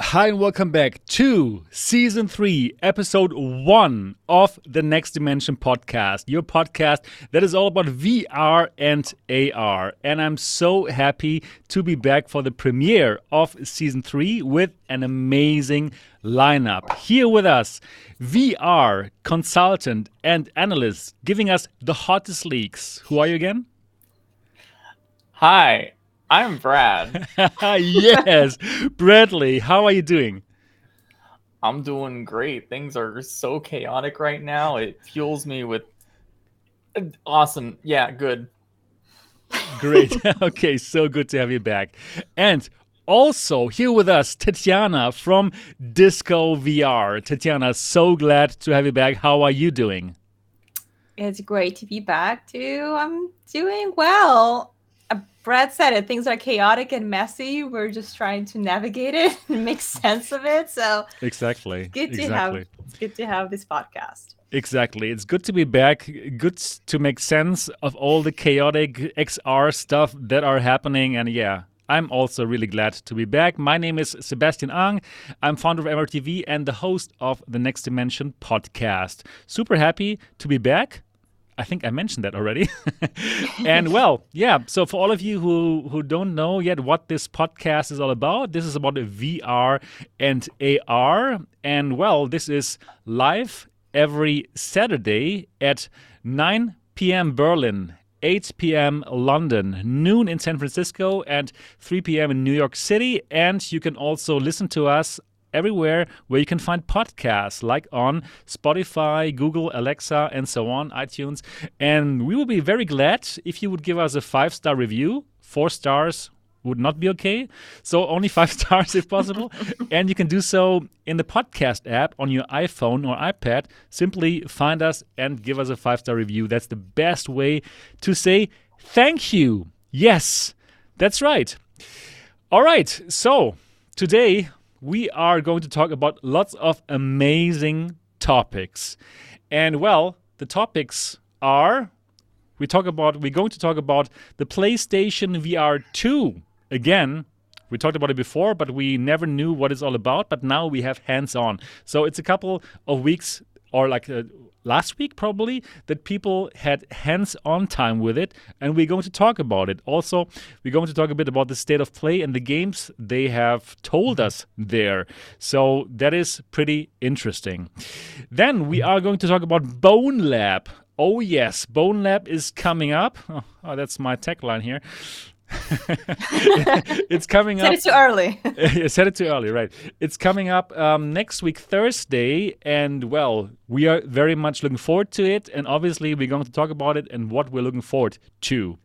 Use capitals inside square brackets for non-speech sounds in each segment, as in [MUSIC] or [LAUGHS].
Hi, and welcome back to season three, episode one of the Next Dimension podcast, your podcast that is all about VR and AR. And I'm so happy to be back for the premiere of season three with an amazing lineup. Here with us, VR consultant and analyst, giving us the hottest leaks. Who are you again? Hi, I'm Brad. [LAUGHS] yes, Bradley, how are you doing? I'm doing great. Things are so chaotic right now. It fuels me with awesome. Yeah, good. Great. [LAUGHS] [LAUGHS] okay, so good to have you back. And also here with us, Tatiana from Disco VR. Tatiana, so glad to have you back. How are you doing? It's great to be back too. I'm doing well. Uh, Brad said it. Things are chaotic and messy. We're just trying to navigate it [LAUGHS] and make sense of it. So exactly, good to exactly. have. Good to have this podcast. Exactly. It's good to be back. Good to make sense of all the chaotic XR stuff that are happening. And yeah, I'm also really glad to be back. My name is Sebastian Ang. I'm founder of MRTV and the host of the Next Dimension podcast. Super happy to be back. I think I mentioned that already. [LAUGHS] and well, yeah. So for all of you who who don't know yet what this podcast is all about, this is about VR and AR. And well, this is live every Saturday at 9 p.m. Berlin, 8 p.m. London, noon in San Francisco, and 3 p.m. in New York City. And you can also listen to us everywhere where you can find podcasts, like on Spotify, Google, Alexa, and so on, iTunes. And we will be very glad if you would give us a five star review. Four stars would not be okay. So only [LAUGHS] five stars if possible. [LAUGHS] and you can do so in the podcast app on your iPhone or iPad. Simply find us and give us a five star review. That's the best way to say thank you. Yes, that's right. All right. So today we are going to talk about lots of amazing topics. And well, the topics are we talk about we're going to talk about the PlayStation VR 2 again. We talked about it before, but we never knew what it's all about. But now we have hands on. So it's a couple of weeks or like uh, last week probably that people had hands-on time with it and we're going to talk about it. Also we're going to talk a bit about the state of play and the games they have told mm-hmm. us there. So that is pretty interesting. Then we mm-hmm. are going to talk about Bonelab. Oh yes Bonelab is coming up. Oh, oh that's my tagline here [LAUGHS] it's coming [LAUGHS] up. Said it too early. [LAUGHS] I said it too early, right? It's coming up um, next week, Thursday, and well, we are very much looking forward to it. And obviously, we're going to talk about it and what we're looking forward to.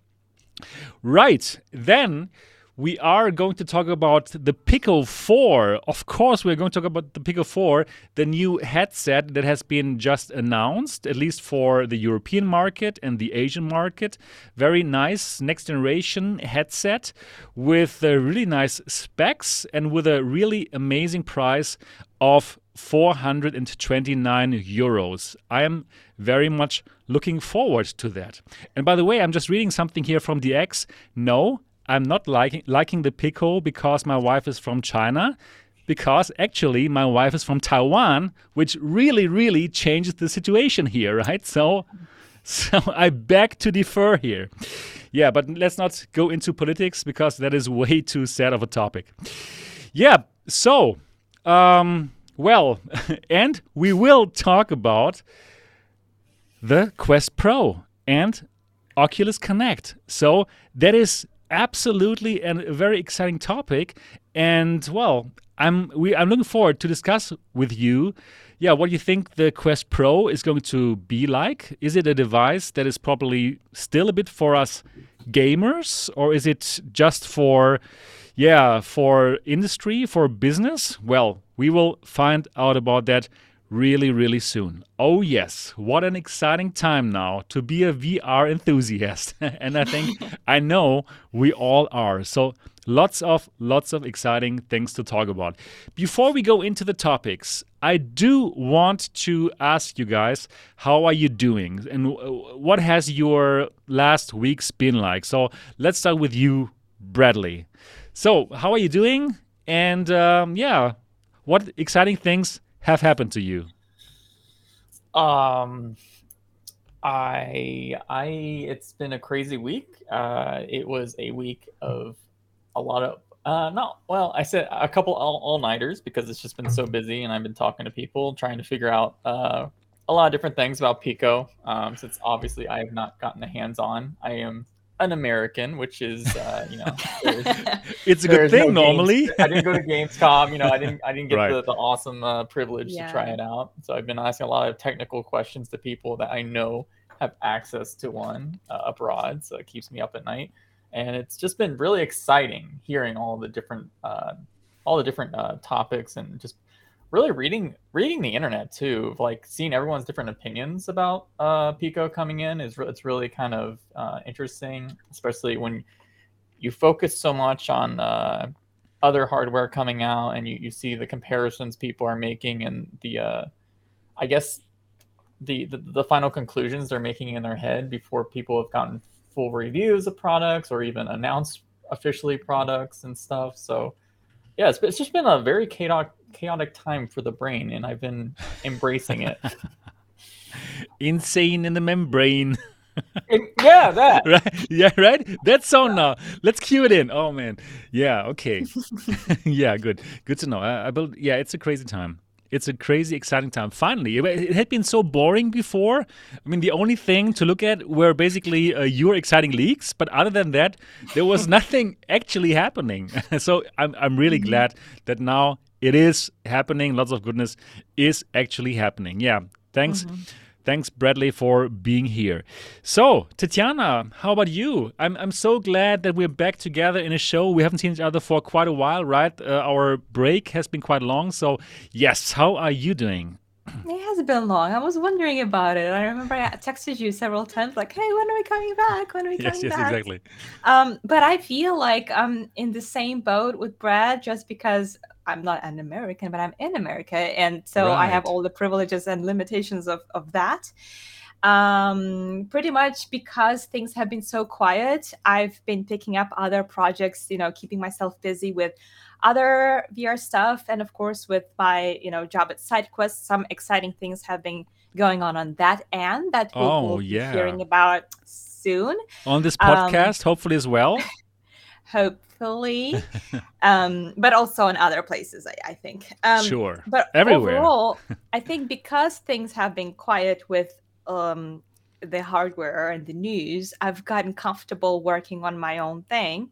Right then, we are going to talk about the Pico 4. Of course, we're going to talk about the Pico 4, the new headset that has been just announced, at least for the European market and the Asian market. Very nice next generation headset with uh, really nice specs and with a really amazing price of 429 euros. I am very much looking forward to that. And by the way, I'm just reading something here from DX. No, I'm not liking liking the Pico because my wife is from China. Because actually, my wife is from Taiwan, which really, really changes the situation here, right? So, [LAUGHS] so I beg to defer here. Yeah, but let's not go into politics because that is way too sad of a topic. Yeah, so, um, well, [LAUGHS] and we will talk about the Quest Pro and Oculus Connect. So that is absolutely and a very exciting topic. And well, I'm we I'm looking forward to discuss with you. Yeah, what do you think the Quest Pro is going to be like? Is it a device that is probably still a bit for us gamers, or is it just for yeah, for industry, for business, well, we will find out about that really, really soon. Oh, yes, what an exciting time now to be a VR enthusiast. [LAUGHS] and I think [LAUGHS] I know we all are. So, lots of lots of exciting things to talk about. Before we go into the topics, I do want to ask you guys, how are you doing? And what has your last weeks been like? So, let's start with you, Bradley. So, how are you doing? And um, yeah, what exciting things have happened to you? Um, I I it's been a crazy week. Uh, it was a week of a lot of uh not well i said a couple all, nighters because it's just been so busy and i've been talking to people trying to figure out uh a lot of different things about pico um since obviously i have not gotten the hands on i am an American, which is uh, you know [LAUGHS] it's a good thing no normally. [LAUGHS] I didn't go to Gamescom, you know, I didn't I didn't get right. the, the awesome uh, privilege yeah. to try it out. So I've been asking a lot of technical questions to people that I know have access to one uh, abroad, so it keeps me up at night. And it's just been really exciting hearing all the different uh, all the different uh, topics and just really reading reading the internet too, like seeing everyone's different opinions about uh, Pico coming in is re- it's really kind of uh, interesting, especially when you focus so much on uh, other hardware coming out and you, you see the comparisons people are making and the uh, I guess the, the the final conclusions they're making in their head before people have gotten full reviews of products or even announced officially products and stuff. So yeah, it's, it's just been a very chaotic chaotic time for the brain, and I've been embracing it. [LAUGHS] Insane in the membrane. yeah, that. [LAUGHS] Right? Yeah, right. That song now. Let's cue it in. Oh man. Yeah. Okay. [LAUGHS] yeah. Good. Good to know. I, I build. Yeah, it's a crazy time. It's a crazy, exciting time. Finally, it had been so boring before. I mean, the only thing to look at were basically uh, your exciting leaks, but other than that, there was [LAUGHS] nothing actually happening. [LAUGHS] so I'm, I'm really mm-hmm. glad that now it is happening. Lots of goodness is actually happening. Yeah. Thanks. Mm-hmm. Thanks, Bradley, for being here. So, Tatiana, how about you? I'm, I'm so glad that we're back together in a show. We haven't seen each other for quite a while, right? Uh, our break has been quite long. So, yes, how are you doing? It has been long. I was wondering about it. I remember I texted you several times, like, "Hey, when are we coming back? When are we [LAUGHS] coming yes, yes, back?" exactly. Um, but I feel like I'm in the same boat with Brad, just because I'm not an American, but I'm in America, and so right. I have all the privileges and limitations of of that. Um, pretty much because things have been so quiet, I've been picking up other projects. You know, keeping myself busy with other VR stuff, and of course with my you know job at SideQuest, some exciting things have been going on on that end that we oh, will yeah. be hearing about soon on this podcast, um, hopefully as well. [LAUGHS] um, but also in other places, I, I think. Um, sure. But everywhere. Overall, I [LAUGHS] think because things have been quiet with um, the hardware and the news, I've gotten comfortable working on my own thing.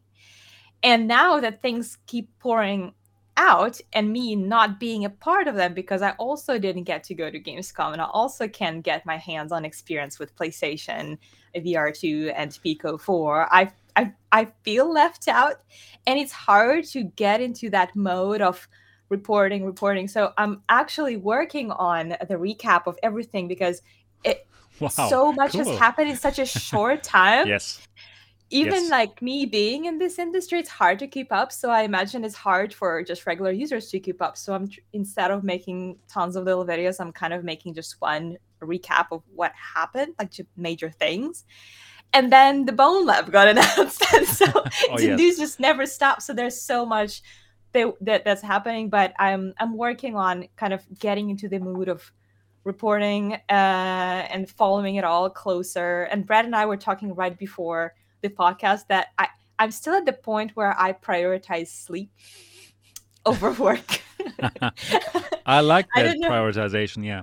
And now that things keep pouring out and me not being a part of them because I also didn't get to go to Gamescom and I also can get my hands on experience with PlayStation VR2 and Pico 4. I I I feel left out and it's hard to get into that mode of reporting reporting. So I'm actually working on the recap of everything because it wow, so much cool. has happened in such a short [LAUGHS] time. yes even yes. like me being in this industry it's hard to keep up so i imagine it's hard for just regular users to keep up so i'm instead of making tons of little videos i'm kind of making just one recap of what happened like major things and then the Bonelab got [LAUGHS] announced [LAUGHS] and so [LAUGHS] oh, the yes. news just never stops so there's so much that, that that's happening but i'm i'm working on kind of getting into the mood of reporting uh, and following it all closer and brad and i were talking right before the podcast that I I'm still at the point where I prioritize sleep over work. I like that I prioritization. Yeah.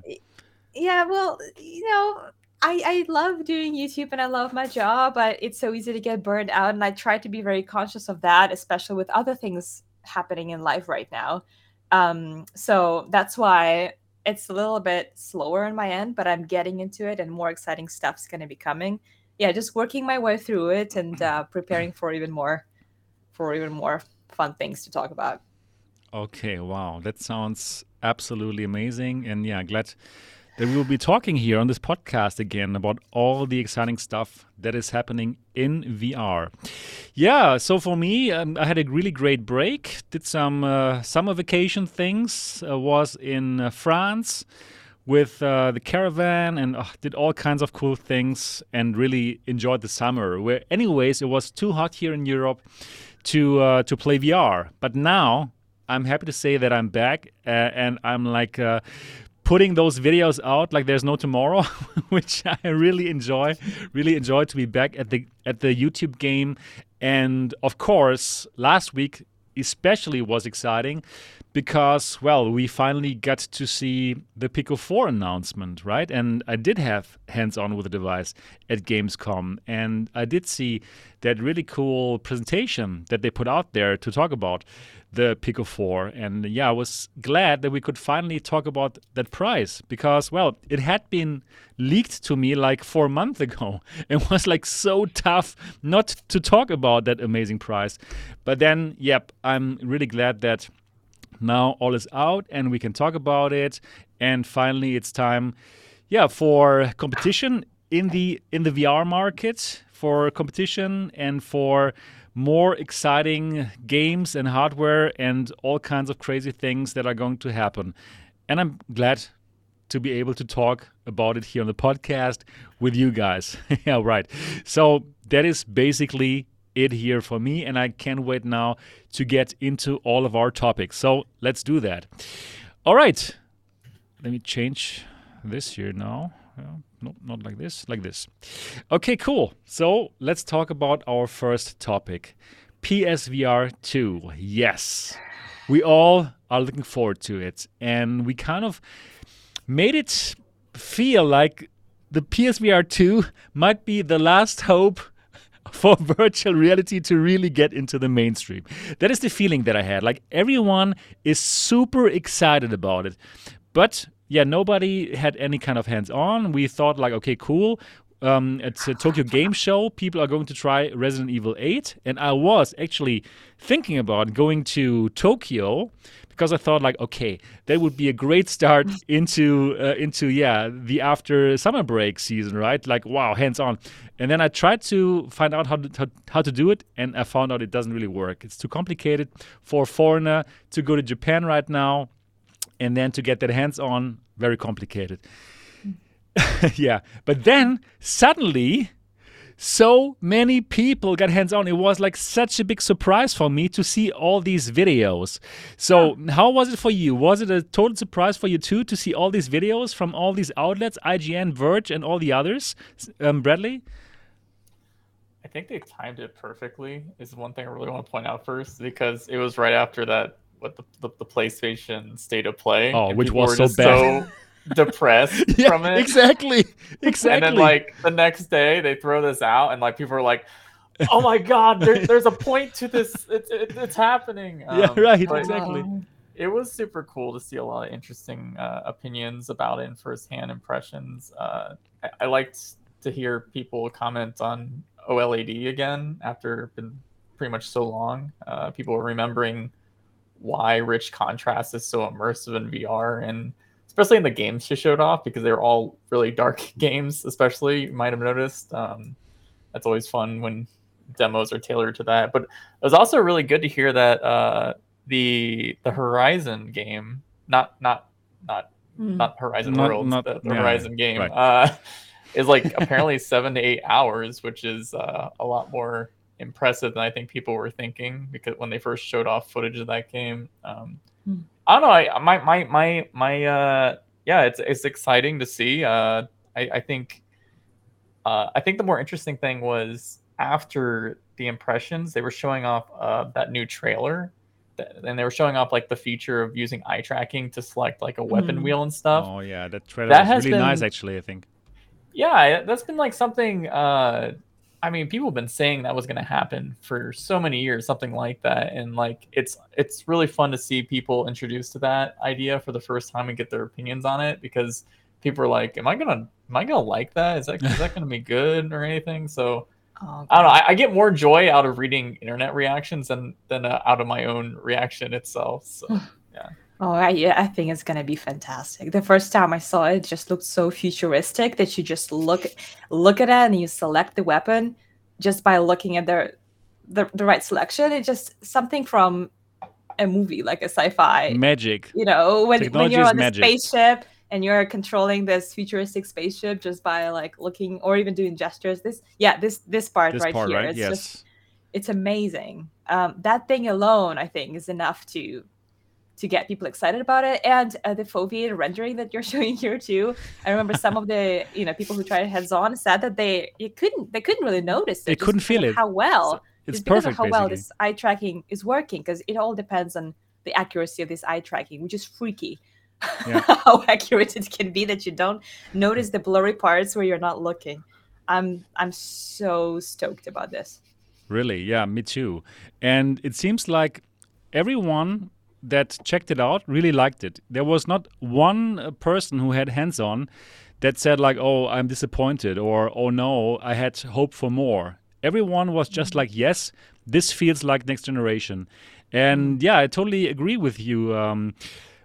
Yeah. Well, you know, I, I love doing YouTube and I love my job, but it's so easy to get burned out. And I try to be very conscious of that, especially with other things happening in life right now. Um, so that's why it's a little bit slower on my end, but I'm getting into it and more exciting stuff's going to be coming yeah, just working my way through it and uh, preparing for even more, for even more fun things to talk about. Okay, wow, that sounds absolutely amazing, and yeah, glad that we will be talking here on this podcast again about all the exciting stuff that is happening in VR. Yeah, so for me, um, I had a really great break. Did some uh, summer vacation things. Uh, was in uh, France with uh, the caravan and uh, did all kinds of cool things and really enjoyed the summer. Where, anyways, it was too hot here in Europe to uh, to play VR. But now I'm happy to say that I'm back and I'm like putting those videos out like there's no tomorrow, [LAUGHS] which I really enjoy. Really enjoy to be back at the at the YouTube game, and of course, last week especially was exciting because well we finally got to see the pico 4 announcement right and i did have hands on with the device at gamescom and i did see that really cool presentation that they put out there to talk about the Pico 4. And yeah, I was glad that we could finally talk about that price because, well, it had been leaked to me like four months ago. [LAUGHS] It was like so tough not to talk about that amazing price. But then, yep, I'm really glad that now all is out and we can talk about it. And finally, it's time, yeah, for competition in the in the VR market, for competition and for more exciting games and hardware and all kinds of crazy things that are going to happen. And I'm glad to be able to talk about it here on the podcast with you guys. [LAUGHS] yeah, right. So that is basically it here for me, and I can't wait now to get into all of our topics. So let's do that. All right. Let me change this here now. Yeah, no, not like this, like this. Okay, cool. So let's talk about our first topic PSVR 2. Yes, we all are looking forward to it. And we kind of made it feel like the PSVR 2 might be the last hope [LAUGHS] for virtual reality to really get into the mainstream. That is the feeling that I had. Like everyone is super excited about it. But yeah, nobody had any kind of hands on. We thought, like, okay, cool. Um, at a Tokyo Game Show, people are going to try Resident Evil 8. And I was actually thinking about going to Tokyo because I thought like, okay, that would be a great start [LAUGHS] into uh, into yeah the after summer break season, right? Like wow, hands on. And then I tried to find out how to, how, how to do it, and I found out it doesn't really work. It's too complicated for a foreigner to go to Japan right now and then to get their hands on, very complicated. [LAUGHS] yeah, but then suddenly, so many people got hands on. It was like such a big surprise for me to see all these videos. So, yeah. how was it for you? Was it a total surprise for you too to see all these videos from all these outlets, IGN, Verge, and all the others? Um, Bradley? I think they timed it perfectly, is one thing I really want to point out first, because it was right after that what the, the, the PlayStation State of Play. Oh, which was so bad. So [LAUGHS] depressed yeah, from it. Exactly. Exactly. [LAUGHS] And then like the next day they throw this out and like people are like, "Oh my god, there, [LAUGHS] there's a point to this. It's it, it's happening." Um, yeah, right. Exactly. It was super cool to see a lot of interesting uh, opinions about it and firsthand impressions. Uh, I, I liked to hear people comment on OLED again after been pretty much so long. Uh, people were remembering why rich contrast is so immersive in VR and especially in the games she showed off because they were all really dark [LAUGHS] games, especially you might have noticed. Um, that's always fun when demos are tailored to that. But it was also really good to hear that uh, the the Horizon game, not not not mm. not Horizon not, Worlds, not, the, the yeah, Horizon game, right. uh, [LAUGHS] is like apparently seven to eight hours, which is uh, a lot more impressive than I think people were thinking because when they first showed off footage of that game. Um, mm. I don't know. I my my my my uh yeah, it's it's exciting to see. Uh, I I think uh, I think the more interesting thing was after the impressions, they were showing off uh, that new trailer. And they were showing off like the feature of using eye tracking to select like a weapon mm. wheel and stuff. Oh yeah, that trailer that was really been, nice actually. I think. Yeah, that's been like something uh, I mean, people have been saying that was going to happen for so many years, something like that, and like it's it's really fun to see people introduced to that idea for the first time and get their opinions on it because people are like, "Am I gonna am I gonna like that? Is that is that gonna be good or anything?" So [LAUGHS] Oh, I don't know. I, I, get more joy out of reading internet reactions than than uh, out of my own reaction itself. So [SIGHS] yeah. Oh, I, yeah, I think it's gonna be fantastic. The first time I saw it, it just looked so futuristic that you just look look at it and you select the weapon just by looking at the the, the right selection. It's just something from a movie, like a sci-fi magic. You know, when, when you're on the spaceship and you're controlling this futuristic spaceship just by like looking or even doing gestures. This, yeah, this this part this right part, here, right? it's yes. just it's amazing. Um, that thing alone, I think, is enough to to get people excited about it. And uh, the foveated rendering that you're [LAUGHS] showing here too. I remember some of the you know people who tried it hands on said that they it couldn't they couldn't really notice it. They couldn't feel it. How well. So it's, it's perfect. how basically. well this eye tracking is working because it all depends on the accuracy of this eye tracking, which is freaky. Yeah. [LAUGHS] how accurate it can be that you don't notice the blurry parts where you're not looking. I'm I'm so stoked about this. Really? Yeah, me too. And it seems like everyone that checked it out really liked it. There was not one uh, person who had hands on that said like, "Oh, I'm disappointed," or "Oh no, I had hope for more." Everyone was just like, "Yes, this feels like next generation," and yeah, I totally agree with you. Um,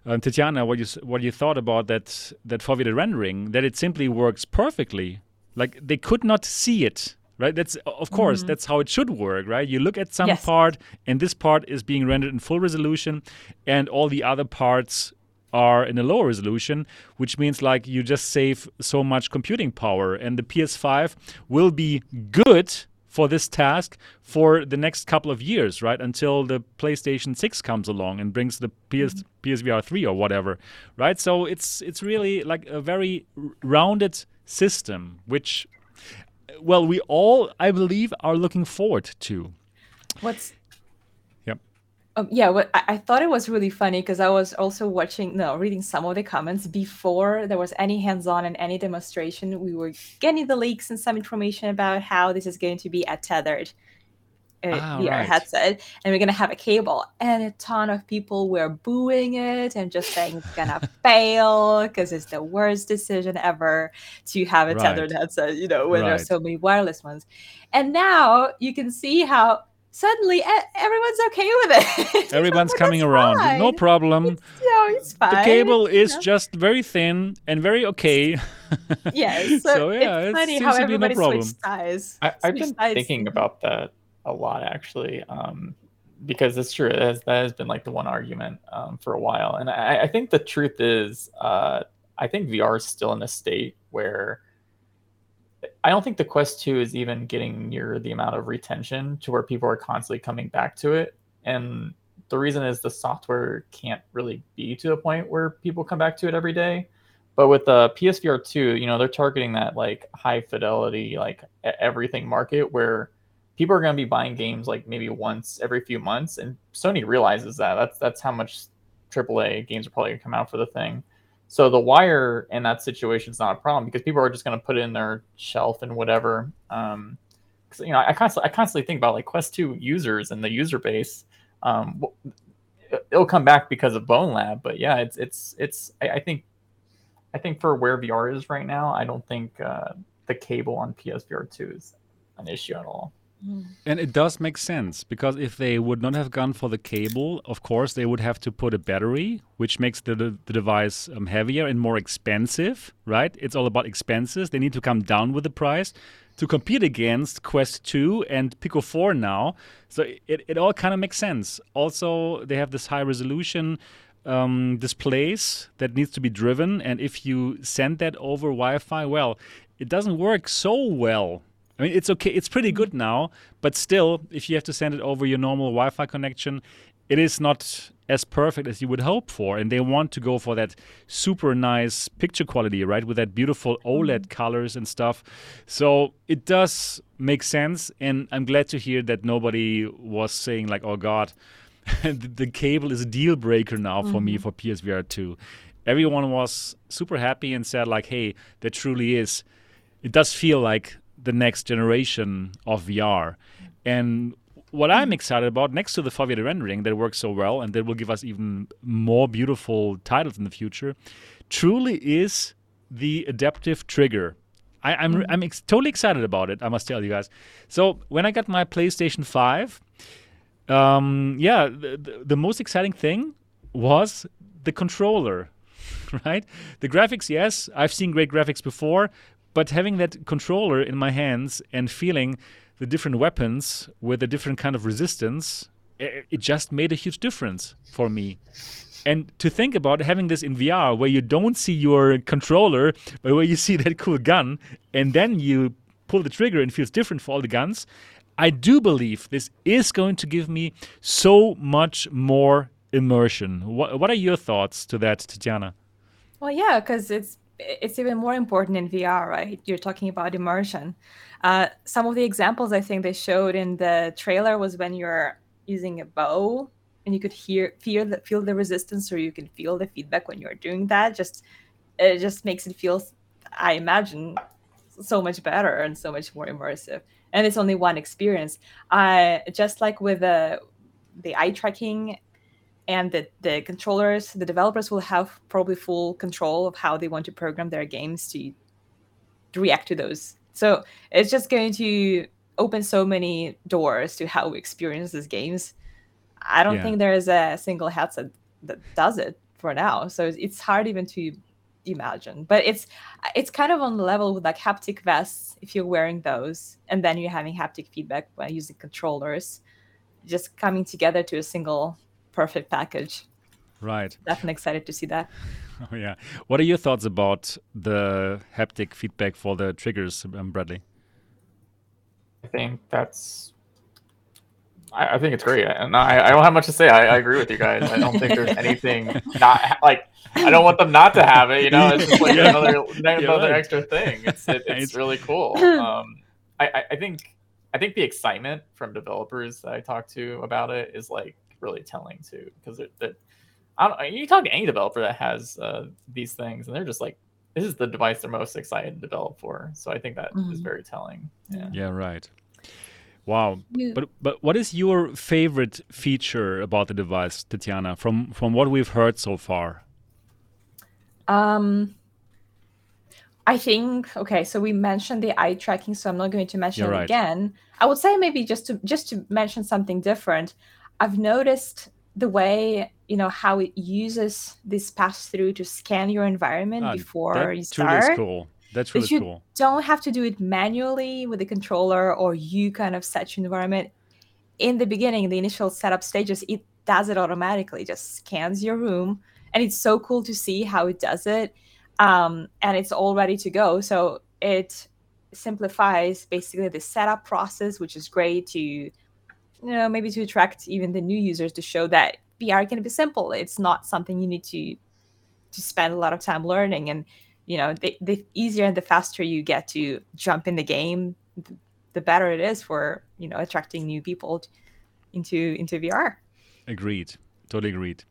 um, Tatiana, what you what you thought about that that foveated rendering? That it simply works perfectly. Like they could not see it right that's of course mm-hmm. that's how it should work right you look at some yes. part and this part is being rendered in full resolution and all the other parts are in a lower resolution which means like you just save so much computing power and the ps5 will be good for this task for the next couple of years right until the playstation 6 comes along and brings the ps mm-hmm. psvr 3 or whatever right so it's it's really like a very rounded system which well, we all, I believe, are looking forward to. What's Yep. Um, yeah, what I, I, thought it was really funny because I was also watching, no, reading some of the comments before there was any hands-on and any demonstration. We were getting the leaks and some information about how this is going to be a tethered ah, VR right. headset, and we're gonna have a cable. And a ton of people were booing it and just saying it's gonna [LAUGHS] fail because it's the worst decision ever to have a right. tethered headset. You know, when right. there are so many wireless ones. And now you can see how suddenly everyone's okay with it. [LAUGHS] Everyone's coming around. Fine. No problem. It's, you know, it's fine. The cable is you know. just very thin and very okay. [LAUGHS] yes. So, so yeah, it's funny how everybody no switched sides. I, have been thinking about that a lot actually, um, because it's true. It has, that has been like the one argument um, for a while, and I, I think the truth is, uh, I think VR is still in a state where I don't think the Quest 2 is even getting near the amount of retention to where people are constantly coming back to it. And the reason is the software can't really be to a point where people come back to it every day. But with the PSVR 2, you know, they're targeting that like high fidelity, like everything market where people are going to be buying games like maybe once every few months, and Sony realizes that. That's that's how much AAA games are probably going to come out for the thing. So the wire in that situation is not a problem because people are just going to put it in their shelf and whatever. Um, cause, you know, I constantly I constantly think about like Quest Two users and the user base. Um, it'll come back because of Bonelab, but yeah, it's it's it's. I, I think I think for where VR is right now, I don't think uh, the cable on PSVR two is an issue at all. And it does make sense because if they would not have gone for the cable, of course, they would have to put a battery, which makes the, the, the device um, heavier and more expensive, right? It's all about expenses. They need to come down with the price to compete against Quest 2 and Pico 4 now. So it, it all kind of makes sense. Also, they have this high resolution um, displays that needs to be driven. And if you send that over Wi Fi, well, it doesn't work so well I mean, it's okay. It's pretty good now, but still, if you have to send it over your normal Wi-Fi connection, it is not as perfect as you would hope for. And they want to go for that super nice picture quality, right, with that beautiful OLED mm-hmm. colors and stuff. So it does make sense, and I'm glad to hear that nobody was saying like, "Oh God." [LAUGHS] the cable is a deal breaker now for mm-hmm. me for PSVR 2. Everyone was super happy and said like, "Hey, that truly is it does feel like the next generation of VR. And what I'm excited about, next to the foveated rendering that works so well and that will give us even more beautiful titles in the future, truly is the adaptive trigger. I, am I'm, mm-hmm. I'm ex- totally excited about it. I must tell you guys. So when I got my PlayStation Five, um, yeah, the, the, the most exciting thing was the controller, [LAUGHS] right? The graphics, yes, I've seen great graphics before, but having that controller in my hands and feeling the different weapons with a different kind of resistance, it, just made a huge difference for me. And to think about having this in VR where you don't see your controller, but where you see [LAUGHS] that cool gun, and then you pull the trigger and feels different for all the guns. I do believe this is going to give me so much more immersion. What, what are your thoughts to that, Tatiana? Well, yeah, because it's it's even more important in VR, right? You're talking about immersion. Uh, some of the examples I think they showed in the trailer was when you're using a bow and you could hear feel the feel the resistance or you can feel the feedback when you're doing that just it just makes it feel i imagine so much better and so much more immersive and it's only one experience uh, just like with the the eye tracking and the, the controllers the developers will have probably full control of how they want to program their games to, to react to those so it's just going to open so many doors to how we experience these games I don't yeah. think there is a single headset that does it for now. So it's hard even to imagine. But it's it's kind of on the level with like haptic vests if you're wearing those, and then you're having haptic feedback by using controllers, just coming together to a single perfect package. Right. Definitely excited to see that. [LAUGHS] Oh yeah. What are your thoughts about the haptic feedback for the triggers, um, Bradley? I think that's I, I think it's great, and I, I don't have much to say. I, I agree with you guys. I don't think there's anything [LAUGHS] not like I don't want them not to have it. You know, it's just like [LAUGHS] yeah. another another right. extra thing. It's it, it's really cool. Um, I, I think I think the excitement from developers that I talk to about it is like really telling too, because it, it I don't. You talk to any developer that has uh, these things, and they're just like, this is the device they're most excited to develop for. So I think that mm-hmm. is very telling. Yeah. Yeah. Right. Wow. But but what is your favorite feature about the device, Tatiana, from from what we've heard so far? Um I think okay, so we mentioned the eye tracking, so I'm not going to mention You're it right. again. I would say maybe just to just to mention something different. I've noticed the way you know how it uses this pass through to scan your environment ah, before you start. That's cool. That's really you cool. Don't have to do it manually with the controller or you kind of set your environment. In the beginning, the initial setup stages, it does it automatically, just scans your room. And it's so cool to see how it does it. Um, and it's all ready to go. So it simplifies basically the setup process, which is great to, you know, maybe to attract even the new users to show that VR can be simple. It's not something you need to to spend a lot of time learning. And you know the, the easier and the faster you get to jump in the game the better it is for you know attracting new people into into vr agreed totally agreed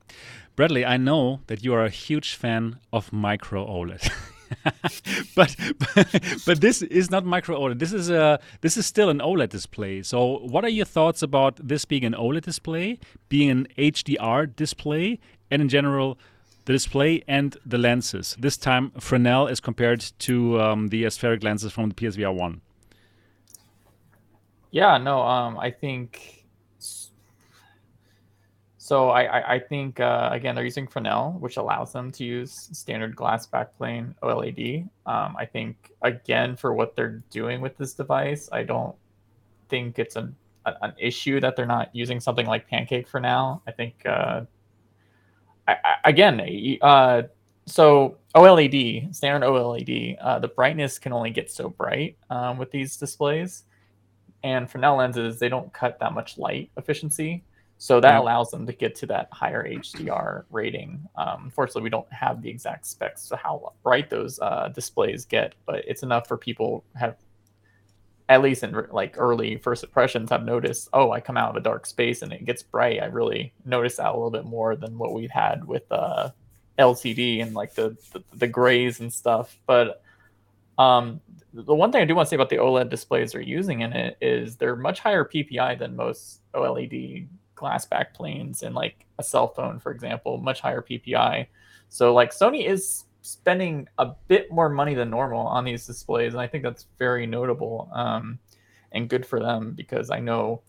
bradley i know that you are a huge fan of micro oled [LAUGHS] [LAUGHS] but, but this is not micro OLED. This is a this is still an OLED display. So, what are your thoughts about this being an OLED display, being an HDR display, and in general, the display and the lenses. This time, Fresnel is compared to um, the aspheric lenses from the PSVR 1. Yeah, no, um, I think. So I, I, I think uh, again they're using Fresnel, which allows them to use standard glass backplane OLED. Um, I think again for what they're doing with this device, I don't think it's an an issue that they're not using something like Pancake for now. I think uh, I, again, uh, so OLED, standard OLED, uh, the brightness can only get so bright um, with these displays. And Fresnel lenses, they don't cut that much light efficiency. So that allows them to get to that higher HDR rating. Um, unfortunately, we don't have the exact specs to how bright those uh, displays get, but it's enough for people have at least in like early first impressions have noticed oh i come out of a dark space and it gets bright. I really notice that a little bit more than what we've had with uh lcd and like the, the, the grays and stuff. But um the one thing i do want to say about the oled displays they're using in it is they're much higher ppi than most oled glass back planes and like a cell phone for example much higher ppi so like sony is spending a bit more money than normal on these displays, and I think that's very notable um, and good for them because I know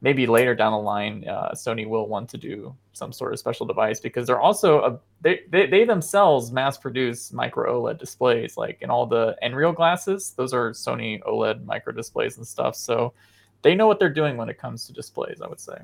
maybe later down the line, uh, Sony will want to do some sort of special device because they're also a, they, they they themselves mass produce micro OLED displays, like in all the Nreal glasses. Those are Sony OLED micro displays and stuff. So they know what they're doing when it comes to displays. I would say.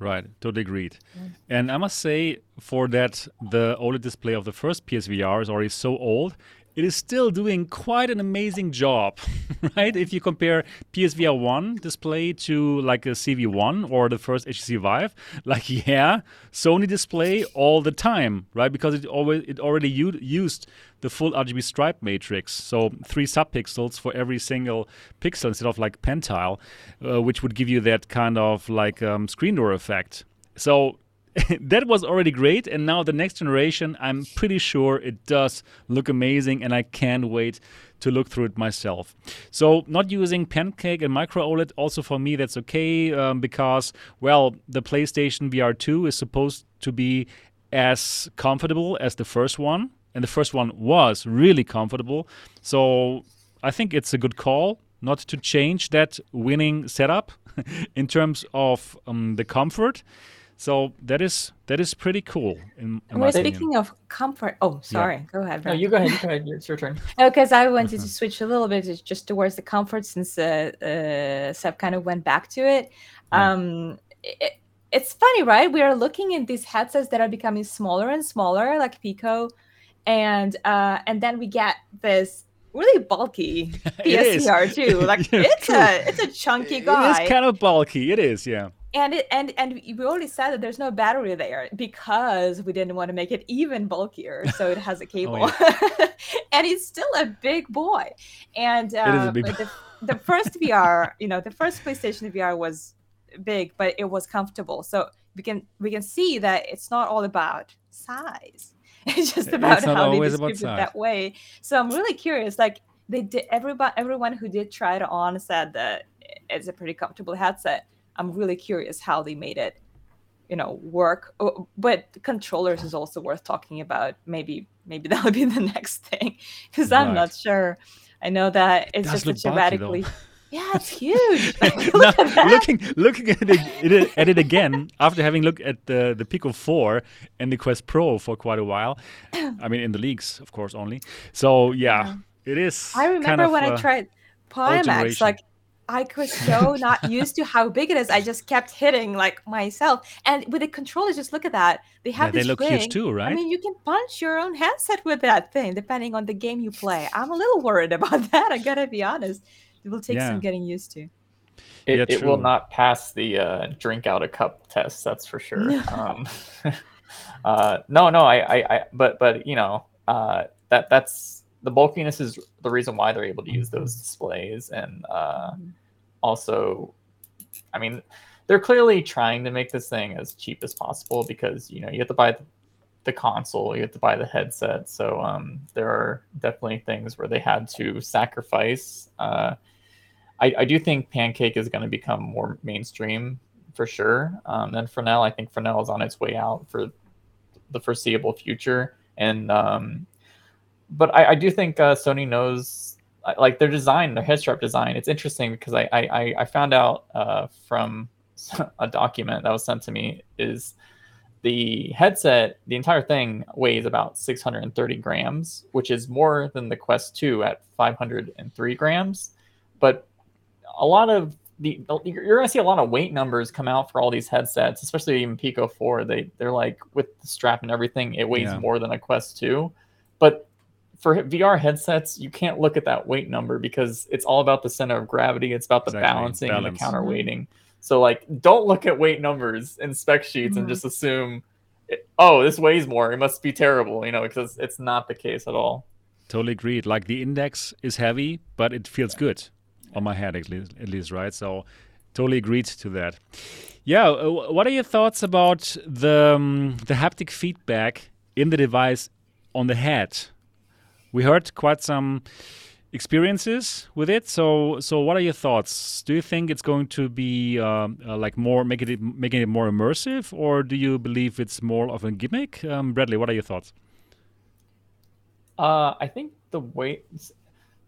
Right, totally agreed. Mm. And I must say, for that, the OLED display of the first PSVR is already so old it is still doing quite an amazing job, [LAUGHS] right? If you compare PSVR 1 display to like a CV1 or the first HTC Vive, like [LAUGHS] yeah, Sony display all the time, right? Because it always it already used the full RGB stripe matrix, so three subpixels for every single pixel instead of like pentile, uh, which would give you that kind of like um, screen door effect. So [LAUGHS] that was already great. And now the next generation, I'm pretty sure it does look amazing, and I can't wait to look through it myself. So, not using Pancake and Micro OLED, also for me, that's okay um, because, well, the PlayStation VR 2 is supposed to be as comfortable as the first one, and the first one was really comfortable. So, I think it's a good call not to change that winning setup [LAUGHS] in terms of um, the comfort. So that is that is pretty cool. In, in We're speaking of comfort. Oh, sorry. Yeah. Go ahead. No, you go ahead. You go ahead. It's your turn. [LAUGHS] Oh, because I wanted to switch a little bit just towards the comfort since uh, uh, Seb kind of went back to it. Yeah. Um, it, it's funny, right? We are looking at these headsets that are becoming smaller and smaller, like Pico, and uh, and then we get this really bulky [LAUGHS] PSVR too. [LAUGHS] Like it's true. a it's a chunky guy. It is kind of bulky. It is, yeah and it and and we already said that there's no battery there because we didn't want to make it even bulkier so it has a [LAUGHS] oh, cable. oh, yeah. [LAUGHS] and he's still a big boy. And uh, big... the, the first vr you know the first playstation vr was big but it was comfortable. So we can we can see that it's not all about size. [LAUGHS] It's just about it's how they distribute it that way. So i'm really curious like they did everybody everyone who did try it on said that it's a pretty comfortable headset I'm really curious how they made it, you know, work. Oh, but controllers is also worth talking about. Maybe maybe [LAUGHS] that'll be the next thing because I'm not sure. I know that it's just such a radically. Yeah, it's huge. [LAUGHS] look now, looking looking at it, at it again after having looked at the the Pico 4 and the Quest Pro for quite a while. I mean, in the leagues, of course, only. So yeah, yeah. it is. I remember when uh, I tried Pimax, like I [LAUGHS] was so not used to how big it is. I just kept hitting like myself. And with the controllers, just look at that. They have yeah, this they look ring. huge too, right? I mean, you can punch your own headset with that thing, depending on the game you play. I'm a little worried [LAUGHS] about that. I gotta be honest. It will take yeah. some getting used to. It, yeah, it will not pass the uh, drink out a cup test. That's for sure. um, [LAUGHS] uh, no, no, I, I, I, but, but you know, uh, that that's the bulkiness is the reason why they're able to use those displays and uh, mm-hmm also, I mean, they're clearly trying to make this thing as cheap as possible because you know you have to buy the console, you have to buy the headset. So um, there are definitely things where they had to sacrifice. Uh, I, I do think Pancake is going to become more mainstream for sure. Um, and Fresnel, I think Fresnel is on its way out for the foreseeable future. And um, but I, I do think uh, Sony knows like their design, their head strap design. It's interesting because I I, I found out uh, from [LAUGHS] a document that was sent to me is the headset, the entire thing weighs about 630 grams, which is more than the Quest 2 at 503 grams. But a lot of the you're going to see a lot of weight numbers come out for all these headsets, especially even Pico 4. They they're like with the strap and everything, it weighs yeah. more than a Quest 2. But for VR headsets, you can't look at that weight number because it's all about the center of gravity. It's about the exactly. balancing Balance. and the counterweighting. So like, don't look at weight numbers in spec sheets mm-hmm. and just assume, oh, this weighs more. It must be terrible, you know, because it's not the case at all. Totally agreed. Like the index is heavy, but it feels good on my head at least, at least right? So totally agreed to that. Yeah. Uh, what are your thoughts about the um, the haptic feedback in the device on the head? We heard quite some experiences with it. So, so what are your thoughts? Do you think it's going to be uh, uh, like more making it making it more immersive, or do you believe it's more of a gimmick? Um, Bradley, what are your thoughts? Uh, I think the way.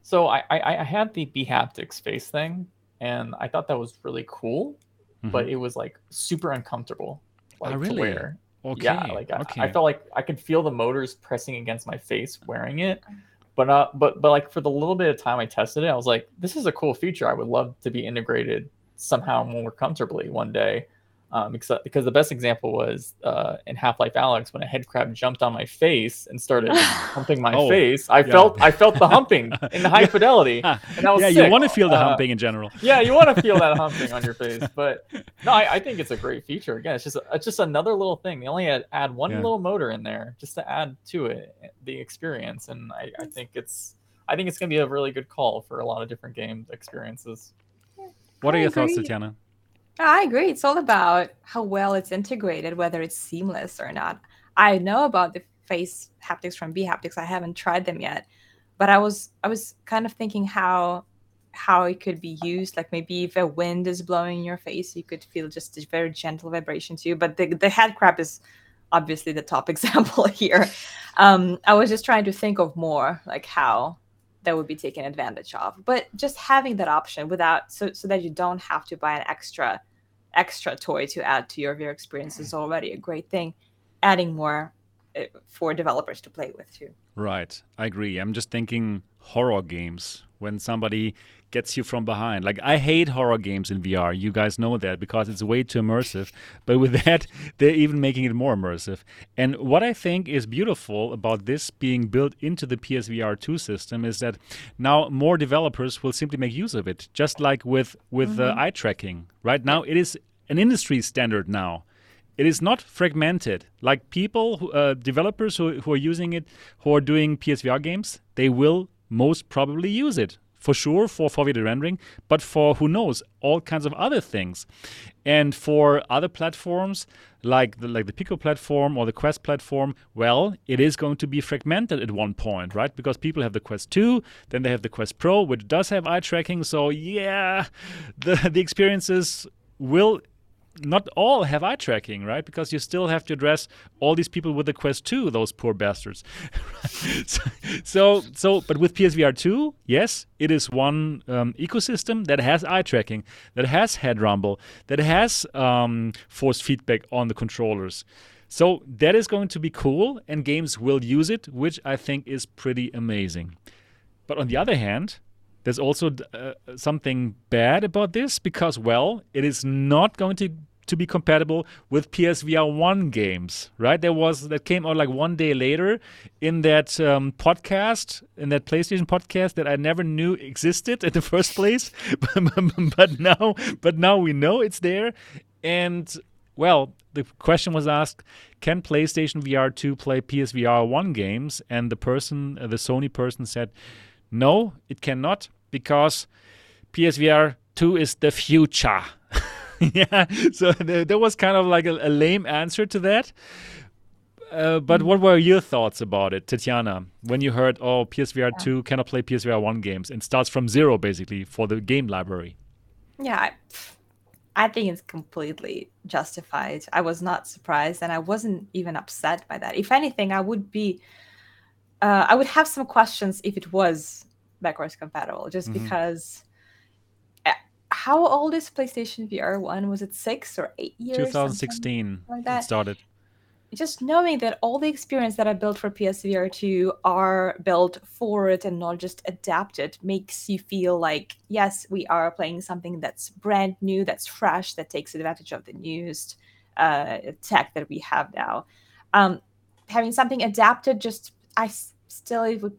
So I, I, I had the bHaptics face thing, and I thought that was really cool, mm-hmm. but it was like super uncomfortable. Like, oh, really? To wear. Okay. Yeah, like okay. I, I, felt like I could feel the motors pressing against my face wearing it. But uh, but but like for the little bit of time I tested it, I was like, this is a cool feature. I would love to be integrated somehow more comfortably one day. Um, except because the best example was uh, in Half Life Alyx when a headcrab jumped on my face and started [LAUGHS] humping my oh, face. I yeah. felt I felt the humping [LAUGHS] in the high fidelity, [LAUGHS] and that was yeah. Sick. You want to feel the uh, humping in general. Yeah, you want to feel that humping on your face. But no, I, I, think it's a great feature. Again, it's just it's just another little thing. They only add, add one yeah. little motor in there just to add to it the experience, and I, I think it's I think it's gonna be a really good call for a lot of different game experiences. What are your thoughts, Tatiana? I agree. It's all about how well it's integrated, whether it's seamless or not. I know about the face haptics from bHaptics. I haven't tried them yet, but I was I was kind of thinking how how it could be used. Like maybe if a wind is blowing in your face, you could feel just a very gentle vibration to you. But the the head crab is obviously the top [LAUGHS] example here. Um, I was just trying to think of more like how that would be taken advantage of. But just having that option without so so that you don't have to buy an extra extra toy to add to your VR experience is already a great thing adding more eh, for developers to play with too. Right. I agree. I'm just thinking horror games. When somebody gets you from behind. Like I hate horror games in VR. You guys know that because it's way too immersive. But with [LAUGHS] that, they're even making it more immersive. And what I think is beautiful about this being built into the PSVR 2 system is that now more developers will simply make use of it, just like with with uh, mm-hmm. uh, eye tracking. Right now, it is an industry standard now. It is not fragmented. Like people, uh, developers who, who are using it, who are doing PSVR games, they will most probably use it for sure for foveated rendering, but for who knows all kinds of other things. And for other platforms like the, like the Pico platform or the Quest platform, well, it is going to be fragmented at one point, right? Because people have the Quest 2, then they have the Quest Pro, which does have eye tracking. So yeah, [LAUGHS] the the experiences will not all have eye tracking, right? Because you still have to address all these people with the Quest 2, those poor bastards. [LAUGHS] so, so, so, but with PSVR 2, yes, it is one um, ecosystem that has eye tracking, that has head rumble, that has um, force feedback on the controllers. So that is going to be cool, and games will use it, which I think is pretty amazing. But on the other hand, there's also uh, something bad about this because, well, it is not going to to be compatible with PSVR 1 games, right? There was that came out like one day later in that um, podcast, in that PlayStation podcast that I never knew existed in the first place, [LAUGHS] but now, but now we know it's there. And well, the question was asked: Can PlayStation VR 2 play PSVR 1 games? And the person, uh, the Sony person, said no, it cannot because PSVR 2 is the future. [LAUGHS] yeah, so there, there, was kind of like a, a lame answer to that. Uh, but what were your thoughts about it, Tatiana, when you heard, oh, PSVR yeah. 2 cannot play PSVR 1 games and starts from zero basically for the game library? Yeah, I, I think it's completely justified. I was not surprised and I wasn't even upset by that. If anything, I would be uh, I would have some questions if it was backwards compatible, just mm-hmm. because. Eh, how old is PlayStation VR One? Was it six or eight years? 2016 like that. It started. Just knowing that all the experience that I built for PSVR 2 are built for it and not just adapted makes you feel like, yes, we are playing something that's brand new, that's fresh, that takes advantage of the newest uh, tech that we have now. Um, having something adapted just I still it would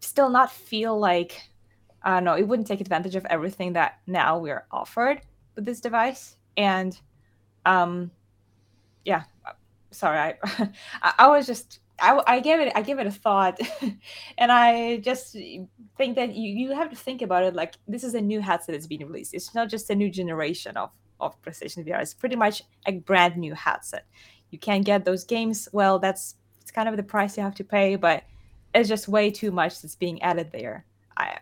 still not feel like I don't know, it wouldn't take advantage of everything that now we're offered with this device. And um yeah, sorry, [LAUGHS] I I was just I, I gave it I gave it a thought [LAUGHS] and I just think that you, you have to think about it like this is a new headset that's being released. It's not just a new generation of of PlayStation VR. It's pretty much a brand new headset. You can't get those games. Well, that's it's kind of the price you have to pay, but it's just way too much that's being added there. I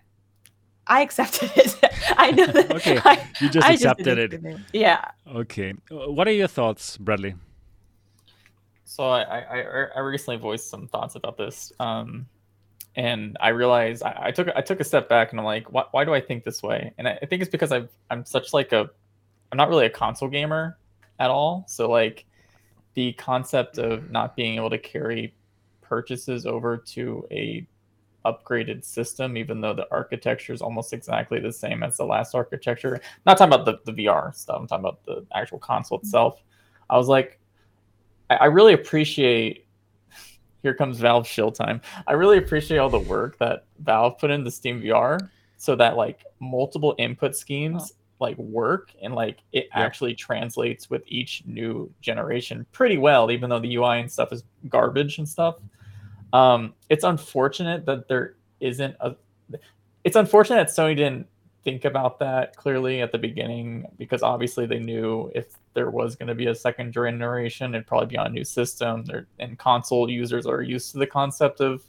I accepted it. [LAUGHS] I know that. okay, I, you just I accepted just it. Yeah. Okay. What are your thoughts, Bradley? So I, I I recently voiced some thoughts about this. Um, and I realized I, I, took I took a step back and I'm like, why, why do I think this way? And I, I think it's because I've I'm such like a I'm not really a console gamer at all. So like the concept of not being able to carry purchases over to a upgraded system, even though the architecture is almost exactly the same as the last architecture. I'm not talking about the, the VR stuff, I'm talking about the actual console mm-hmm. itself. I was like, I, I really appreciate [LAUGHS] here comes Valve shill time. I really appreciate all the work that Valve put into Steam VR so that like multiple input schemes like work and like it actually translates with each new generation pretty well, even though the UI and stuff is garbage and stuff. Um, it's unfortunate that there isn't a. It's unfortunate that Sony didn't think about that clearly at the beginning because obviously they knew if there was going to be a second generation, it'd probably be on a new system. They're, and console users are used to the concept of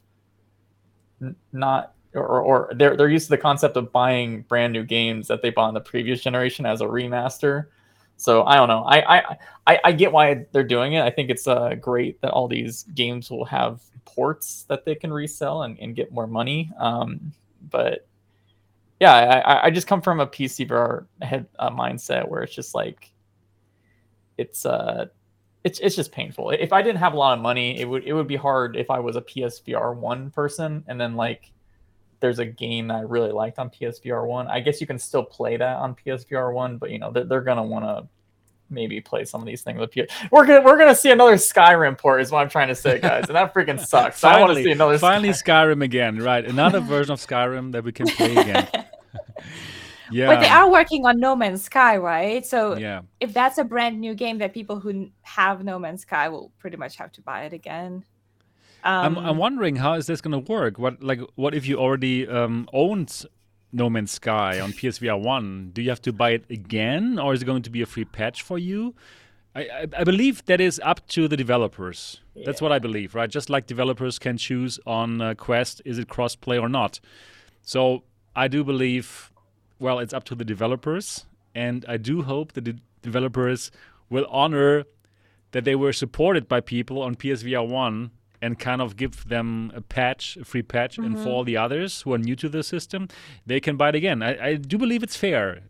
not or, or they're they're used to the concept of buying brand new games that they bought in the previous generation as a remaster. So I don't know. I I I, I get why they're doing it. I think it's uh, great that all these games will have ports that they can resell and, and get more money. Um, but yeah, I, I just come from a PC VR head uh, mindset where it's just like it's uh it's it's just painful. If I didn't have a lot of money, it would it would be hard if I was a PSVR one person and then like there's a game that I really liked on PSVR one. I guess you can still play that on PSVR one, but you know they're, they're gonna want to maybe play some of these things with PS. We're gonna we're gonna see another Skyrim port is what I'm trying to say, guys, and that freaking [LAUGHS] sucks. finally, I want to see another. Finally, Skyrim. Skyrim again, right? Another version of Skyrim that we can play again. [LAUGHS] yeah. But they are working on No Man's Sky, right? So yeah. if that's a brand new game that people who have No Man's Sky will pretty much have to buy it again. Um, I'm, I'm wondering how is this going to work? What like what if you already um, owned No Man's Sky on PSVR one? Do you have to buy it again, or is it going to be a free patch for you? I, I, I believe that is up to the developers. Yeah. That's what I believe, right? Just like developers can choose on uh, Quest, is it crossplay or not? So I do believe, well, it's up to the developers, and I do hope that the developers will honor that they were supported by people on PSVR one and kind of give them a patch, a free patch, mm-hmm. and for all the others who are new to the system, they can buy it again. I, I do believe it's fair.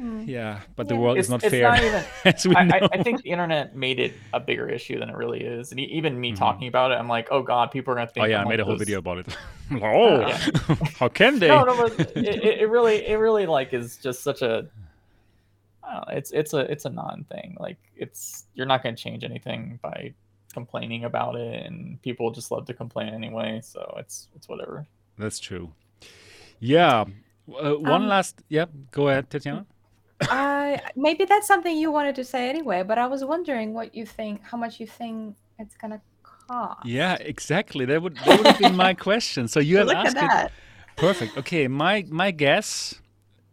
Mm. Yeah, but yeah. the world it's, is not fair. Not even, [LAUGHS] I, I, think the internet made it a bigger issue than it really is, and even me mm-hmm. talking about it, I'm like, oh god, people are gonna think. Oh yeah, I made a whole video about it. [LAUGHS] oh, yeah. [LAUGHS] how can they? No, no, but it, it really, it really like is just such a. Know, it's it's a it's a non thing. Like it's you're not gonna change anything by complaining about it, and people just love to complain anyway. So it's it's whatever. That's true. Yeah. Uh, one um, last. Yeah. Go ahead, Tatiana. [LAUGHS] Uh, maybe that's something you wanted to say anyway, but I was wondering what you think, how much you think it's gonna cost. Yeah, exactly. That would that would have been my [LAUGHS] question. So you have asked it. Perfect. Okay, my my guess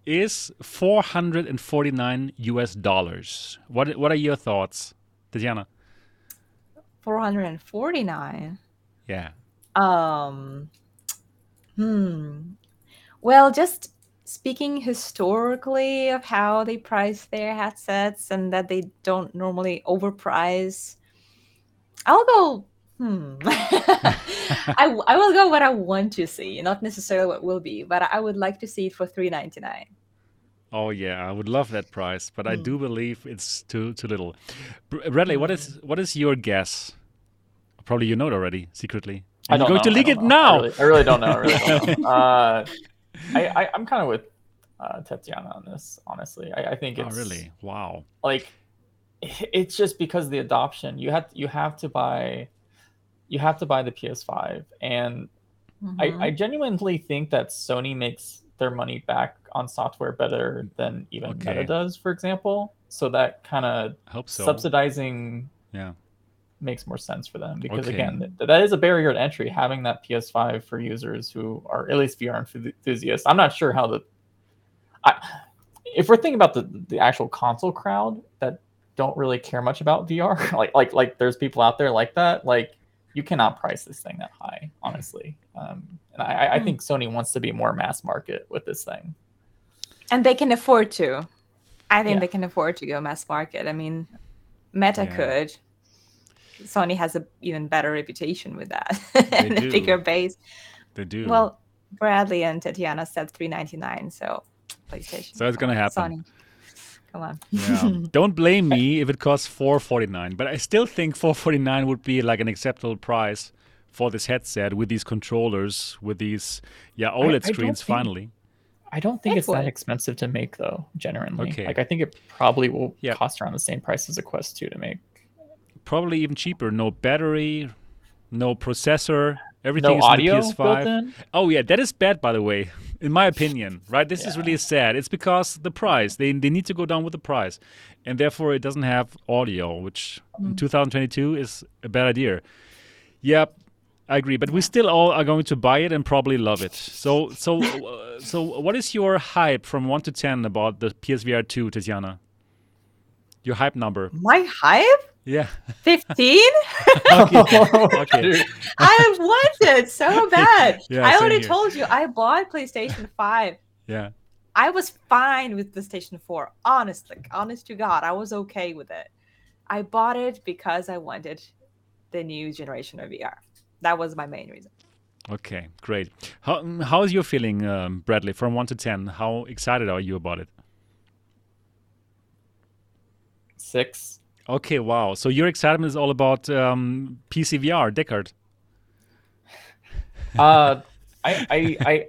is 449 US dollars. What what are your thoughts, Tatiana? 449. Yeah. Um. Hmm. Well, just speaking historically of how they price their headsets and that they don't normally overprice, I'll go. Hmm. [LAUGHS] I, I will go what I want to see, not necessarily what will be, but I would like to see it for three ninety nine. Oh yeah, I would love that price, but mm. I do hmm. believe it's too too little. Bradley, mm. what is what is your guess? Probably you know it already secretly. I'm going know, to leak it know. now. I really, I really, don't know. I really don't know. [LAUGHS] Uh, I, I am kind of with uh, Tatiana on this. Honestly, I, I think oh, it's oh, really wow. Like it's just because the adoption. You have you have to buy you have to buy the PS5, and mm-hmm. I, I genuinely think that Sony makes their money back on software better than even okay. Meta does, for example. So that kind of so. subsidizing yeah makes more sense for them because okay. again th- that is a barrier to entry having that ps5 for users who are at least vr enthusiasts i'm not sure how the I, if we're thinking about the the actual console crowd that don't really care much about vr [LAUGHS] like like like there's people out there like that like you cannot price this thing that high honestly um, and I, I hmm. think sony wants to be more mass market with this thing and they can afford to i think yeah. they can afford to go mass market i mean meta yeah. could Sony has a even better reputation with that and a bigger base. They do. Well, Bradley and Tatiana said 399, so PlayStation. So it's gonna happen. Sony. Come on. Yeah. [LAUGHS] Don't blame me if it costs 449, but I still think 449 would be like an acceptable price for this headset with these controllers, with these yeah OLED I, I screens. Finally, I don't think it's, it's that expensive to make though. generally. okay. Like I think it probably will yeah. cost around the same price as a Quest 2 to make. Probably even cheaper. No battery, no processor. Everything no is audio in the PS5. Oh yeah, that is bad by the way, in my opinion. Right? This yeah. is really sad. It's because the price. They they need to go down with the price, and therefore it doesn't have audio, which mm. in 2022 is a bad idea. Yep. I agree, but we still all are going to buy it and probably love it. So, so, [LAUGHS] uh, so, what is your hype from one to ten about the PSVR two, Tatiana? Your hype number? My hype? Yeah. 15? [LAUGHS] [LAUGHS] okay. okay. I want it so bad. Yeah, I already here. told you I bought PlayStation 5. Yeah. I was fine with PlayStation 4. Honestly, honest to God, I was okay with it. I bought it because I wanted the new generation of VR that was my main reason. Okay, great. How how is your feeling, um, Bradley, from one to ten? How excited are you about it? Six. Okay, wow. So your excitement is all about um, PCVR, Deckard. uh, [LAUGHS] I, I, I,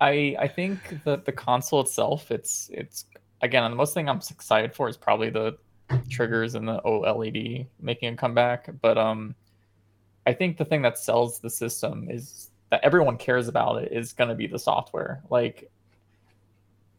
I, I think that the console itself, it's, it's again, the most thing I'm excited for is probably the triggers and the OLED making a comeback. But um, I think the thing that sells the system is that everyone cares about it is going to be the software. Like,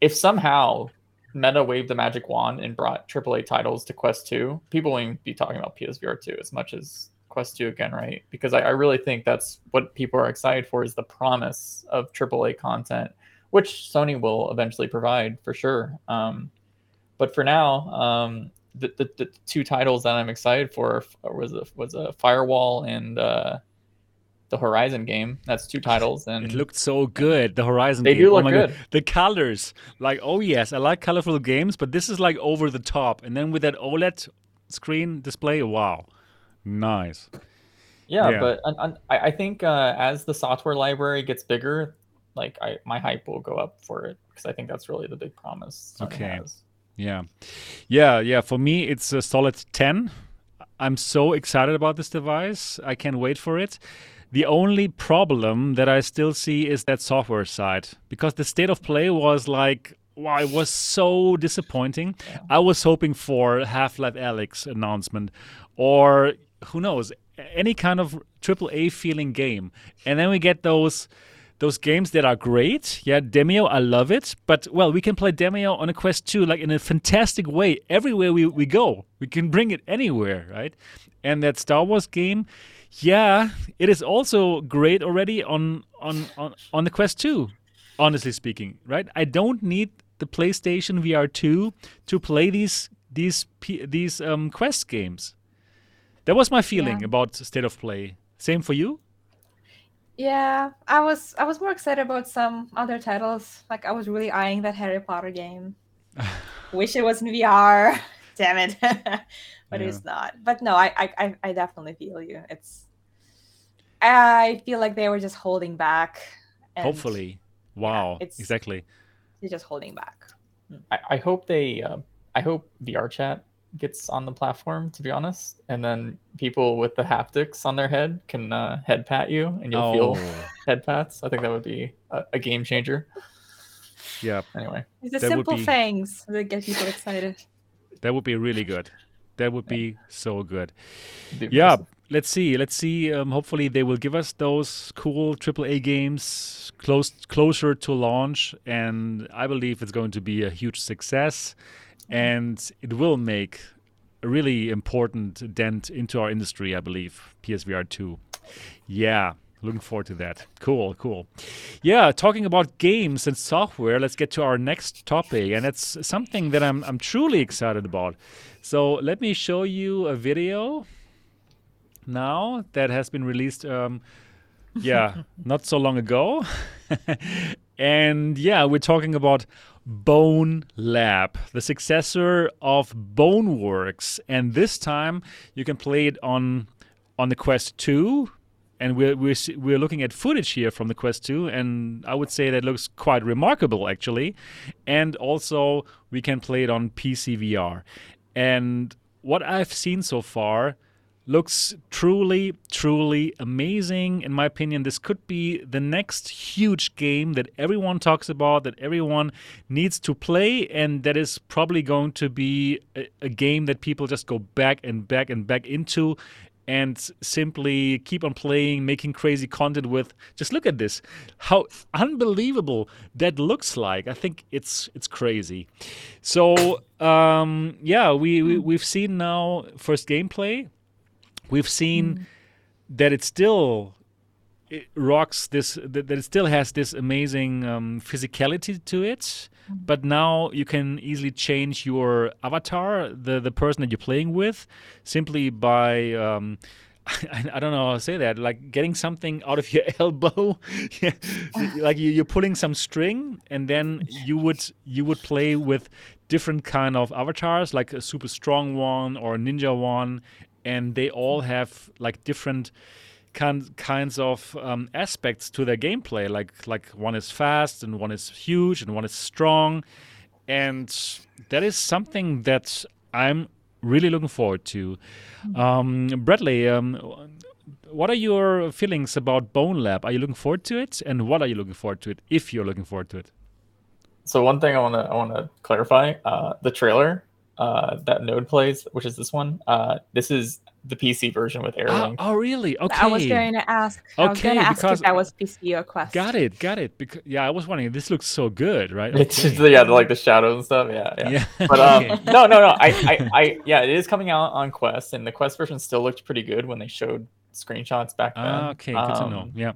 if somehow Meta waved the magic wand and brought AAA titles to Quest 2, people won't be talking about PSVR 2 as much as Quest 2 again, right? Because I, I really think that's what people are excited for is the promise of AAA content, which Sony will eventually provide for sure. Um, but for now, um, the, the, the, two titles that I'm excited for was a, was a Firewall and uh, the Horizon game. That's two titles, and it looked so good. The Horizon. They game. do look oh good. God. The colors, like oh yes, I like colorful games, but this is like over the top. And then with that OLED screen display, wow, nice. Yeah, yeah. but I, I think uh, as the software library gets bigger, like I, my hype will go up for it because I think that's really the big promise. Okay. Has. Yeah. Yeah, yeah. For me, it's a solid 10. I'm so excited about this device. I can't wait for it. The only problem that I still see is that software side because the state of play was like, wow, it was so disappointing. I was hoping for Half Life Alyx announcement or who knows, any kind of AAA feeling game. And then we get those those games that are great. Yeah, Demeo, I love it. But well, we can play Demeo on a Quest 2 like in a fantastic way everywhere we, we go. We can bring it anywhere, right? And that Star Wars game, yeah, it is also great already on on on, on the Quest 2, honestly speaking, right? I don't need the PlayStation VR 2 to play these these these um, Quest games. That was my feeling yeah. about State of Play. Same for you? Yeah, I was I was more excited about some other titles. Like I was really eyeing that Harry Potter game. [LAUGHS] Wish it was in VR. [LAUGHS] Damn it. [LAUGHS] but yeah. it's not. But no, I, I I definitely feel you. It's I feel like they were just holding back. Hopefully. Wow. Yeah, it's, exactly. They're just holding back. I, I hope they uh, I hope VRChat gets on the platform, to be honest. And then people with the haptics on their head can uh, head pat you, and you'll oh. feel [LAUGHS] head pats. I think that would be a, a game changer. Yeah. Anyway, it's the simple be, things that get people excited. That would be really good. That would be so good. Yeah. Let's see. Let's see. Um, hopefully, they will give us those cool AAA games close closer to launch, and I believe it's going to be a huge success and it will make a really important dent into our industry, I believe. PSVR 2. Yeah, looking forward to that. Cool, cool. Yeah, talking about games and software, let's get to our next topic, and it's something that I'm I'm truly excited about. So let me show you a video now that has been released. Um, yeah, [LAUGHS] not so long ago. [LAUGHS] and yeah, we're talking about Bone Lab, the successor of Boneworks. And this time you can play it on on the Quest 2, and we're, we're we're looking at footage here from the Quest 2, and I would say that looks quite remarkable actually. And also we can play it on PC VR. And what I've seen so far looks truly, truly amazing. In my opinion, this could be the next huge game that everyone talks about, that everyone needs to play, and that is probably going to be a, a game that people just go back and back and back into and simply keep on playing, making crazy content with. Just look at this, how unbelievable that looks like. I think it's it's crazy. So um, yeah, we, we we've seen now first gameplay. We've seen mm. that it still it rocks this that, it still has this amazing um, physicality to it but now you can easily change your avatar, the the person that you're playing with, simply by um, [LAUGHS] I, I, don't know how to say that. Like getting something out of your [LAUGHS] elbow, [LAUGHS] like you, are pulling some string, and then you would you would play with different kind of avatars, like a super strong one or a ninja one, and they all have like different kind, kinds of um, aspects to their gameplay. Like like one is fast and one is huge and one is strong, and that is something that I'm really looking forward to. Um, Bradley, um, what are your feelings about Bonelab? Are you looking forward to it, and what are you looking forward to it if you're looking forward to it? So one thing I want to I want to clarify: uh, the trailer uh, that Node plays, which is this one. Uh, this is the PC version with Airlink. Oh, oh, really? Okay. I was going to ask. Okay, I was going to ask if that was PC or Quest. Got it, got it. Because yeah, I was wondering. This looks so good, right? Okay. It's just, yeah, the, like the shadows and stuff. Yeah, yeah. yeah. [LAUGHS] But um, no, no, no. I, I, I, yeah, it is coming out on Quest, and the Quest version still looked pretty good when they showed screenshots back then. Ah, okay, good um, to know. Um, yeah.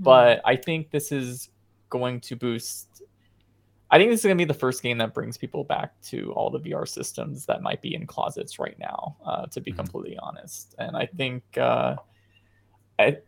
But I think this is going to boost I think this is going to be the first game that brings people back to all the VR systems that might be in closets right now, uh, to be mm-hmm. completely honest. And I think uh, I,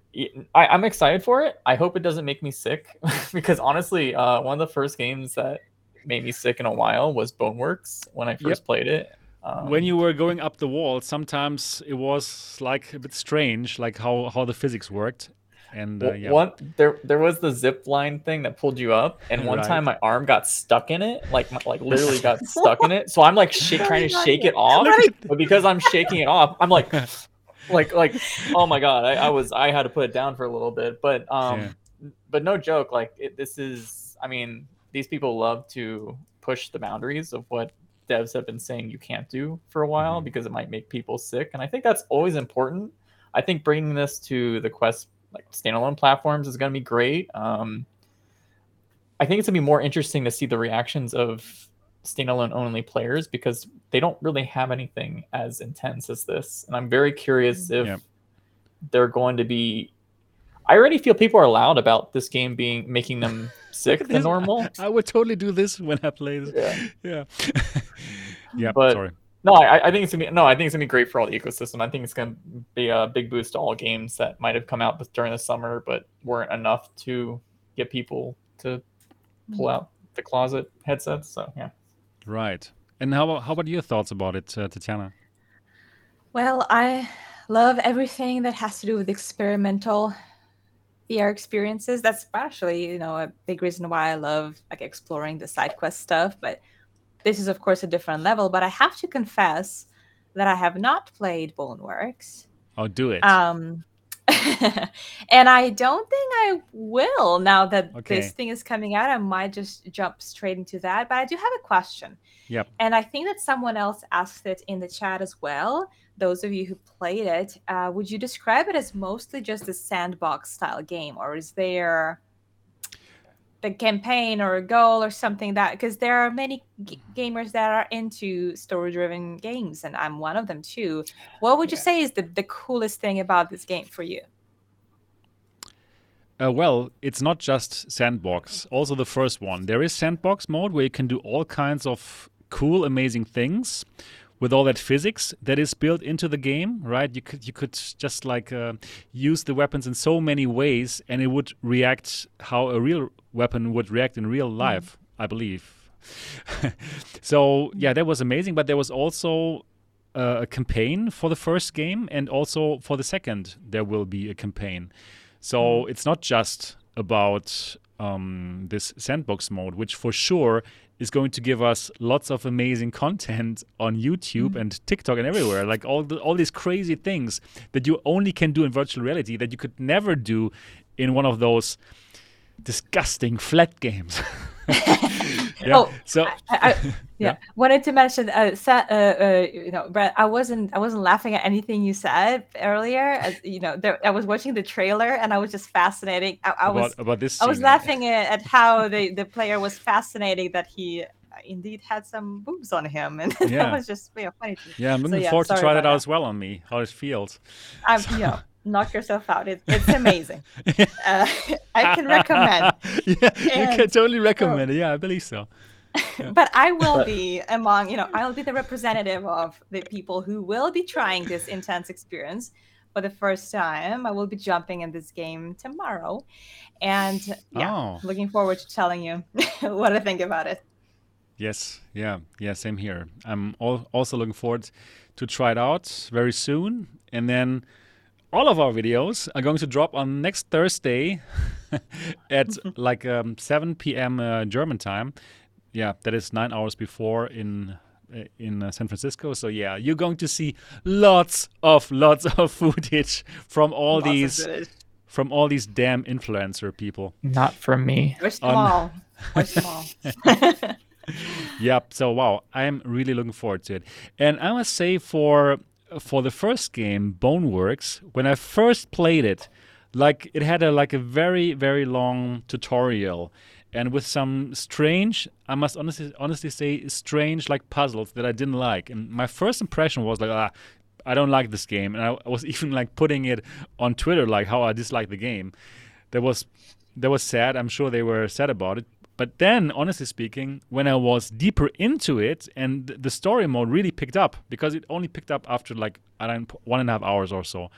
I, am excited for it. I hope it doesn't make me sick [LAUGHS] because honestly, uh, one of the first games that made me sick in a while was Boneworks when I first yep. played it. Um, when you were going up the wall, sometimes it was like a bit strange, like how, how the physics worked. And uh, yeah. one there there was the zip line thing that pulled you up, and one right. time my arm got stuck in it, like my, like literally [LAUGHS] got stuck in it. So I'm like sh- trying to shake it off, but because I'm shaking it off, I'm like, [LAUGHS] like like oh my god, I, I was I had to put it down for a little bit, but um, yeah. but no joke, like it, this is, I mean, these people love to push the boundaries of what devs have been saying you can't do for a while mm-hmm. because it might make people sick, and I think that's always important. I think bringing this to the Quest like standalone platforms is going to be great. Um, I think it's going to be more interesting to see the reactions of standalone only players because they don't really have anything as intense as this. And I'm very curious if yeah. they're going to be. I already feel people are loud about this game being making them [LAUGHS] sick than normal. I, I, would totally do this when I play this. Yeah. Yeah. yeah. [LAUGHS] But sorry. No, I, I think it's gonna be no. I think it's gonna be great for all the ecosystem. I think it's gonna be a big boost to all games that might have come out during the summer but weren't enough to get people to pull out the closet headsets. So yeah. Right. And how about, how about your thoughts about it, uh, Tatiana? Well, I love everything that has to do with experimental VR experiences. That's actually, you know, a big reason why I love like exploring the side quest stuff. But this is of course a different level, but I have to confess that I have not played Boneworks. Oh, do it. Um, [LAUGHS] and I don't think I will now that okay. this thing is coming out. I might just jump straight into that. But I do have a question. Yep. And I think that someone else asked it in the chat as well. Those of you who played it, uh, would you describe it as mostly just a sandbox style game, or is there the campaign or a goal or something that because there are many g- gamers that are into story driven games and i'm one of them too what would you yeah. say is the, the coolest thing about this game for you uh, well, it's not just sandbox. Also, the first one. There is sandbox mode where you can do all kinds of cool, amazing things with all that physics that is built into the game, right? You could you could just like uh, use the weapons in so many ways, and it would react how a real weapon would react in real mm. life, mm. I believe. [LAUGHS] so yeah, that was amazing. But there was also a campaign for the first game, and also for the second, there will be a campaign. So mm. it's not just about um, this sandbox mode, which for sure is going to give us lots of amazing content on YouTube mm. and TikTok and everywhere. Like all the, all these crazy things that you only can do in virtual reality that you could never do in one of those disgusting flat games. [LAUGHS] [LAUGHS] yeah. Oh, so I, I, [LAUGHS] yeah. yeah. wanted to mention, uh, uh, uh, you know, Brett, I wasn't, I wasn't laughing at anything you said earlier. As, you know, there, I was watching the trailer and I was just fascinating. I, I was about, about this. I was laughing at, at how the the player was fascinating that he indeed had some boobs on him, [LAUGHS] and yeah. that was just you know, funny. Yeah, I'm looking so, yeah, forward to try that out as well on me. How it feels. I'm, so. know, knock yourself out. It, it's amazing. uh, [LAUGHS] I can recommend. [LAUGHS] yeah, and, you can totally recommend oh, it. Yeah, I believe so. Yeah. but I will be among, you know, I'll be the representative of the people who will be trying this intense experience for the first time. I will be jumping in this game tomorrow. And yeah, oh. looking forward to telling you [LAUGHS] what I think about it. Yes, yeah, yeah, same here. I'm also looking forward to try it out very soon. And then all of our videos are going to drop on next Thursday [LAUGHS] at [LAUGHS] like um, 7 p.m. Uh, German time. Yeah, that is nine hours before in uh, in uh, San Francisco. So yeah, you're going to see lots of lots of [LAUGHS] footage from all lots these from all these damn influencer people. Not from me. We're small. We're small. yep. So wow, I'm really looking forward to it. And I must say for for the first game, Boneworks, when I first played it, like it had a like a very very long tutorial, and with some strange, I must honestly honestly say, strange like puzzles that I didn't like. And my first impression was like, ah, I don't like this game, and I [LAUGHS] was even like putting it on Twitter like how I dislike the game. That was that was sad. I'm sure they were sad about it. But then, honestly speaking, when I was deeper into it and the story mode really picked up, because it only picked up after like I don't one and a half hours or so,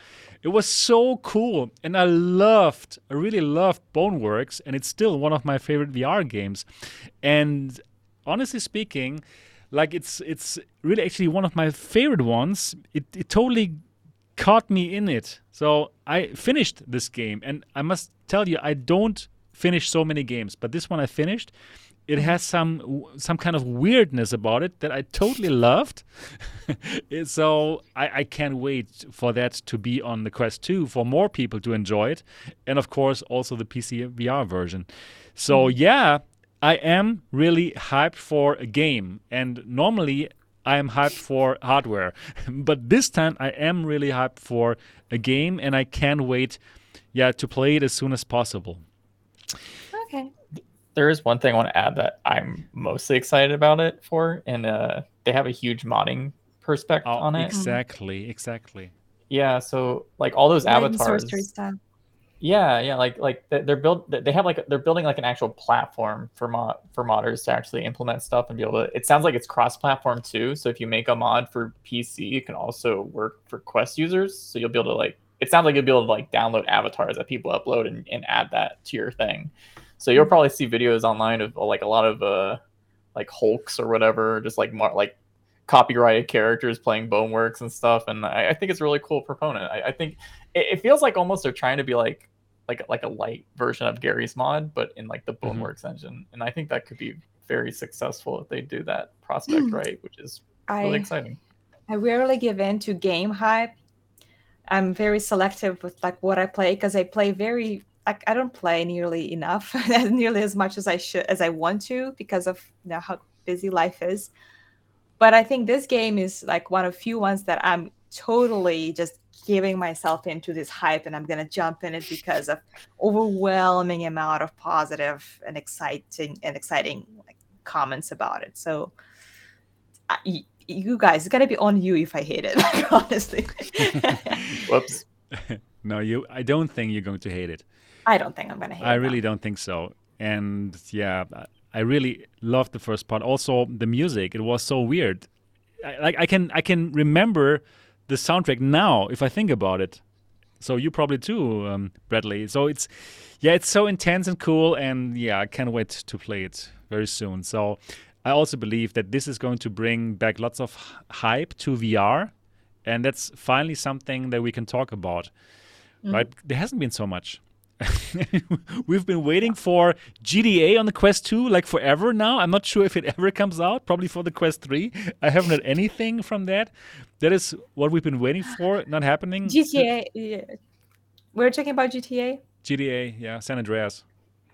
it was so cool. And I loved, I really loved Boneworks, and it's still one of my favorite VR games. And honestly speaking, like it's it's really actually one of my favorite ones. It it totally caught me in it. So I finished this game, and I must tell you, I don't finished so many games, but this one I finished. It has some some kind of weirdness about it that I totally loved. [LAUGHS] so I, I can't wait for that to be on the Quest 2 for more people to enjoy it, and of course also the PC VR version. So mm-hmm. yeah, I am really hyped for a game, and normally I am hyped for hardware, [LAUGHS] but this time I am really hyped for a game, and I can't wait, yeah, to play it as soon as possible. Okay. There is one thing I want to add that I'm mostly excited about it for, and uh, they have a huge modding perspective oh, on it. Exactly, exactly. Yeah, so like all those avatars. Yeah, yeah, like like they're built. They have like they're building like an actual platform for mod for modders to actually implement stuff and be able to. It sounds like it's cross-platform too. So if you make a mod for PC, it can also work for Quest users. So you'll be able to like it sounds like you'll be able to like download avatars that people upload and, and add that to your thing. So you'll probably see videos online of like a lot of uh like Hulks or whatever, just like mar- like copyrighted characters playing Boneworks and stuff. And I, I think it's a really cool proponent. I, I think it, it, feels like almost they're trying to be like like like a light version of Garry's Mod, but in like the mm-hmm. Boneworks mm-hmm. engine. And I think that could be very successful if they do that [CLEARS THROAT] prospect mm. right, which is really I, exciting. I rarely give in to game hype I'm very selective with like what I play because I play very like I don't play nearly enough, [LAUGHS] nearly as much as I should as I want to because of you know how busy life is. But I think this game is like one of few ones that I'm totally just giving myself into this hype and I'm gonna jump in it because of overwhelming amount of positive and exciting and exciting like comments about it. So I, you guys, it's gonna be on you if I hate it. [LAUGHS] Like, honestly. [LAUGHS] Whoops. [LAUGHS] no, you. I don't think you're going to hate it. I don't think I'm gonna hate. I it. I really don't think so. And yeah, I really loved the first part. Also, the music. It was so weird. I, like I can I can remember the soundtrack now if I think about it. So you probably too, um, Bradley. So it's yeah, it's so intense and cool, and yeah, I can't wait to play it very soon. So I also believe that this is going to bring back lots of hype to VR, and that's finally something that we can talk about. Mm. Right? There hasn't been so much. [LAUGHS] We've been waiting for GTA on the Quest 2 like forever now. I'm not sure if it ever comes out, probably for the Quest 3. I haven't heard anything from that. That is what we've been waiting for, not happening. GTA, yeah. We're talking about GTA? GTA, yeah, San Andreas.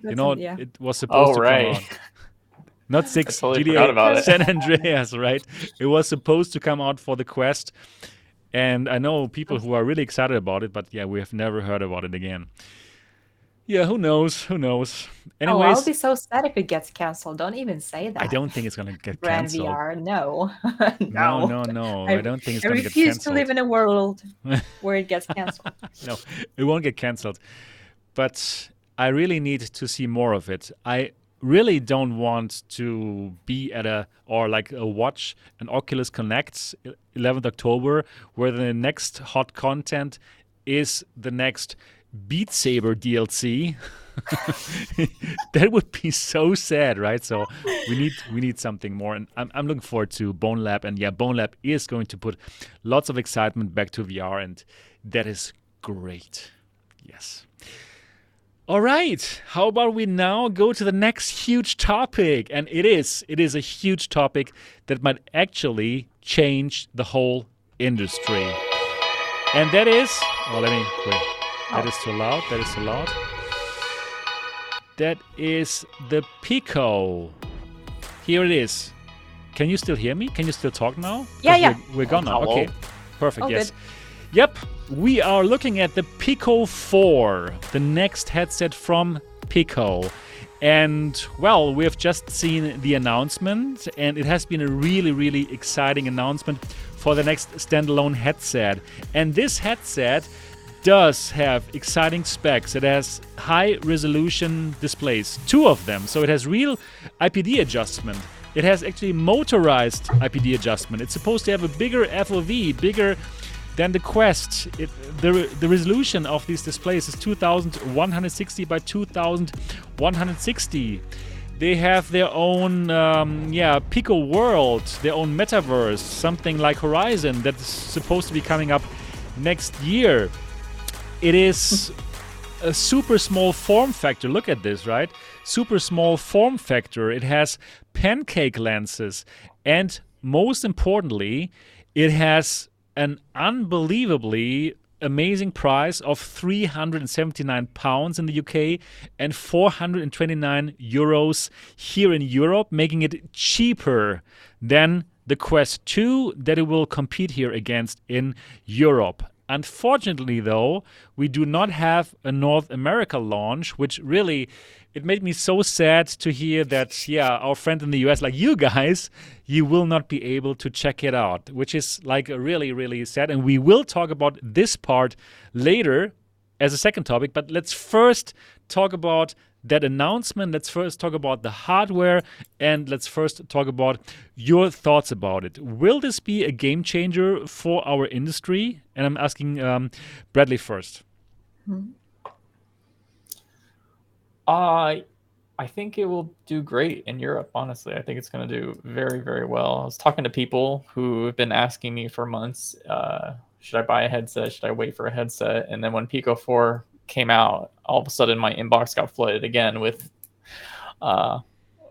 That's you know, it, yeah. it was supposed oh, to right. come out. [LAUGHS] Not six totally GTA San Andreas, right? It was supposed to come out for the Quest, and I know people who are really excited about it, but yeah, we have never heard about it again. Yeah, who knows? Who knows? Anyways, oh, I'll be so sad if it gets canceled. Don't even say that. I don't think it's gonna get canceled. VR, [LAUGHS] no. no, no, no. I, I, don't think it's I gonna get canceled. I refuse to live in a world [LAUGHS] where it gets canceled. [LAUGHS] no, it won't get canceled. But I really need to see more of it. I really don't want to be at a or like a watch an Oculus Connect 11th October where the next hot content is the next Beat Saber DLC. [LAUGHS] that would be so sad, right? So we need we need something more, and I'm I'm looking forward to Bonelab, and yeah, Bonelab is going to put lots of excitement back to VR, and that is great. Yes. All right. How about we now go to the next huge topic, and it is it is a huge topic that might actually change the whole industry, and that is. Well, let me wait. That is too loud. That is too loud. That is the Pico. Here it is. Can you still hear me? Can you still talk now? Yeah, yeah. We're, we're gone now. Okay. Perfect. Oh, yes. Good. Yep. We are looking at the Pico 4, the next headset from Pico. And well, we have just seen the announcement, and it has been a really, really exciting announcement for the next standalone headset. And this headset does have exciting specs. It has high resolution displays, two of them. So it has real IPD adjustment. It has actually motorized IPD adjustment. It's supposed to have a bigger FOV, bigger than the Quest. It, the, the resolution of these displays is 2160 by 2160. They have their own, um, yeah, Pico World, their own metaverse, something like Horizon that's supposed to be coming up next year. It is a super small form factor. Look at this, right? Super small form factor. It has pancake lenses. And most importantly, it has an unbelievably amazing price of 379 pounds in the UK and 429 euros here in Europe, making it cheaper than the Quest 2 that it will compete here against in Europe. Unfortunately, though, we do not have a North America launch, which really it made me so sad to hear that yeah, our friend in the US, like you guys, you will not be able to check it out, which is like really really sad. And we will talk about this part later as a second topic, but let's first talk about that announcement. Let's first talk about the hardware and let's first talk about your thoughts about it. Will this be a game changer for our industry? And I'm asking um, Bradley first. Hmm. Uh, I think it will do great in Europe, honestly. I think it's going to do very, very well. I was talking to people who have been asking me for months uh, should I buy a headset? Should I wait for a headset? And then when Pico 4 came out, all of a sudden my inbox got flooded again with, uh,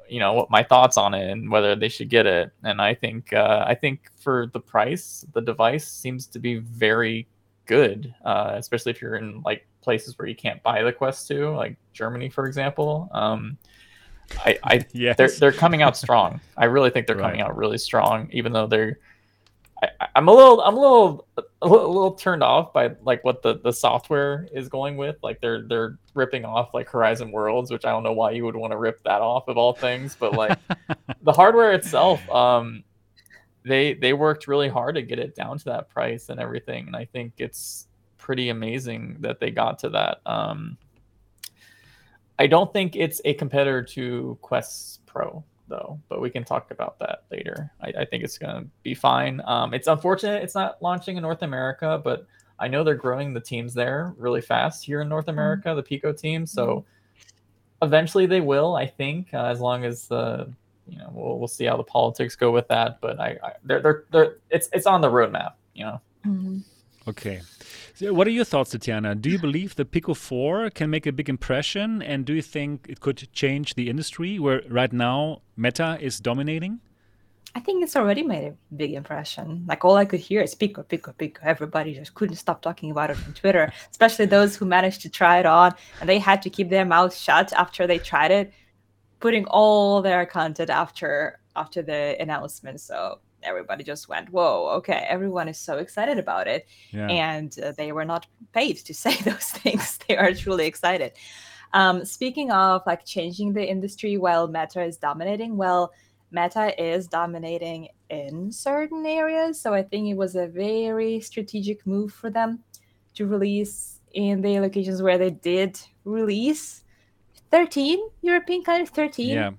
you know, what my thoughts on it and whether they should get it. And I think uh, I think for the price, the device seems to be very good, uh, especially if you're in like places where you can't buy the Quest 2, like Germany, for example. Um, I, I [LAUGHS] yes. they're they're coming out strong. I really think they're right. coming out really strong, even though they're I, am a little I'm a little a little turned off by like what the the software is going with. Like they're they're ripping off like Horizon Worlds, which I don't know why you would want to rip that off of all things, but like [LAUGHS] the hardware itself, um, they they worked really hard to get it down to that price and everything, and I think it's pretty amazing that they got to that. Um, I don't think it's a competitor to Quest Pro though, but we can talk about that later. I, I think it's going to be fine. Um, it's unfortunate it's not launching in North America, but I know they're growing the teams there really fast here in North mm-hmm. America, mm-hmm. the Pico team. So mm-hmm. eventually they will, I think, uh, as long as the you know, we'll we'll see how the politics go with that. But I, I they're, they're they're it's it's on the roadmap, you know. Mm-hmm. Okay. So what are your thoughts, Tatiana? Do you believe the Pico 4 can make a big impression? And do you think it could change the industry where right now Meta is dominating? I think it's already made a big impression. Like all I could hear is Pico, Pico, Pico. Everybody just couldn't stop talking about it on Twitter, [LAUGHS] especially those who managed to try it on and they had to keep their mouths shut after they tried it, putting all their content after after the announcement. So everybody just went, "Whoa, okay!" Everyone is so excited about it, yeah. and uh, they were not paid to [LAUGHS] say those things. they are truly excited. Um, speaking of like changing the industry while Meta is dominating, well, Meta is dominating in certain areas, so I think it was a very strategic move for them to release in the locations where they did release 13 European countries, 13. Yeah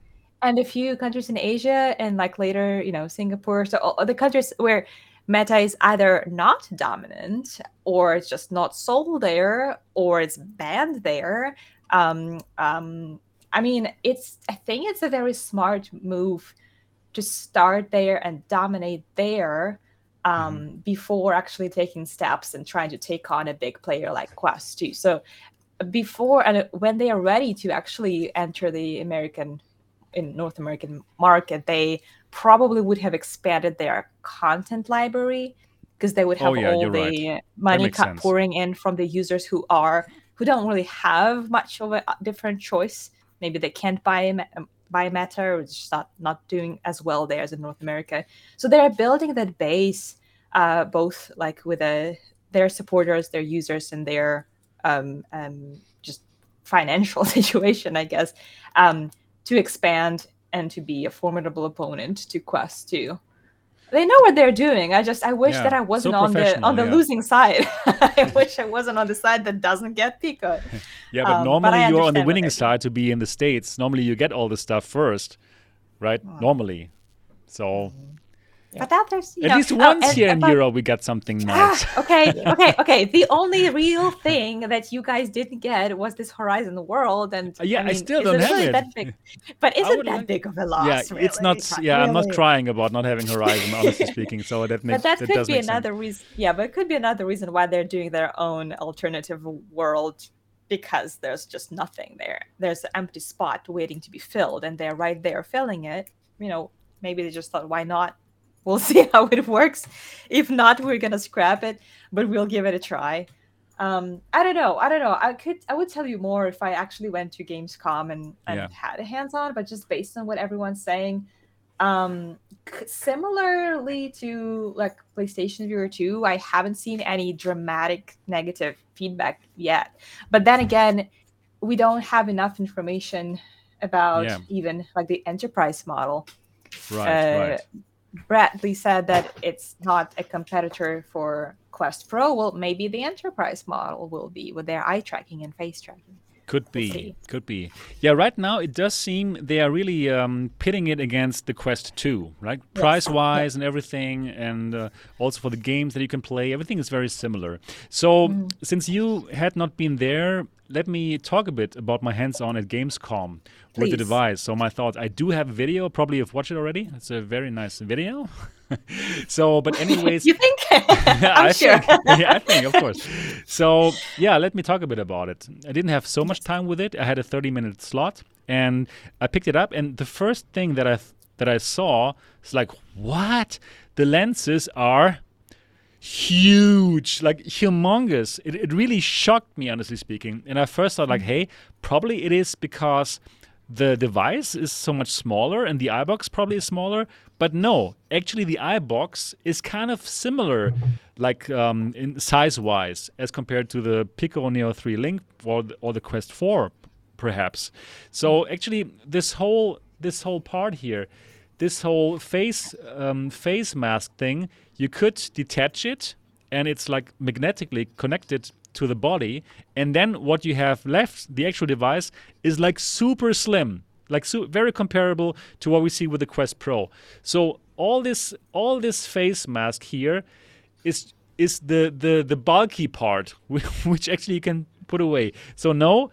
and a few countries in Asia and like later, you know, Singapore. So all the countries where Meta is either not dominant or it's just not sold there or it's banned there. Um, um, I mean, it's I think it's a very smart move to start there and dominate there um, mm-hmm. before actually taking steps and trying to take on a big player like Quest too. So before and when they are ready to actually enter the American in North American market, they probably would have expanded their content library because they would have oh, yeah, all the right. money pouring in from the users who are who don't really have much of a different choice. Maybe they can't buy um, buy Meta or just not not doing as well there as in North America. So they're building that base, uh, both like with a, uh, their supporters, their users, and their um, um, just financial [LAUGHS] situation, I guess. Um, to expand and to be a formidable opponent to Quest 2. They know what they're doing. I just I wish yeah, that I wasn't so on the on the yeah. losing side. [LAUGHS] I wish I wasn't on the side that doesn't get Pico. [LAUGHS] yeah, but um, normally but you're on the winning side to be in the states. Normally you get all the stuff first, right? Oh. Normally. So mm-hmm. But that there's at know, least once oh, here in Europe we got something ah, nice. [LAUGHS] okay, okay, okay. The only real thing that you guys didn't get was this Horizon World, and uh, yeah, I, mean, I still don't have really it. That big? But isn't that like... big of a loss? Yeah, really? it's not. Yeah, really? I'm not crying about not having Horizon, honestly [LAUGHS] speaking. So that makes. But that, that could be another reason. Yeah, but it could be another reason why they're doing their own alternative world because there's just nothing there. There's an empty spot waiting to be filled, and they're right there filling it. You know, maybe they just thought, why not We'll [LAUGHS] see how it works. If not, we're gonna scrap it, but we'll give it a try. Um, I don't know. I don't know. I could I would tell you more if I actually went to Gamescom and, and yeah. had a hands-on, but just based on what everyone's saying, um similarly to like PlayStation VR 2, I haven't seen any dramatic negative feedback yet. But then again, we don't have enough information about yeah. even like the enterprise model. Right, uh, right. Bradley said that it's not a competitor for Quest Pro. Well, maybe the enterprise model will be with their eye tracking and face tracking. Could be, could be. Yeah, right now it does seem they are really um, pitting it against the Quest 2, right? Yes. Price wise and everything, and uh, also for the games that you can play, everything is very similar. So, mm. since you had not been there, let me talk a bit about my hands on at Gamescom Please. with the device. So, my thoughts I do have a video, probably you've watched it already. It's a very nice video. [LAUGHS] so, but anyways, [LAUGHS] you think? [LAUGHS] I'm I sure. Think, yeah, I think, of course. So, yeah, let me talk a bit about it. I didn't have so much time with it. I had a 30 minute slot, and I picked it up. And the first thing that I th- that I saw is like, what? The lenses are huge, like humongous. It, it really shocked me, honestly speaking. And I first thought, like, mm. hey, probably it is because the device is so much smaller and the eyebox probably is smaller. But no, actually, the eyebox is kind of similar, like um, in size wise, as compared to the Pico Neo 3 Link or the, or the Quest 4, perhaps. So actually, this whole this whole part here, this whole face um, face mask thing, you could detach it, and it's like magnetically connected to the body and then what you have left the actual device is like super slim like su- very comparable to what we see with the quest pro. So all this all this face mask here is is the the the bulky part [LAUGHS] which actually you can put away. So no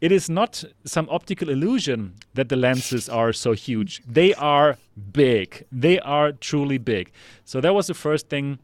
it is not some optical illusion that the lenses are so huge. They are big. They are truly big. So that was the first thing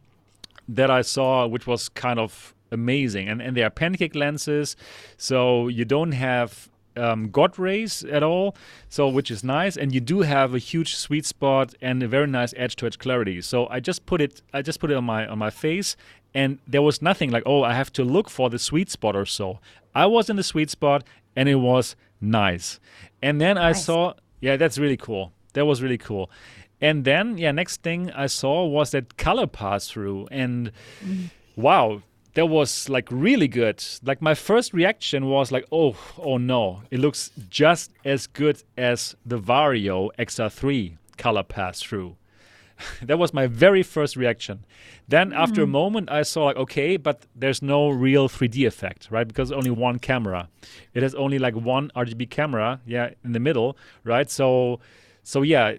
that I saw, which was kind of amazing. And and they are pancake lenses, so you don't have um, God rays at all, so which is nice, and you do have a huge sweet spot and a very nice edge-to-edge clarity. So I just put it, I just put it on my on my face, and there was nothing like, oh, I have to look for the sweet spot or so. I was in the sweet spot, and it was nice. And then nice. I saw, yeah, that's really cool. That was really cool. And then, yeah, next thing I saw was that color pass through, and mm. wow, that was like really good. Like my first reaction was like, oh, oh no, it looks just as good as the Varjo XR3 color pass through. [LAUGHS] that was my very first reaction. Then mm. after a hmm. moment, I saw like, okay, but there's no real 3D effect, right? Because only one camera. It has only like one RGB camera, yeah, in the middle, right? So, so yeah,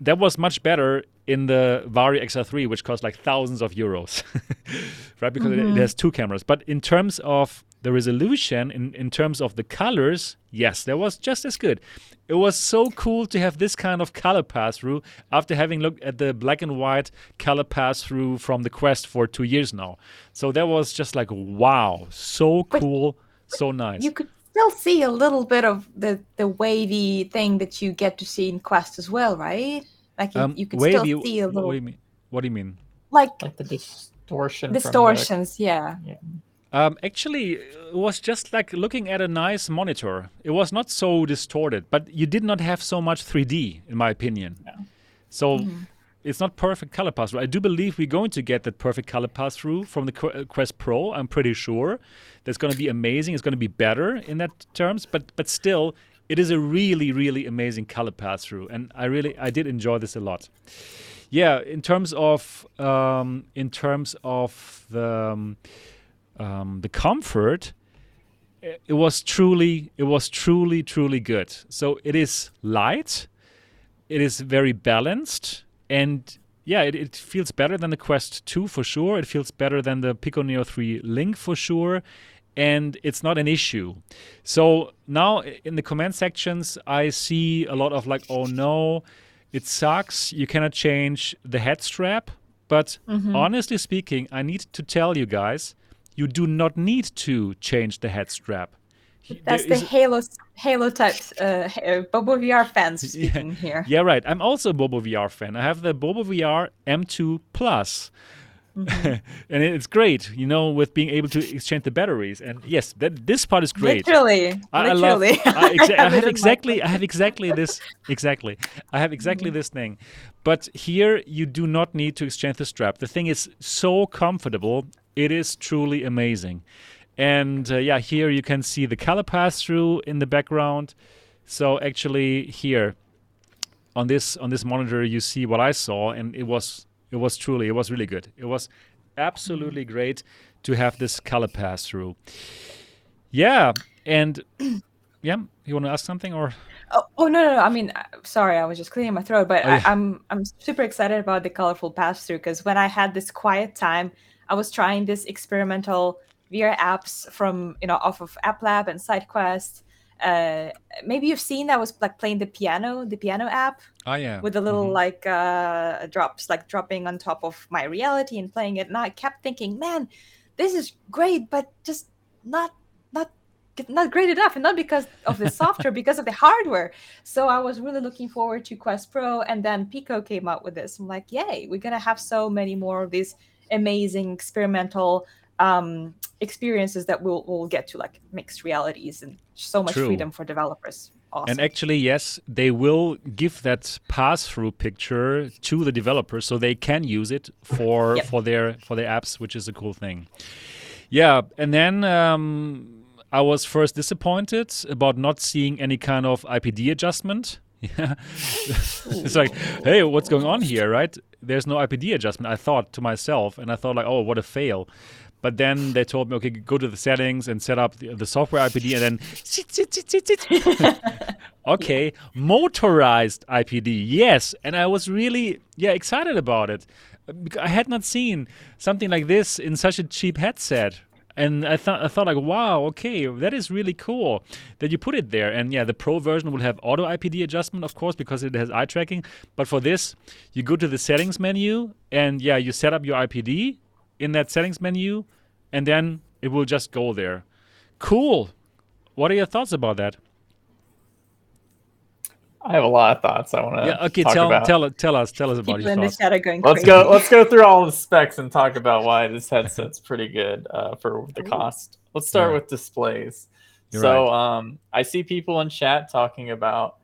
that was much better in the Varjo XR3, which costs like thousands of euros, [LAUGHS] right? Because mm-hmm. it, it, has two cameras. But in terms of the resolution, in, in terms of the colors, yes, that was just as good. It was so cool to have this kind of color pass through after having looked at the black and white color pass through from the Quest for two years now. So that was just like, wow, so cool, but, so nice. You could still see a little bit of the, the wavy thing that you get to see in Quest as well, right? Like you, um, you could wavy, still see a little. What do you mean? What do you mean? Like, like the distortion. Distortions, the... yeah. yeah. Um, actually, it was just like looking at a nice monitor. It was not so distorted, but you did not have so much 3D, in my opinion. Yeah. So mm-hmm. it's not perfect color pass through. I do believe we're going to get that perfect color pass through from the uh, Quest Pro. I'm pretty sure that's going to be amazing. It's going to be better in that terms, but but still, it is a really really amazing color pass through, and I really I did enjoy this a lot. Yeah, in terms of um, in terms of the um, um, the comfort, it was truly it was truly truly good. So it is light, it is very balanced, and yeah, it, it feels better than the Quest 2 for sure. It feels better than the Pico Neo 3 Link for sure. And it's not an issue. So now in the comment sections, I see a lot of like, oh no, it sucks. You cannot change the head strap. But mm-hmm. honestly speaking, I need to tell you guys you do not need to change the head strap. That's the Halo Halo type uh, uh Bobo VR fans [LAUGHS] speaking yeah, here. Yeah, right. I'm also a Bobo VR fan. I have the Bobo VR M2 Plus. Mm-hmm. [LAUGHS] and it's great, you know, with being able to exchange the batteries. And yes, that this part is great. Literally, I, literally. I, love, [LAUGHS] I, exa- I have exactly, I have exactly this, exactly. I have exactly mm-hmm. this thing. But here, you do not need to exchange the strap. The thing is so comfortable. It is truly amazing. And uh, yeah, here you can see the color pass through in the background. So actually, here on this on this monitor, you see what I saw, and it was it was truly it was really good. It was absolutely mm-hmm. great to have this color pass through. Yeah, and [CLEARS THROAT] yeah, you want to ask something or? Oh, oh no, no, no, I mean, uh, sorry, I was just clearing my throat, but oh, yeah. I, I'm I'm super excited about the colorful pass through because when I had this quiet time I was trying this experimental VR apps from you know off of App Lab and SideQuest. Uh, maybe you've seen that was like playing the piano, the piano app. Oh yeah. With the little mm-hmm. like uh, drops, like dropping on top of my reality and playing it. And I kept thinking, man, this is great, but just not not not great enough and not because of the software [LAUGHS] because of the hardware so i was really looking forward to quest pro and then pico came out with this i'm like yay we're gonna have so many more of these amazing experimental um, experiences that we'll, we'll get to like mixed realities and so much True. freedom for developers. Awesome. And actually, yes, they will give that pass-through picture to the developers so they can use it for [LAUGHS] yep. for their for their apps, which is a cool thing. Yeah, and then um, I was first disappointed about not seeing any kind of IPD adjustment. [LAUGHS] Yeah, [LAUGHS] it's like, hey, what's going on here, right? There's no IPD adjustment. I thought to myself, and I thought like, oh, what a fail. But then they told me, okay, go to the settings and set up the, the software IPD, and then [LAUGHS] [LAUGHS] okay, motorized IPD, yes. And I was really yeah excited about it. Because I had not seen something like this in such a cheap headset. And I thought I thought like, wow, okay, that is really cool that you put it there. And yeah, the Pro version will have auto IPD adjustment, of course, because it has eye tracking. But for this, you go to the settings menu, and yeah, you set up your IPD in that settings menu, and then it will just go there. Cool. What are your thoughts about that? I have a lot of thoughts I want to. Yeah, okay. tell about. tell tell us tell us about People your in thoughts. The chat are going let's go. Let's go through all the specs and talk about why this headset's pretty good uh, for the cost. Let's start yeah. with displays. You're so right. um, I see people in chat talking about,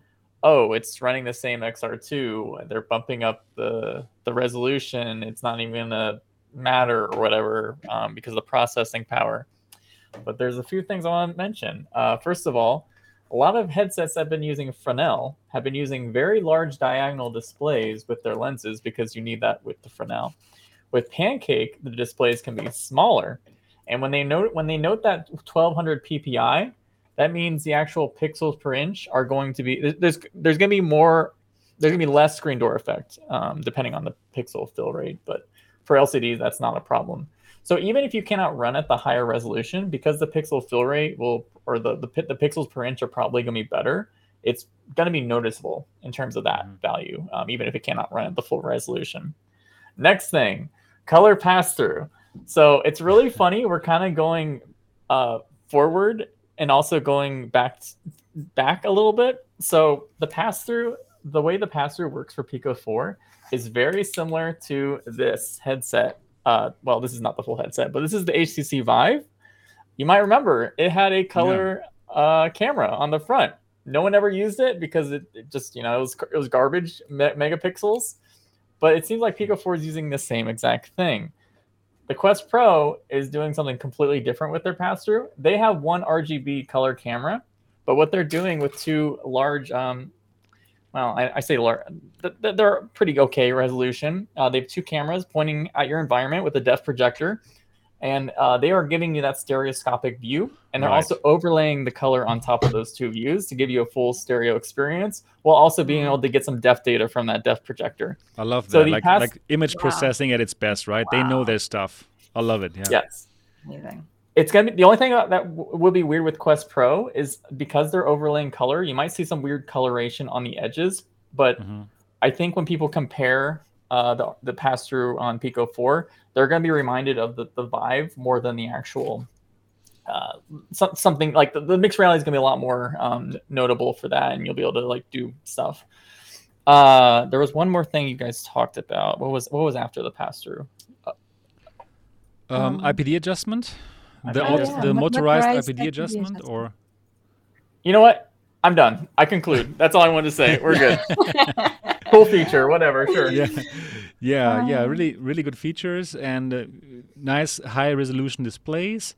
oh, it's running the same XR2. They're bumping up the the resolution. It's not even gonna matter or whatever um, because of the processing power. But there's a few things I want to mention. Uh, first of all a lot of headsets have been using Fresnel have been using very large diagonal displays with their lenses because you need that with the Fresnel. With Pancake, the displays can be smaller, and when they note when they note that 1200 ppi, that means the actual pixels per inch are going to be there's there's going to be more there's going to be less screen door effect um, depending on the pixel fill rate, but for LCDs that's not a problem. So even if you cannot run at the higher resolution, because the pixel fill rate will or the the, the pixels per inch are probably going to be better, it's going to be noticeable in terms of that mm-hmm. value, um, even if it cannot run at the full resolution. Next thing, color pass through. So it's really [LAUGHS] funny. We're kind of going uh, forward and also going back back a little bit. So the pass through, the way the pass through works for Pico 4 is very similar to this headset uh, well, this is not the full headset, but this is the HTC Vive. You might remember it had a color yeah. uh, camera on the front. No one ever used it because it, it just, you know, it was, it was garbage me- megapixels. But it seems like Pico 4 is using the same exact thing. The Quest Pro is doing something completely different with their pass through. They have one RGB color camera, but what they're doing with two large um, well, I, I say they're pretty okay resolution. Uh, they have two cameras pointing at your environment with a depth projector, and uh, they are giving you that stereoscopic view. And they're right. also overlaying the color on top of those two views to give you a full stereo experience, while also being able to get some depth data from that depth projector. I love that. So like, past... like image wow. processing at its best, right? Wow. They know their stuff. I love it. Yeah. Yes. Amazing it's gonna be the only thing that w- will be weird with Quest Pro is because they're overlaying color. You might see some weird coloration on the edges, but mm-hmm. I think when people compare uh, the the pass through on Pico Four, they're gonna be reminded of the the Vive more than the actual. Uh, so, something like the, the mixed reality is gonna be a lot more um, notable for that, and you'll be able to like do stuff. Uh, there was one more thing you guys talked about. What was what was after the pass through? Um, IPD adjustment the, oh, yeah. the motorized, motorized IPD, IPD adjustment, adjustment, or you know what? I'm done. I conclude. That's all I wanted to say. We're good. [LAUGHS] cool feature, whatever. Sure. Yeah, yeah, um, yeah. Really, really good features and uh, nice high resolution displays.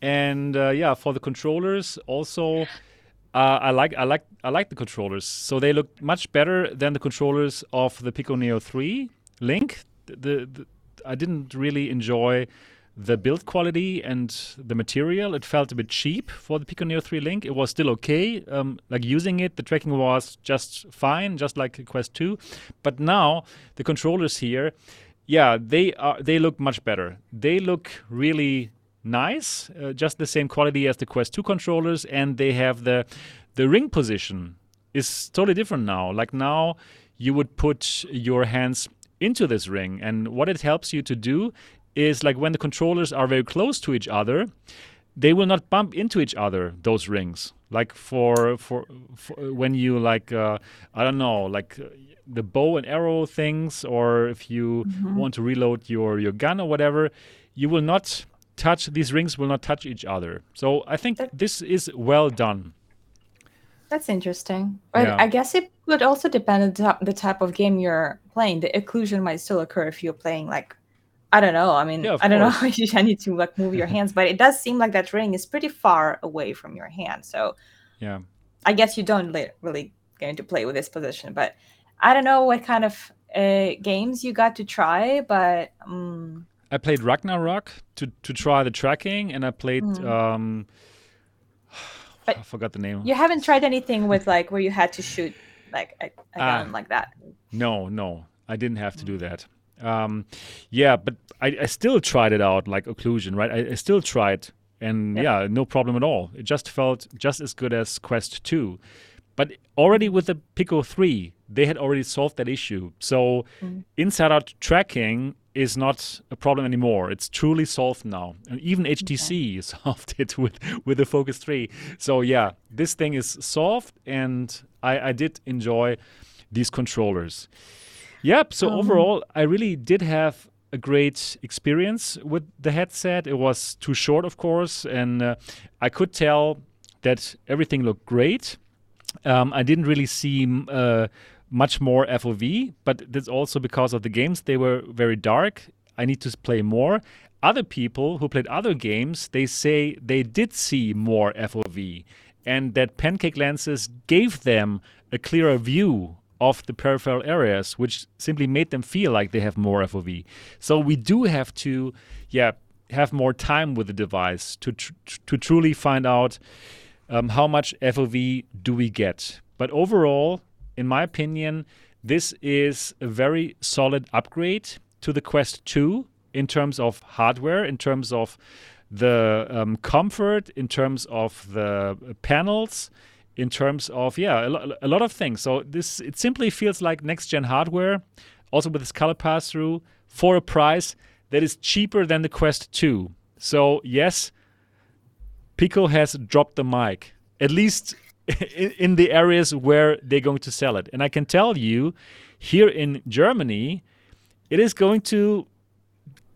And uh, yeah, for the controllers, also, uh, I like, I like, I like the controllers. So they look much better than the controllers of the Pico Neo 3 Link. The, the, the I didn't really enjoy the build quality and the material it felt a bit cheap for the pico neo 3 link. It was still okay. Um, like using it the tracking was just fine just like quest 2 but now the controllers here yeah they are they look much better. They look really nice uh, just the same quality as the quest 2 controllers and they have the the ring position is totally different now. Like now you would put your hands into this ring and what it helps you to do is like when the controllers are very close to each other, they will not bump into each other. Those rings, like for for, for when you like uh, I don't know, like uh, the bow and arrow things, or if you mm-hmm. want to reload your your gun or whatever, you will not touch these rings will not touch each other. So I think that, this is well done. That's interesting. But yeah. I guess it would also depend on the type of game you're playing. The occlusion might still occur if you're playing like I don't know. I mean, yeah, I don't [LAUGHS] course. know if you need to like move your hands, but it does seem like that ring is pretty far away from your hand. So, yeah, I guess you don't li- really get into play with this position. But I don't know what kind of uh, games you got to try, but um... I played Ragnarock to to try the tracking, and I played. Mm. Um, [SIGHS] I forgot the name. You haven't tried anything with like where you had to shoot like a, a gun uh, like that. No, no, I didn't have to do hmm. that. Um, yeah, but I, I, still tried it out like occlusion, right? I, I, still tried And yep. yeah, no problem at all. It just felt just as good as Quest 2. But already with the Pico 3, they had already solved that issue. So mm. inside out tracking is not a problem anymore. It's truly solved now. And even HTC okay. [LAUGHS] solved it with, with the Focus 3. So yeah, this thing is solved and I, I did enjoy these controllers. Yep. So um, overall, I really did have a great experience with the headset. It was too short, of course, and uh, I could tell that everything looked great. Um, I didn't really see uh, much more FOV, but that's also because of the games. They were very dark. I need to play more. Other people who played other games, they say they did see more FOV and that pancake lenses gave them a clearer view of the peripheral areas, which simply made them feel like they have more FOV. So we do have to, yeah, have more time with the device to tr- to truly find out um, how much FOV do we get. But overall, in my opinion, this is a very solid upgrade to the Quest 2 in terms of hardware, in terms of the um, comfort, in terms of the panels, in terms of yeah a, lo- a, lot of things. So this it simply feels like next gen hardware, also with this color pass through for a price that is cheaper than the Quest 2. So yes, Pico has dropped the mic at least [LAUGHS] in the areas where they're going to sell it. And I can tell you, here in Germany, it is going to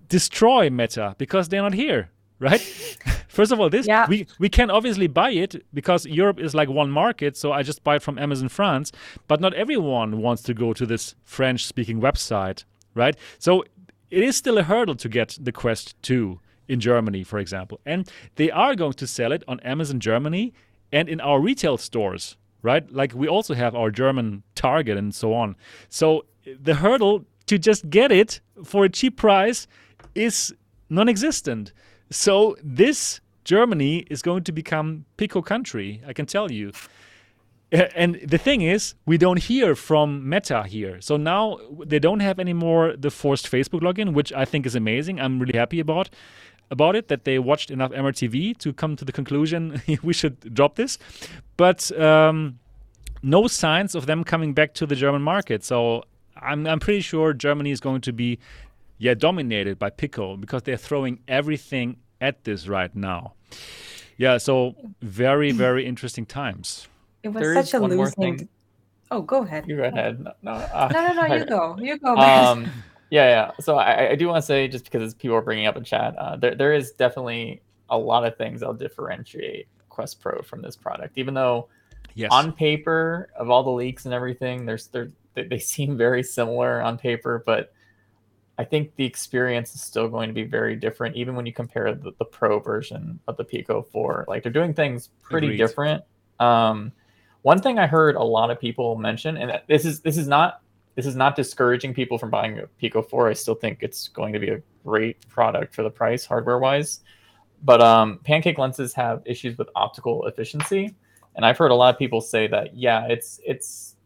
destroy Meta because they're not here right? [LAUGHS] First of all, this yeah. we we can obviously buy it because Europe is like one market, so I just buy it from Amazon France. But not everyone wants to go to this French-speaking website, right? So it is still a hurdle to get the Quest 2 in Germany, for example, and they are going to sell it on Amazon Germany and in our retail stores, right? Like we also have our German Target and so on. So the hurdle to just get it for a cheap price is non-existent. So this Germany is going to become Pico country, I can tell you. And the thing is, we don't hear from Meta here. So now they don't have anymore the forced Facebook login, which I think is amazing. I'm really happy about about it that they watched enough MRTV to come to the conclusion [LAUGHS] we should drop this. But um, no signs of them coming back to the German market. So I'm, I'm pretty sure Germany is going to be yeah, dominated by Pico because they're throwing everything at this right now. Yeah, so very, [CLEARS THROAT] very interesting times. It was there such a losing. Oh, go ahead. You go ahead. No, no, uh, no, no, no, you [LAUGHS] go. You go. Um, [LAUGHS] yeah, yeah. So I, I do want to say, just because people are bringing up in chat, uh, there, there is definitely a lot of things that'll differentiate Quest Pro from this product. Even though, yes. on paper, of all the leaks and everything, there's they they [LAUGHS] seem very similar on paper, but I think the experience is still going to be very different, even when you compare the, the Pro version of the Pico 4. Like they're doing things pretty Agreed. different. Um, one thing I heard a lot of people mention, and this is this is not this is not discouraging people from buying a Pico 4. I still think it's going to be a great product for the price, hardware wise. But um, pancake lenses have issues with optical efficiency, and I've heard a lot of people say that yeah, it's it's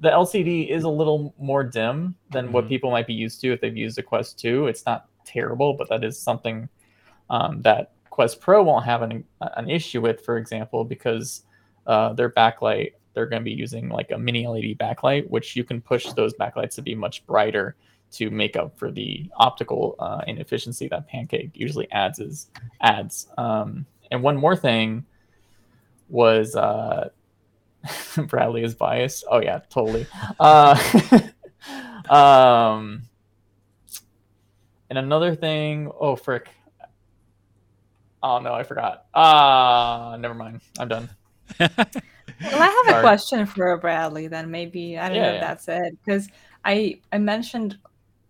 the LCD is a little more dim than mm-hmm. what people might be used to if they've used a Quest 2. It's not terrible, but that is something um, that Quest Pro won't have an, an issue with, for example, because uh, their backlight, they're going to be using like a mini LED backlight, which you can push those backlights to be much brighter to make up for the optical uh, inefficiency that Pancake usually adds. Is, adds. Um, and one more thing was uh, [LAUGHS] Bradley is biased. Oh yeah, totally. Uh, [LAUGHS] um, and another thing. Oh frick. Oh no, I forgot. Ah, uh, never mind. I'm done. [LAUGHS] well, I have Sorry. a question for Bradley. Then maybe I don't yeah, know if yeah. that's it because I I mentioned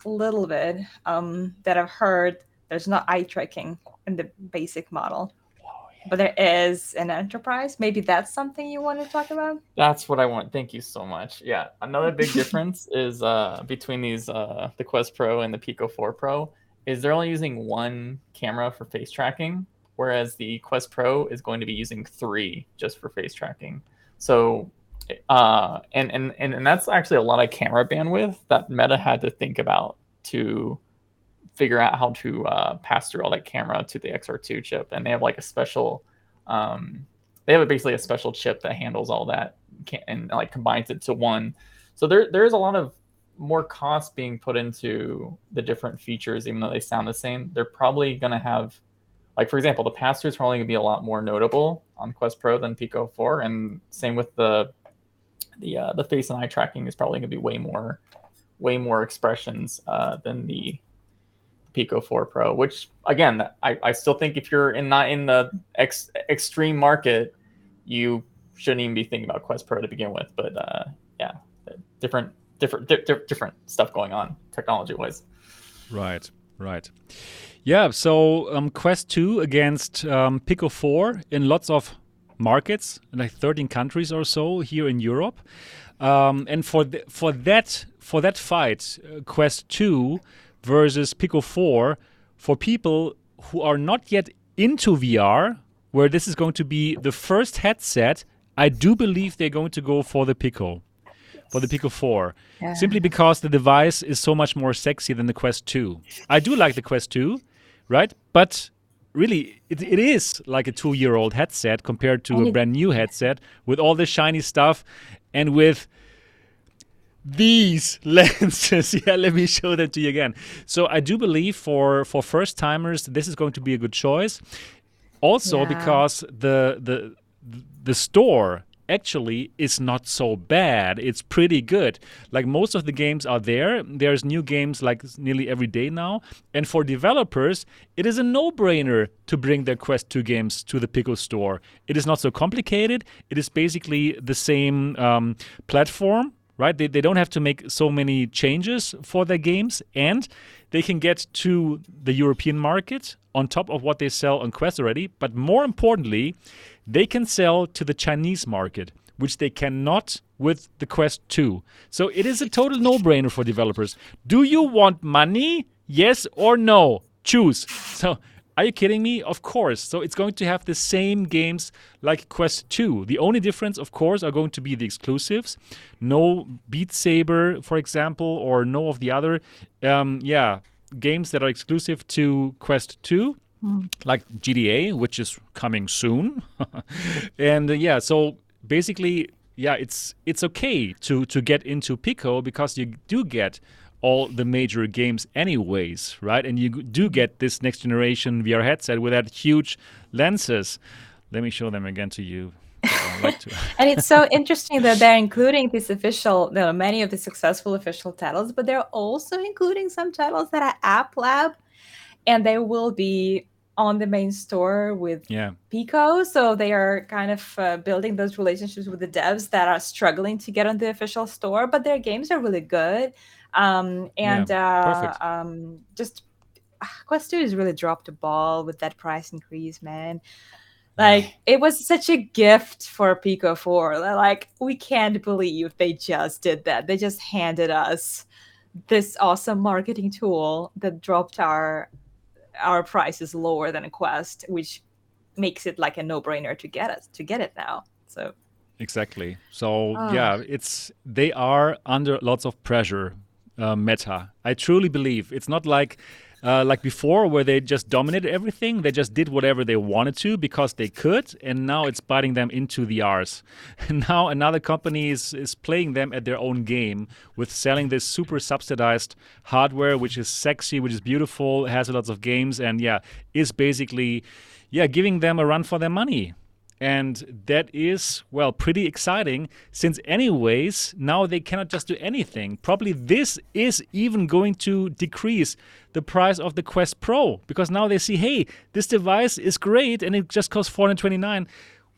a little bit um, that I've heard there's not eye tracking in the basic model but there is an enterprise. Maybe that's something you want to talk about. That's what I want. Thank you so much. Yeah, another big [LAUGHS] difference is uh, between these uh, the Quest Pro and the Pico 4 Pro is they're only using one camera for face tracking, whereas the Quest Pro is going to be using three just for face tracking. So, uh, and and and, and that's actually a lot of camera bandwidth that Meta had to think about to figure out how to uh, pass through all that camera to the XR2 chip, and they have like a special. Um, they have basically a special chip that handles all that and like combines it to one. So there there is a lot of more cost being put into the different features, even though they sound the same. They're probably going to have, like for example, the pass through is probably going to be a lot more notable on Quest Pro than Pico 4, and same with the the uh, the face and eye tracking is probably going to be way more way more expressions uh, than the Pico 4 Pro. Which again, I, I still think if you're in not in the ex, extreme market, you shouldn't even be thinking about Quest Pro to begin with. But uh, yeah, different different di- different stuff going on technology wise. Right, right. Yeah, so um, Quest 2 against um, Pico 4 in lots of markets, like 13 countries or so here in Europe. Um, and for th- for that for that fight, uh, Quest 2 versus Pico 4, for people who are not yet into VR, where this is going to be the first headset, I do believe they're going to go for the Pico for the Pico 4, yeah. simply because the device is so much more sexy than the Quest 2. I do like the Quest 2, right? But really, it, it is like a two year old headset compared to a brand new headset with all the shiny stuff and with these [LAUGHS] lenses yeah let me show them to you again so i do believe for for first timers this is going to be a good choice also yeah. because the the the store actually is not so bad. It's pretty good. Like most of the games are there. There's new games like nearly every day now. And for developers, it is a no brainer to bring their Quest 2 games to the Pico store. It is not so complicated. It is basically the same um, platform. Right, they, they don't have to make so many changes for their games, and they can get to the European market on top of what they sell on Quest already. But more importantly, they can sell to the Chinese market, which they cannot with the Quest 2. So it is a total no brainer for developers. Do you want money? Yes or no? Choose. So are you kidding me? Of course. So it's going to have the same games like Quest 2. The only difference, of course, are going to be the exclusives. No Beat Saber, for example, or no of the other, um, yeah, games that are exclusive to Quest 2 like GTA, which is coming soon. [LAUGHS] and uh, yeah, so basically, yeah, it's it's okay to to get into Pico because you do get all the major games anyways, right? And you do get this next generation VR headset with that huge lenses. Let me show them again to you. Like to. [LAUGHS] and it's so interesting that they're including these official, you know, many of the successful official titles, but they're also including some titles that are App Lab, and they will be on the main store with yeah. Pico. So they are kind of uh, building those relationships with the devs that are struggling to get on the official store, but their games are really good. Um, and yeah, uh, um, just uh, Quest 2 has really dropped the ball with that price increase, man. Like [SIGHS] it was such a gift for Pico 4. Like we can't believe they just did that. They just handed us this awesome marketing tool that dropped our our prices lower than a Quest, which makes it like a no-brainer to get it to get it now. So exactly. So uh. yeah, it's they are under lots of pressure. Uh, meta. I truly believe it's not like uh, like before, where they just dominated everything. They just did whatever they wanted to because they could, and now it's biting them into the arse. And [LAUGHS] now another company is, is playing them at their own game with selling this super subsidized hardware, which is sexy, which is beautiful, has lots of games, and yeah, is basically yeah giving them a run for their money. And that is, well, pretty exciting since, anyways, now they cannot just do anything. Probably this is even going to decrease the price of the Quest Pro because now they see, hey, this device is great and it just costs 429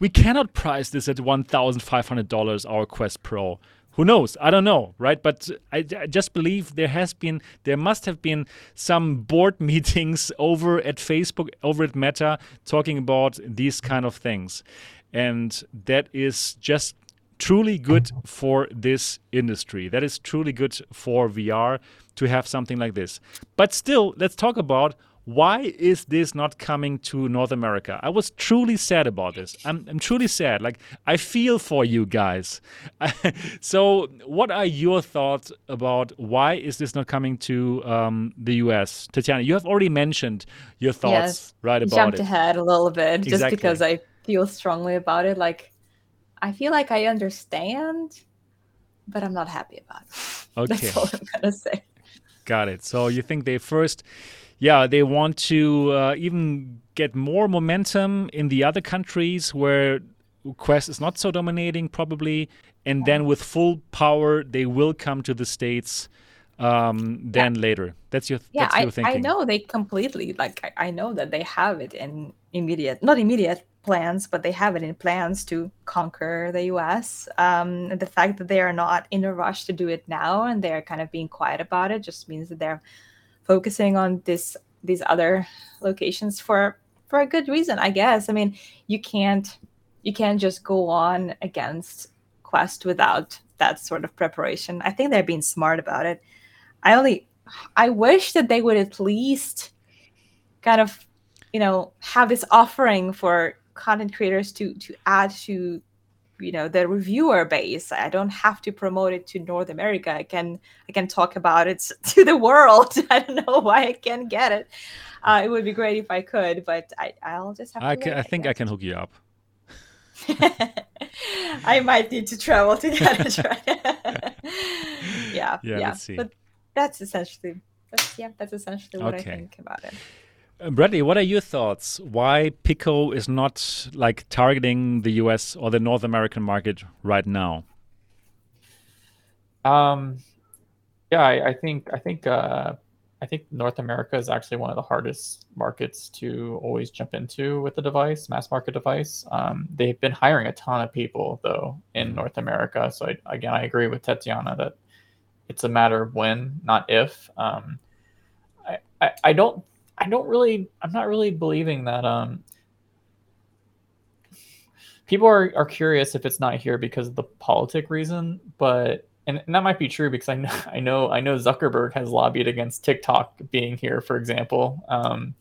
We cannot price this at $1,500 our Quest Pro who knows? I don't know right? But I, I, just believe there has been there must have been some board [LAUGHS] meetings over at facebook over at meta talking about these kind of things. And that is just truly good for this industry. That is truly good for vr to have something like this. But still let's talk about why is this not coming to North America? I was truly sad about this. I'm, I'm truly sad. Like, I feel for you guys. [LAUGHS] so, what are your thoughts about why is this not coming to um, the US? Tatiana, you have already mentioned your thoughts yes, right about jumped it. ahead a little bit exactly. just because I feel strongly about it. Like, I feel like I understand, but I'm not happy about it. [LAUGHS] Okay. That's all I'm going to say. Got it. So, you think they first yeah, they want to uh, even get more momentum in the other countries where Quest is not so dominating, probably. And then with full power, they will come to the States um, then yeah. later. That's your, yeah, that's your I, thinking. I know they completely, like, I, I know that they have it in immediate, not immediate plans, but they have it in plans to conquer the US. Um, the fact that they are not in a rush to do it now and they're kind of being quiet about it just means that they're focusing on this these other locations for for a good reason, I guess. I mean, you can't you can't just go on against Quest without that sort of preparation. I think they're being smart about it. I only I wish that they would at least kind of, you know, have this offering for content creators to to add to you know the reviewer base. I don't have to promote it to north america. I can i can talk about it [LAUGHS] to the world. [LAUGHS] I don't know why i can't get it. Uh, it would be great if i could but i i'll just have i can, i think i can hook you up. [LAUGHS] I might need to travel to get it right yeah yeah, yeah. but that's essentially that's, yeah that's essentially what okay. i think about it Bradley, what are your thoughts? Why Pico is not like targeting the US or the North American market right now? Um, yeah, I, I think I think uh, I think North America is actually one of the hardest markets to always jump into with the device, mass market device. Um, they've been hiring a ton of people though in North America. So I, again, I agree with Tatiana that it's a matter of when, not if. Um, I, I, I don't I don't really I'm not really believing that um people are, are curious if it's not here because of the politic reason, but and, and that might be true because I know [LAUGHS] I know I know Zuckerberg has lobbied against TikTok being here, for example, um,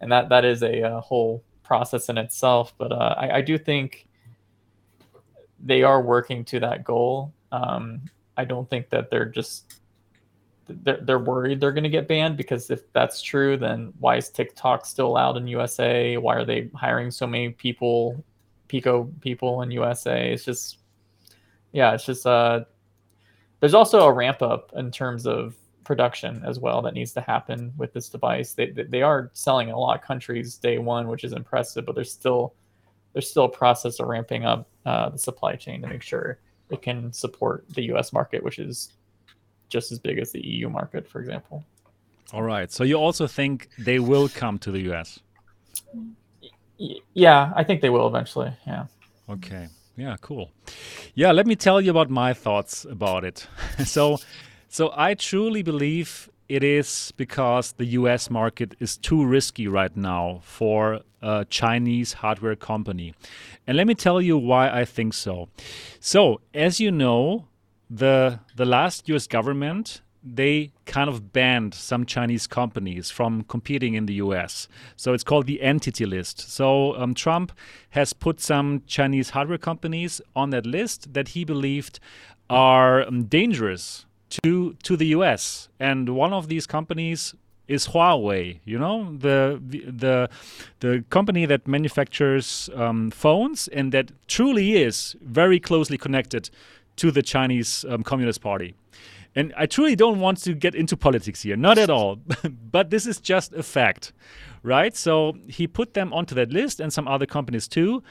and that that is a, a whole process in itself. But uh, I, I do think they are working to that goal. Um, I don't think that they're just they're, they're worried they're going to get banned because if that's true, then why is TikTok still allowed in USA? Why are they hiring so many people, Pico people in USA? It's just, yeah, it's just, uh, there's also a ramp up in terms of production as well that needs to happen with this device. They, they are selling in a lot of countries day one, which is impressive, but there's still, there's still a process of ramping up uh, the supply chain to make sure it can support the US market, which is just as big as the EU market, for example. All right. So you also think they will come to the US? Yeah, I think they will eventually. Yeah. Okay. Yeah, cool. Yeah, let me tell you about my thoughts about it. [LAUGHS] so so I truly believe it is because the US market is too risky right now for a Chinese hardware company. And let me tell you why I think so. So, as you know, the the last U.S. government they kind of banned some Chinese companies from competing in the US. So it's called the entity list. So um, Trump has put some Chinese hardware companies on that list that he believed are um, dangerous to to the US. And one of these companies is Huawei. You know the the the company that manufactures um, phones and that truly is very closely connected to the Chinese um, Communist Party. And I truly don't want to get into politics here, not at all. [LAUGHS] but this is just a fact, right? So he put them onto that list and some other companies too.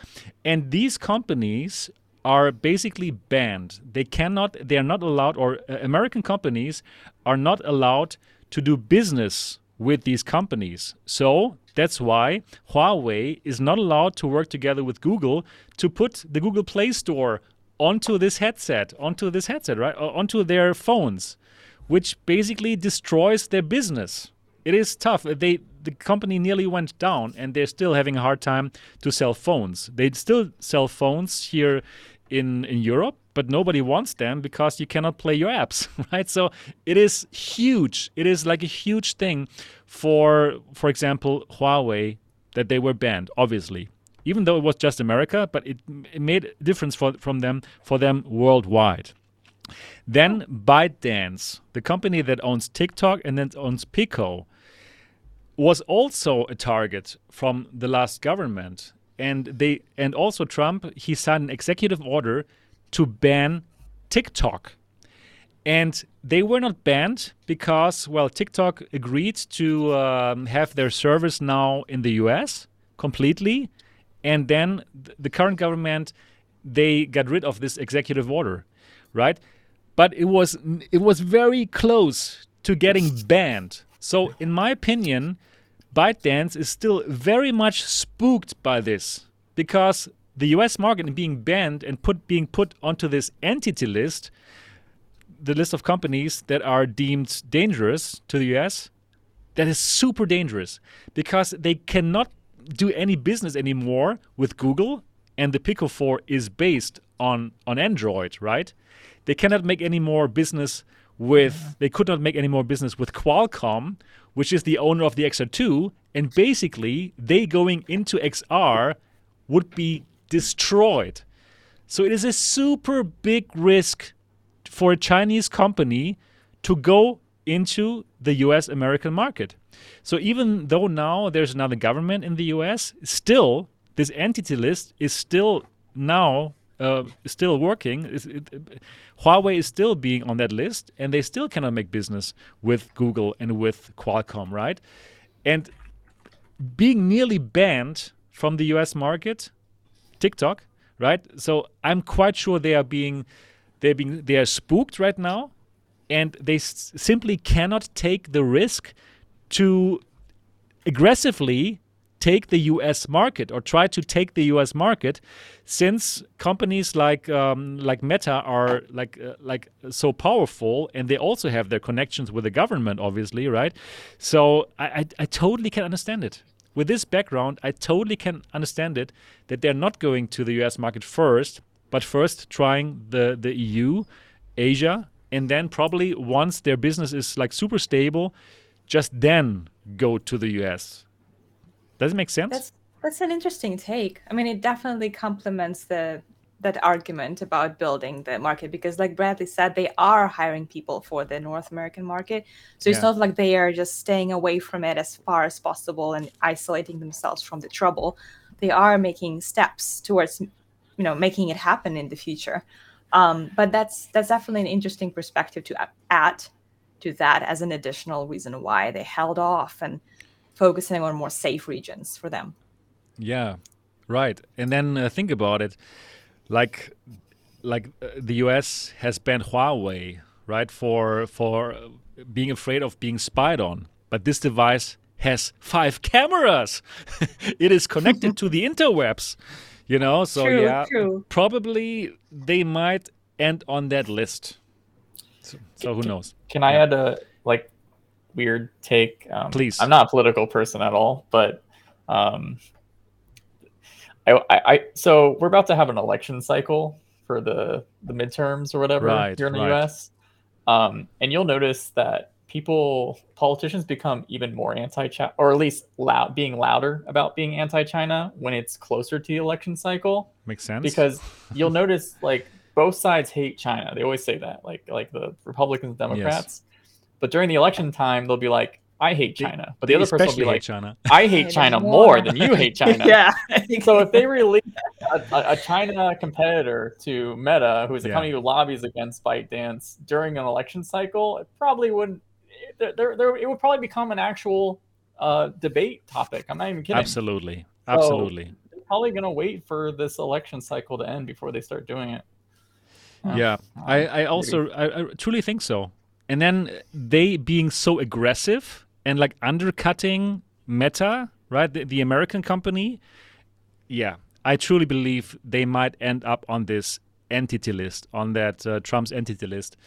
And these companies are basically banned. They cannot, they are not allowed, or uh, American companies are not allowed to do business with these companies. So that's why Huawei is not allowed to work together with Google to put the Google Play Store onto this headset, onto this headset, right? Onto their phones, which basically destroys their business. It is tough. They the company nearly went down and they're still having a hard time to sell phones. They still sell phones here in in Europe, but nobody wants them because you cannot play your apps, [LAUGHS] right? So it is huge. It is like a huge thing for, for example, Huawei that they were banned, obviously. Even though it was just America, but it, it made a difference for, from them for them worldwide. Then ByteDance, the company that owns TikTok and then owns Pico, was also a target from the last government. And they and also Trump, he signed an executive order to ban TikTok. And they were not banned because, well, TikTok agreed to um, have their service now in the US completely. And then the current government, they got rid of this executive order, right? But it was it was very close to getting banned. So, in my opinion, ByteDance is still very much spooked by this because the US market being banned and put being put onto this entity list, the list of companies that are deemed dangerous to the US, that is super dangerous because they cannot do any business anymore with Google and the Pico 4 is based on on Android, right? They cannot make any more business with they could not make any more business with Qualcomm, which is the owner of the XR2, and basically they going into XR would be destroyed. So it is a super big risk for a Chinese company to go into the US American market. So even though now there's another government in the US, still this entity list is still now uh, still working. It, it, Huawei is still being on that list, and they still cannot make business with Google and with Qualcomm, right? And being nearly banned from the US market, TikTok, right? So I'm quite sure they are being they're being they are spooked right now, and they s- simply cannot take the risk to aggressively take the US market or try to take the US market since companies like um, like Meta are like uh, like so powerful and they also have their connections with the government obviously right? So I, I, I totally can understand it. With this background I totally can understand it that they're not going to the US market first but first trying the the EU Asia and then probably once their business is like super stable just then go to the US does it make sense? That's that's an interesting take. I mean, it definitely complements the that argument about building the market because like Bradley said they are hiring people for the North American market. So it's not like they are just staying away from it as far as possible and isolating themselves from the trouble. They are making steps towards you know making it happen in the future. Um, but that's that's definitely an interesting perspective to add to that as an additional reason why they held off and focusing on more safe regions for them. Yeah, right. And then uh, think about it, like like uh, the U.S. has banned Huawei, right, for for being afraid of being spied on. But this device has five cameras. [LAUGHS] it is connected to the [LAUGHS] interwebs, you know. So true, yeah, true. probably they might end on that list. So, so who knows? Can I yeah. add a like weird take. Um, Please. I'm not a political person at all, but um, I, I, I, so we're about to have an election cycle for the the midterms or whatever right, here in the right. U.S. Um, and you'll notice that people, politicians, become even more anti-China, or at least loud, being louder about being anti-China when it's closer to the election cycle. Makes sense because [LAUGHS] you'll notice like both sides hate China. They always say that, like like the Republicans, Democrats. Yes. But during the election time, they'll be like, I hate China. But the other person will be like, China. [LAUGHS] I hate China more than you hate [LAUGHS] China. yeah. so if they release a, a, China competitor to Meta, who's a yeah. company who lobbies against ByteDance during an election cycle, it probably wouldn't. There, there, there, it would probably become an actual uh, debate topic. I'm not even kidding. Absolutely. Absolutely. So probably going to wait for this election cycle to end before they start doing it. Yeah, I, I also I, I truly think so and then they being so aggressive and like undercutting Meta, right, the, the American company. Yeah, I truly believe they might end up on this entity list, on that uh, Trump's entity list.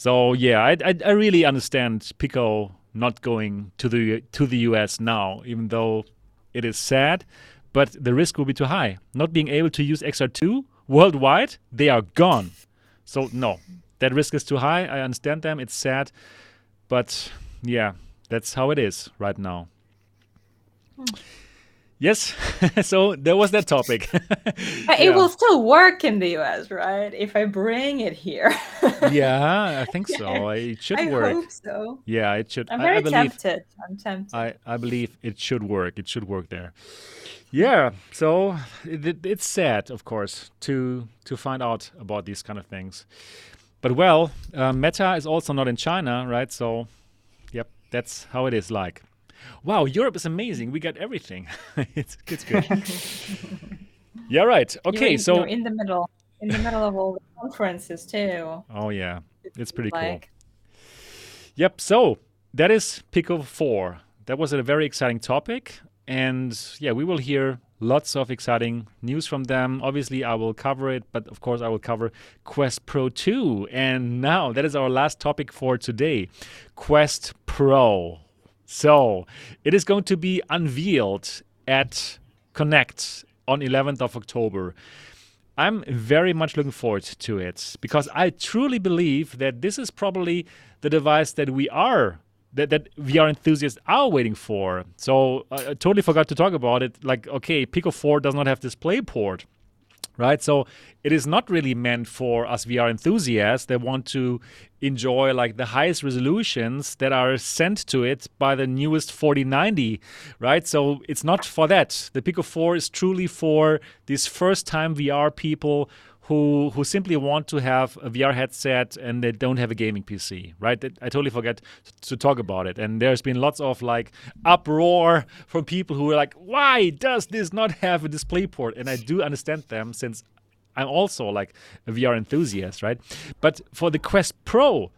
So yeah, I, I, I really understand Pico not going to the to the US now, even though it is sad, but the risk will be too high. Not being able to use XR2 worldwide, they are gone. So no, that risk is too high. I understand them. It's sad, but yeah, that's how it is right now. Hmm. Yes, [LAUGHS] so there was that topic. [LAUGHS] yeah. It will still work in the US, right? If I bring it here. [LAUGHS] yeah, I think so. It should I work. I hope so. Yeah, it should. I'm very I, believe, tempted. I'm tempted. I, I believe it should work. It should work there. Yeah, so it, it, it's sad, of course, to to find out about these kind of things. But well, uh, Meta is also not in China, right? So, yep, that's how it is like. Wow, Europe is amazing. We got everything. [LAUGHS] it's it's good. [LAUGHS] [LAUGHS] yeah, right. Okay, in, so in the middle, in the middle of all the conferences too. Oh yeah, it's pretty like. cool. Yep. So that is Pico Four. That was a very exciting topic, and yeah, we will hear lots of exciting news from them. Obviously, I will cover it, but of course, I will cover Quest Pro 2. And now, that is our last topic for today Quest Pro. So it is going to be unveiled at Connect on 11th of October. I'm very much looking forward to it because I truly believe that this is probably the device that we are that, that VR enthusiasts are waiting for. So I, I totally forgot to talk about it. Like, okay, Pico 4 does not have DisplayPort right? So it is not really meant for us VR enthusiasts that want to enjoy like the highest resolutions that are sent to it by the newest 4090, right? So it's not for that. The Pico 4 is truly for these first time VR people who who simply want to have a VR headset and they don't have a gaming PC, right? I totally forget to talk about it. And there's been lots of like uproar from people who are like, "Why does this not have a display port?" And I do understand them since I'm also like a VR enthusiast, right? But for the Quest Pro,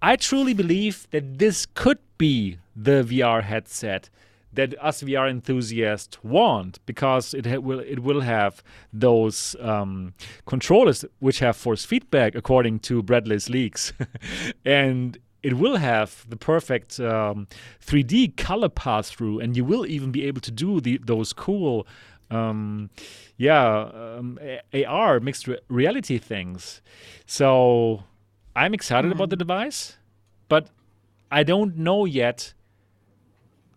I truly believe that this could be the VR headset that us VR enthusiasts want because it ha- will it will have those um, controllers which have force feedback according to Bradley's leaks, [LAUGHS] and it will have the perfect um, 3D color pass through, and you will even be able to do the, those cool. Um, yeah, um, AR mixed re- reality things. So I'm excited mm. about the device, but I don't know yet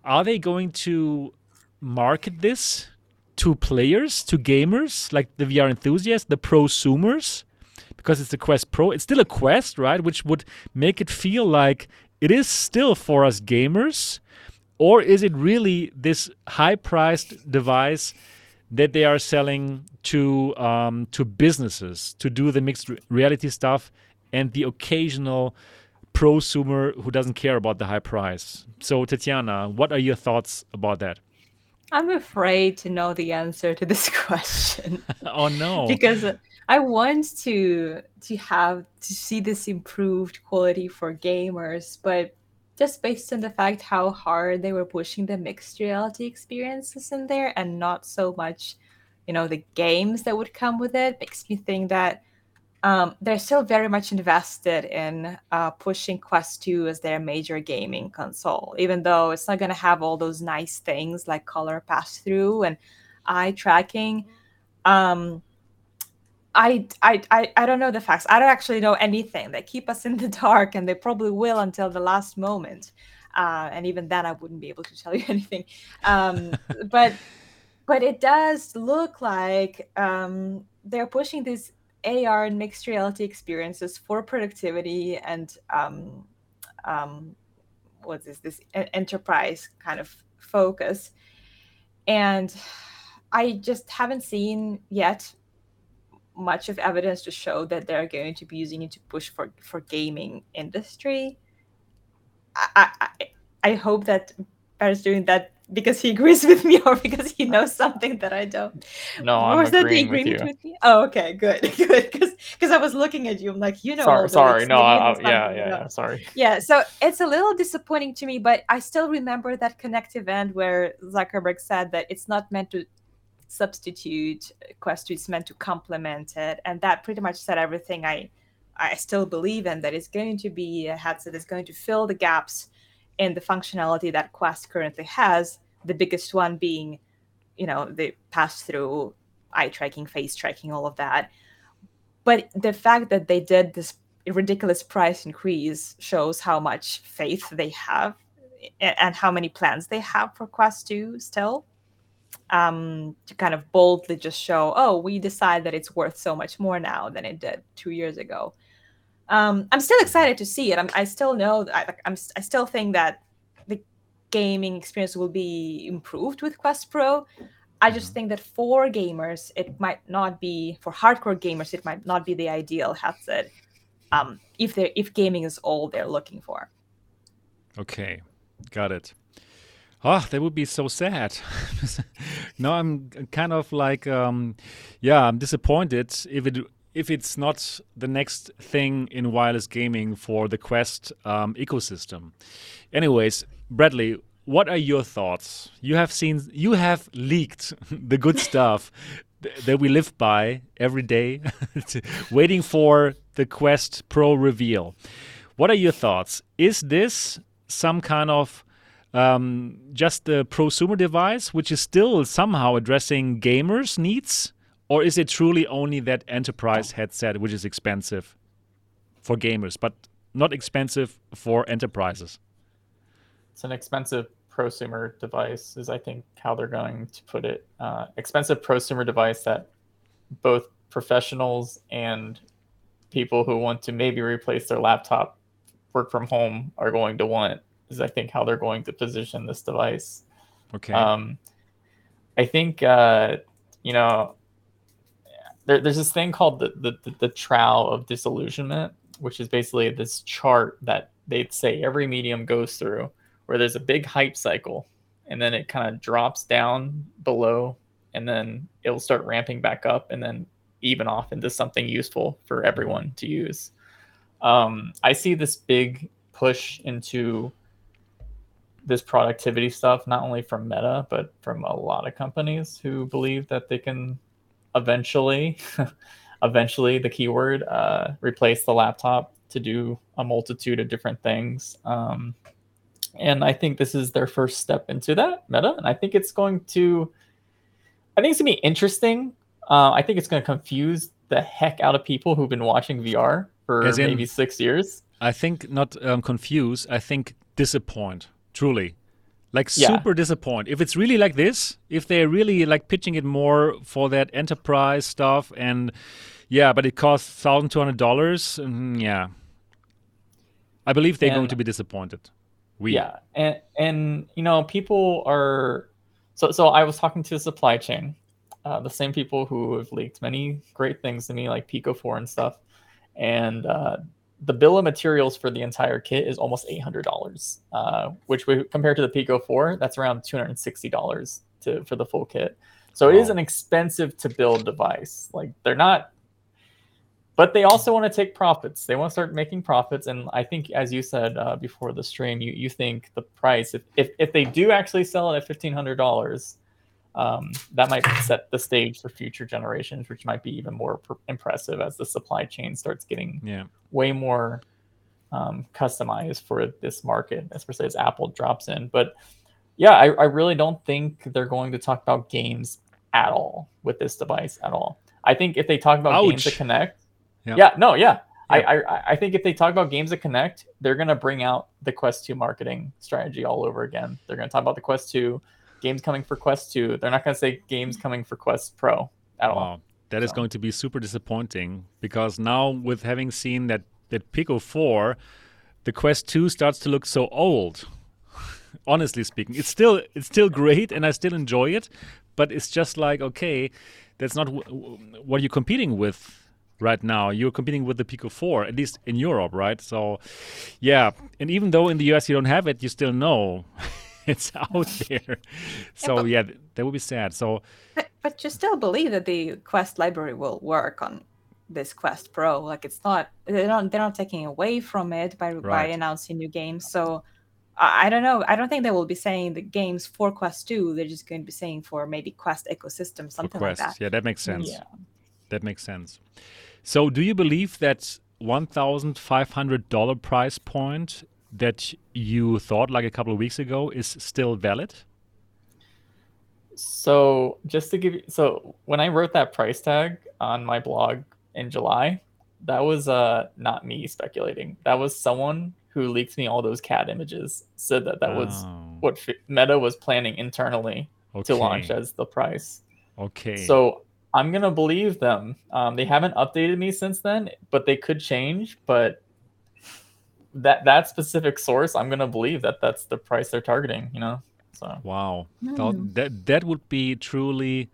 are they going to market this to players, to gamers, like the VR enthusiasts, the prosumers? Because it's a Quest Pro. It's still a Quest, right? Which would make it feel like it is still for us gamers. Or is it really this high priced device that they are selling to um, to businesses to do the mixed reality stuff and the occasional prosumer who doesn't care about the high price. So, Tatiana, what are your thoughts about that? I'm afraid to know the answer to this [LAUGHS] question. [LAUGHS] oh no! because I want to to have to see this improved quality for gamers, but just based on the fact how hard they were pushing the mixed reality experiences in there, and not so much, you know, the games that would come with it, makes me think that um, they're still very much invested in uh, pushing Quest 2 as their major gaming console, even though it's not going to have all those nice things like color pass through and eye tracking. Um, I, I, I, I don't know the facts. I don't actually know anything. They keep us in the [LAUGHS] dark, and they probably will until the last moment. Uh, and even then, I wouldn't be able to tell [LAUGHS] you anything. Um, [LAUGHS] but but it does look like um, they're pushing this AR and mixed reality experiences for productivity and um, um, what is this enterprise kind of focus. And I just haven't seen yet much of evidence to show that they're going to be using it to push for for gaming industry. I I, I hope that is doing that because he agrees with me or because he knows something that I don't. No, I'm was that the agreement with, with, me? Oh, okay, good, [LAUGHS] good. Because because I was looking at you, I'm like, you know, sorry, sorry, no, I, I, yeah, yeah, yeah, sorry. Yeah, so it's a little disappointing to me, but I still remember that Connect event where Zuckerberg said that it's not meant to substitute Quest, it's meant to complement it, and that pretty much said everything I I still believe in. That it's going to be a headset that's going to fill the gaps in the functionality that Quest currently has, the biggest one being, you know, the pass through eye tracking, face tracking, all of that. But the fact that they did this ridiculous price increase shows how much faith they have and how many plans they have for Quest 2 still. Um, to kind of boldly just show, oh, we decide that it's worth so much more now than it did two years ago. Um, I'm still excited to see it. I'm, I still know, I, I'm, I still think that the gaming experience will be improved with Quest Pro. I just mm-hmm. think that for gamers, it might not be for hardcore gamers. It might not be the ideal headset um, if they if gaming is all they're looking for. Okay, got it. Oh, that would be so sad. [LAUGHS] no, I'm kind of like, um, yeah, I'm disappointed if it if it's not the next thing in wireless gaming for the Quest um, ecosystem. Anyways, Bradley, what are your thoughts? You have seen, you have leaked [LAUGHS] the good stuff that we live by every day, [LAUGHS] waiting for the Quest Pro reveal. What are your thoughts? Is this some kind of um, just a prosumer device, which is still somehow addressing gamers' needs, or is it truly only that enterprise headset, which is expensive for gamers, but not expensive for enterprises? It's an expensive prosumer device, is I think how they're going to put it. Uh, expensive prosumer device that both professionals and people who want to maybe replace their laptop work from home are going to want is I think how they're going to position this device. Okay. Um, I think uh, you know there, there's this thing called the, the the the of disillusionment, which is basically this chart that they'd say every medium goes through, where there's a big hype cycle, and then it kind of drops down below, and then it'll start ramping back up, and then even off into something useful for everyone to use. Um, I see this big push into this productivity stuff, not only from Meta, but from a lot of companies who believe that they can eventually, [LAUGHS] eventually, the keyword, uh, replace the laptop to do a multitude of different things. Um, and I think this is their first step into that Meta, and I think it's going to, I think it's gonna be interesting. Uh, I think it's gonna confuse the heck out of people who've been watching VR for in, maybe six years. I think not um, confuse. I think disappoint truly like yeah. super disappoint if it's really like this if they're really like pitching it more for that enterprise stuff and yeah but it costs thousand two hundred dollars mm, yeah. I believe they're and, going to be disappointed. We. Yeah and and you know people are so so i was talking to the supply chain uh, the same people who have leaked many great things to me like pico 4 and stuff and uh, the bill of materials for the entire kit is almost eight hundred dollars, uh, which we compared to the Pico Four, that's around two hundred and sixty dollars to for the full kit. So it is an expensive to build device. Like they're not, but they also want to take profits. They want to start making profits, and I think, as you said uh, before the stream, you you think the price if if if they do actually sell it at fifteen hundred dollars um, that might set the stage for future generations, which might be even more pr- impressive as the supply chain starts getting yeah. way more um, customized for this market, especially as Apple drops in. But yeah, I, I, really don't think they're going to talk about games at all with this device at all. I think if they talk about Ouch. games that connect, yeah, yeah no, yeah. yeah. I, I, I think if they talk about games that connect, they're gonna bring out the Quest 2 marketing strategy all over again. They're gonna talk about the Quest 2 games coming for Quest 2. They're not going to say games coming for Quest Pro at wow. all. That so. is going to be super disappointing because now with having seen that that Pico 4, the Quest 2 starts to look so old. [LAUGHS] Honestly speaking, it's still it's still great and I still enjoy it, but it's just like okay, that's not what you're competing with right now. You're competing with the Pico 4, at least in Europe, right? So, yeah. And even though in the US you don't have it, you still know [LAUGHS] [LAUGHS] it's out [LAUGHS] there. So yeah, but, yeah, that would be sad. So, but, but you still believe that the Quest library will work on this Quest Pro. Like it's not they're not they're not taking away from it by right. by announcing new games. So I, don't know. I don't think they will be saying the games for Quest 2. They're just going to be saying for maybe Quest ecosystem, something like that. Yeah, that makes sense. Yeah. That makes sense. So do you believe that $1,500 price point that you thought like a couple of weeks ago is still valid? So just to give you, so when I wrote that price tag on my blog in July, that was uh not me speculating. That was someone who leaked me all those CAD images, said that that oh. was what Meta was planning internally okay. to launch as the price. Okay. So I'm gonna believe them. Um, they haven't updated me since then, but they could change. But that that specific source, I'm gonna believe that that's the price they're targeting. You know. So wow, mm. that that would be truly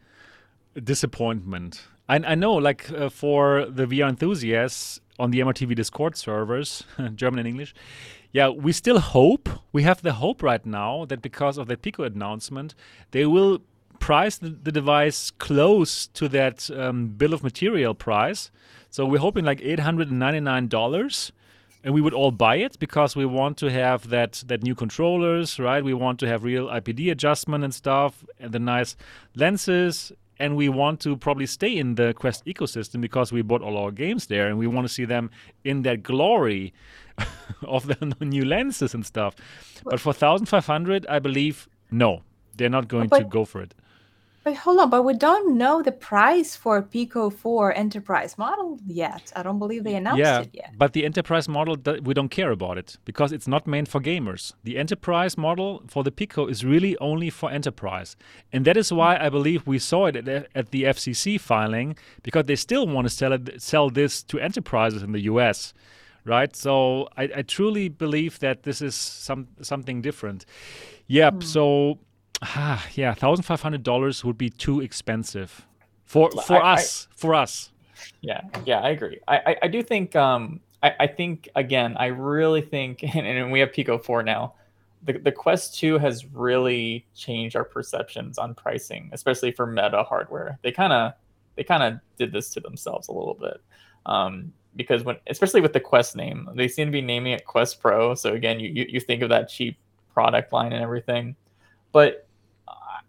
disappointment. I, I know, like uh, for the VR enthusiasts on the MRTV Discord servers, [LAUGHS] German and English, yeah, we still hope. We have the hope right now that because of the Pico announcement, they will price the, the device close to that um, bill of material price. So we're hoping like $899 and we would all buy it because we want to have that that new controllers, right? We want to have real IPD adjustment and stuff, and the nice lenses, and we want to probably stay in the Quest ecosystem because we bought all our games there, and we want to see them in that glory [LAUGHS] of the [LAUGHS] new lenses and stuff. But for 1,500, I believe no, they're not going but, to go for it. But hold on, but we don't know the price for Pico 4 enterprise model yet. I don't believe they announced yeah, it yet. But the enterprise model, we don't care about it because it's not meant for gamers. The enterprise model for the Pico is really only for enterprise. And that is why I believe we saw it at, at the FCC filing because they still want to sell, it, sell this to enterprises in the US. Right, so I, I truly believe that this is some something different. Yep. Hmm. So Ah, yeah, thousand five hundred dollars would be too expensive for for I, us. I, for us. Yeah, yeah, I agree. I I, I do think um I, I think again I really think [LAUGHS] and, and we have Pico four now. The, the Quest 2 has really changed our perceptions on pricing, especially for meta hardware. They kind of they kind of did this to themselves a little bit. Um, because when especially with the Quest name, they seem to be naming it Quest Pro. So again, you, you, you think of that cheap product line and everything. But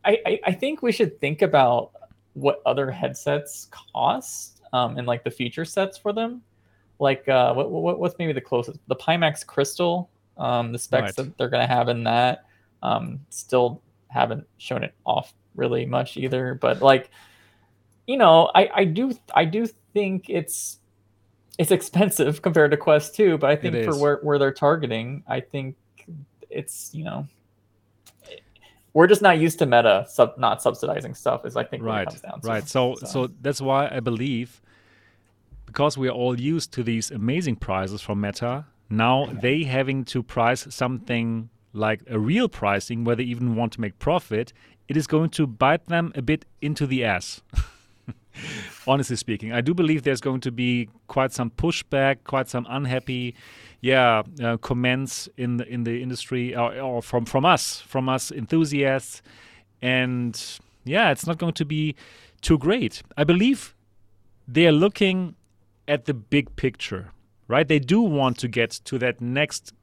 I, I, think we should think about what other headsets cost um, and like the feature sets for them. Like uh, what, what what's maybe the closest? The Pimax Crystal, um, the specs right. that they're gonna have in that. Um, still haven't shown it off really much either. But like, you know, I, I do I do think it's it's expensive [LAUGHS] compared to Quest 2, but I think for where, where they're targeting, I think it's you know we're just not used to meta sub not subsidizing stuff is i think right right. So, so, so that's why i believe because we are all used to these amazing prices from meta now they having to price something like a real pricing where they even want to make profit it is going to bite them a bit into the ass [LAUGHS] [LAUGHS] honestly speaking i do believe there's going to be quite some pushback quite some unhappy yeah uh, comments in the in the industry or, or, from from us from us enthusiasts. And yeah it's not going to be too great. I believe they're looking at the big picture right? They do want to get to that next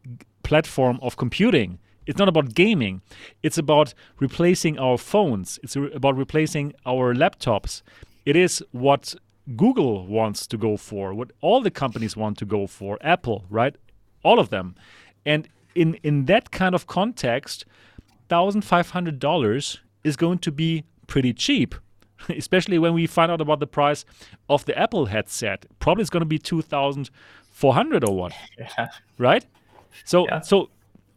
platform of computing. It's not about gaming. It's about replacing our phones. It's about replacing our laptops it is what Google wants to go for, what all the companies want to go for, Apple, right? all of them. And in in that kind of context, thousand five hundred dollars is going to be pretty cheap, [LAUGHS] especially when we find out about the price of the Apple headset. Probably it's going to be two thousand four hundred or what, [LAUGHS] yeah. right? So yeah. so.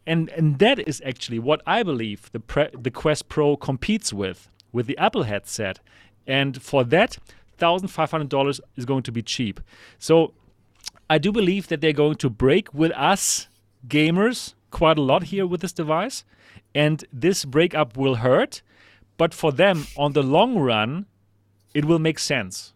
And, and that is actually what I believe the pre- the Quest Pro competes with with the Apple headset, and for that, thousand five hundred dollars is going to be cheap. So I do believe that they're going to break with us gamers quite a lot here with this device, and this breakup will hurt. But for them, on the long run, it will make sense.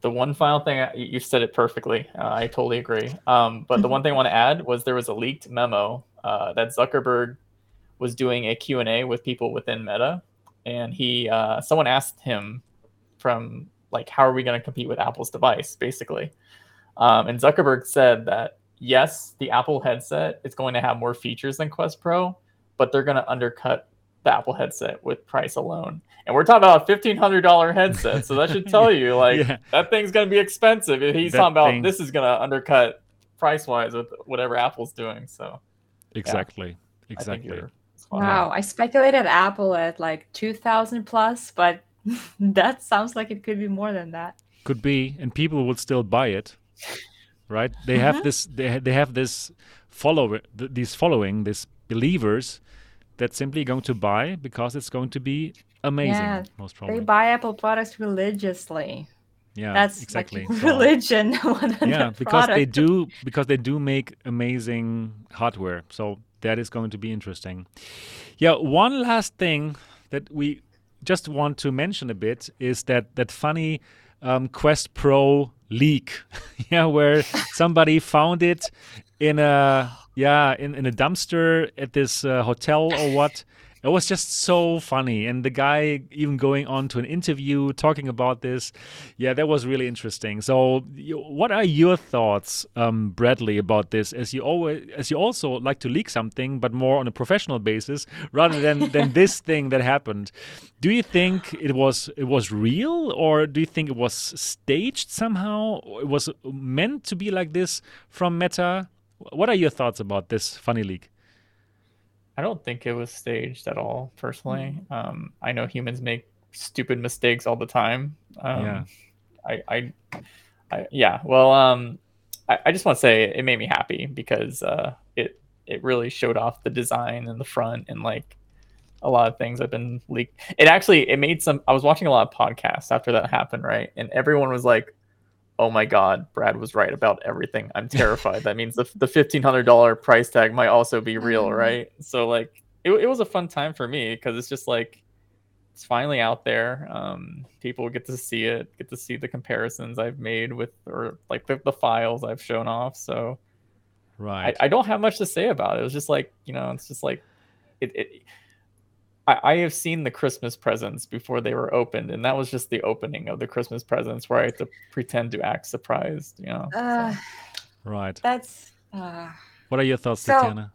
The one final thing you said it perfectly. Uh, I totally agree. Um, but the [LAUGHS] one thing I want to add was there was a leaked memo uh, that Zuckerberg was doing a Q and A with people within Meta, and he uh, someone asked him from like how are we going to compete with Apple's device, basically. Um, and Zuckerberg said that yes, the Apple headset is going to have more features than Quest Pro, but they're going to undercut the Apple headset with price alone. And we're talking about a fifteen hundred dollar headset, so that should [LAUGHS] tell you like yeah. that thing's going to be expensive. If He's that talking about thing... this is going to undercut price wise with whatever Apple's doing. So exactly, yeah, exactly. Wow, I speculated Apple at like two thousand plus, but [LAUGHS] that sounds like it could be more than that. Could be, and people would still buy it right? They mm-hmm. have this they they have this follower th- these following these believers that's simply going to buy because it's going to be amazing. Yeah, most probably they buy Apple products religiously. Yeah, that's exactly [LAUGHS] like religion. [LAUGHS] yeah, because product. they do because they do make amazing hardware. So that is going to be interesting. Yeah, one last thing that we just want to mention a bit is that that funny um, Quest Pro leak, [LAUGHS] yeah, where somebody found it in a yeah in, in a dumpster at this uh, hotel or what it was just so funny. And the guy even going on to an interview talking about this. Yeah that was really interesting. So what are your thoughts um, bradley about this? As you always as you also like to leak something but more on a professional basis rather than [LAUGHS] than this thing that happened. Do you think it was it was real? Or do you think it was staged somehow? It was meant to be like this from meta? What are your thoughts about this funny leak I don't think it was staged at all, personally. Mm. Um, I know humans make stupid mistakes all the time. Um, yeah. I, I, I, yeah. Well, um, I, I just want to say it made me happy because uh, it it really showed off the design in the front and like a lot of things have been leaked. It actually it made some. I was watching a lot of podcasts after that happened, right? And everyone was like, oh my god, Brad was right about everything. I'm terrified. that means the the fifteen hundred dollar price tag might also be real, mm-hmm. right? So like it, it was a fun time for me because it's just like it's finally out there. Um, people get to see it, get to see the comparisons I've made with or like the, the files I've shown off. So right, I, I don't have much to say about it. It was just like you know, it's just like it, it I, I have seen the Christmas presents before they were opened, and that was just the opening of the Christmas presents where I had to pretend to act surprised. You know. Uh, so. Right. That's. Uh, what are your thoughts, so, Tatiana?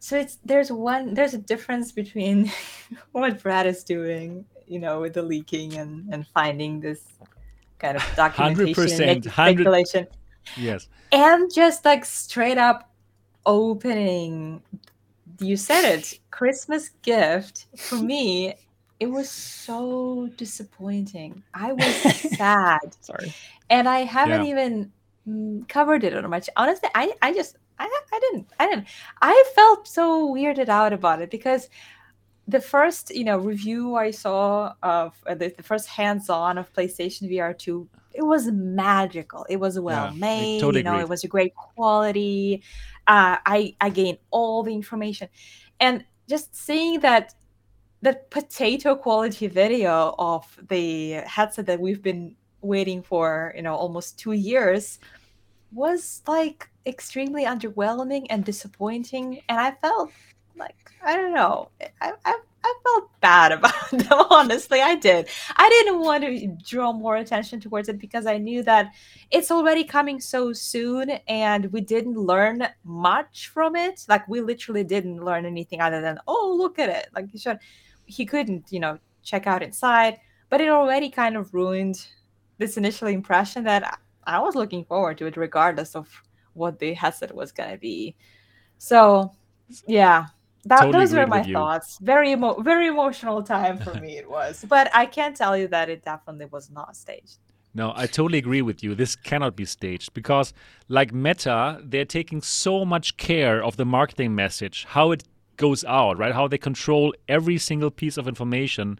So it's there's one there's a difference between [LAUGHS] what Brad is doing, you know, with the leaking and and finding this kind of [LAUGHS] documentation, 100%, speculation. Yes. And just like straight up opening you said it christmas gift for me it was so disappointing. I was [LAUGHS] sad. Sorry. And i haven't yeah. even mm, covered it on much. Honestly i i just I, I didn't i didn't i felt so weirded out about it because the first you know review i saw of uh, the, the first hands-on of playstation vr 2 it was magical. It was well yeah, made totally you know it was a great quality uh, I I gained all the information, and just seeing that that potato quality video of the headset that we've been waiting for, you know, almost two years, was like extremely underwhelming and disappointing, and I felt like I don't know, I, I I felt bad about [LAUGHS] them, honestly. I did. I didn't want to draw more attention towards it because I knew that it's already coming so soon and we didn't learn much from it. Like, we literally didn't learn anything other than, oh, look at it. Like, he should, he couldn't, you know, check out inside, but it already kind of ruined this initial impression that I was looking forward to it, regardless of what the headset was going to be. So, yeah, that, totally those were my thoughts. Very emo- very emotional time for [LAUGHS] me it was. But I can't tell you that it definitely was not staged. No, I totally agree with you. This cannot be staged because, like Meta, they're taking so much care of the marketing message, how it goes out, right? How they control every single piece of information.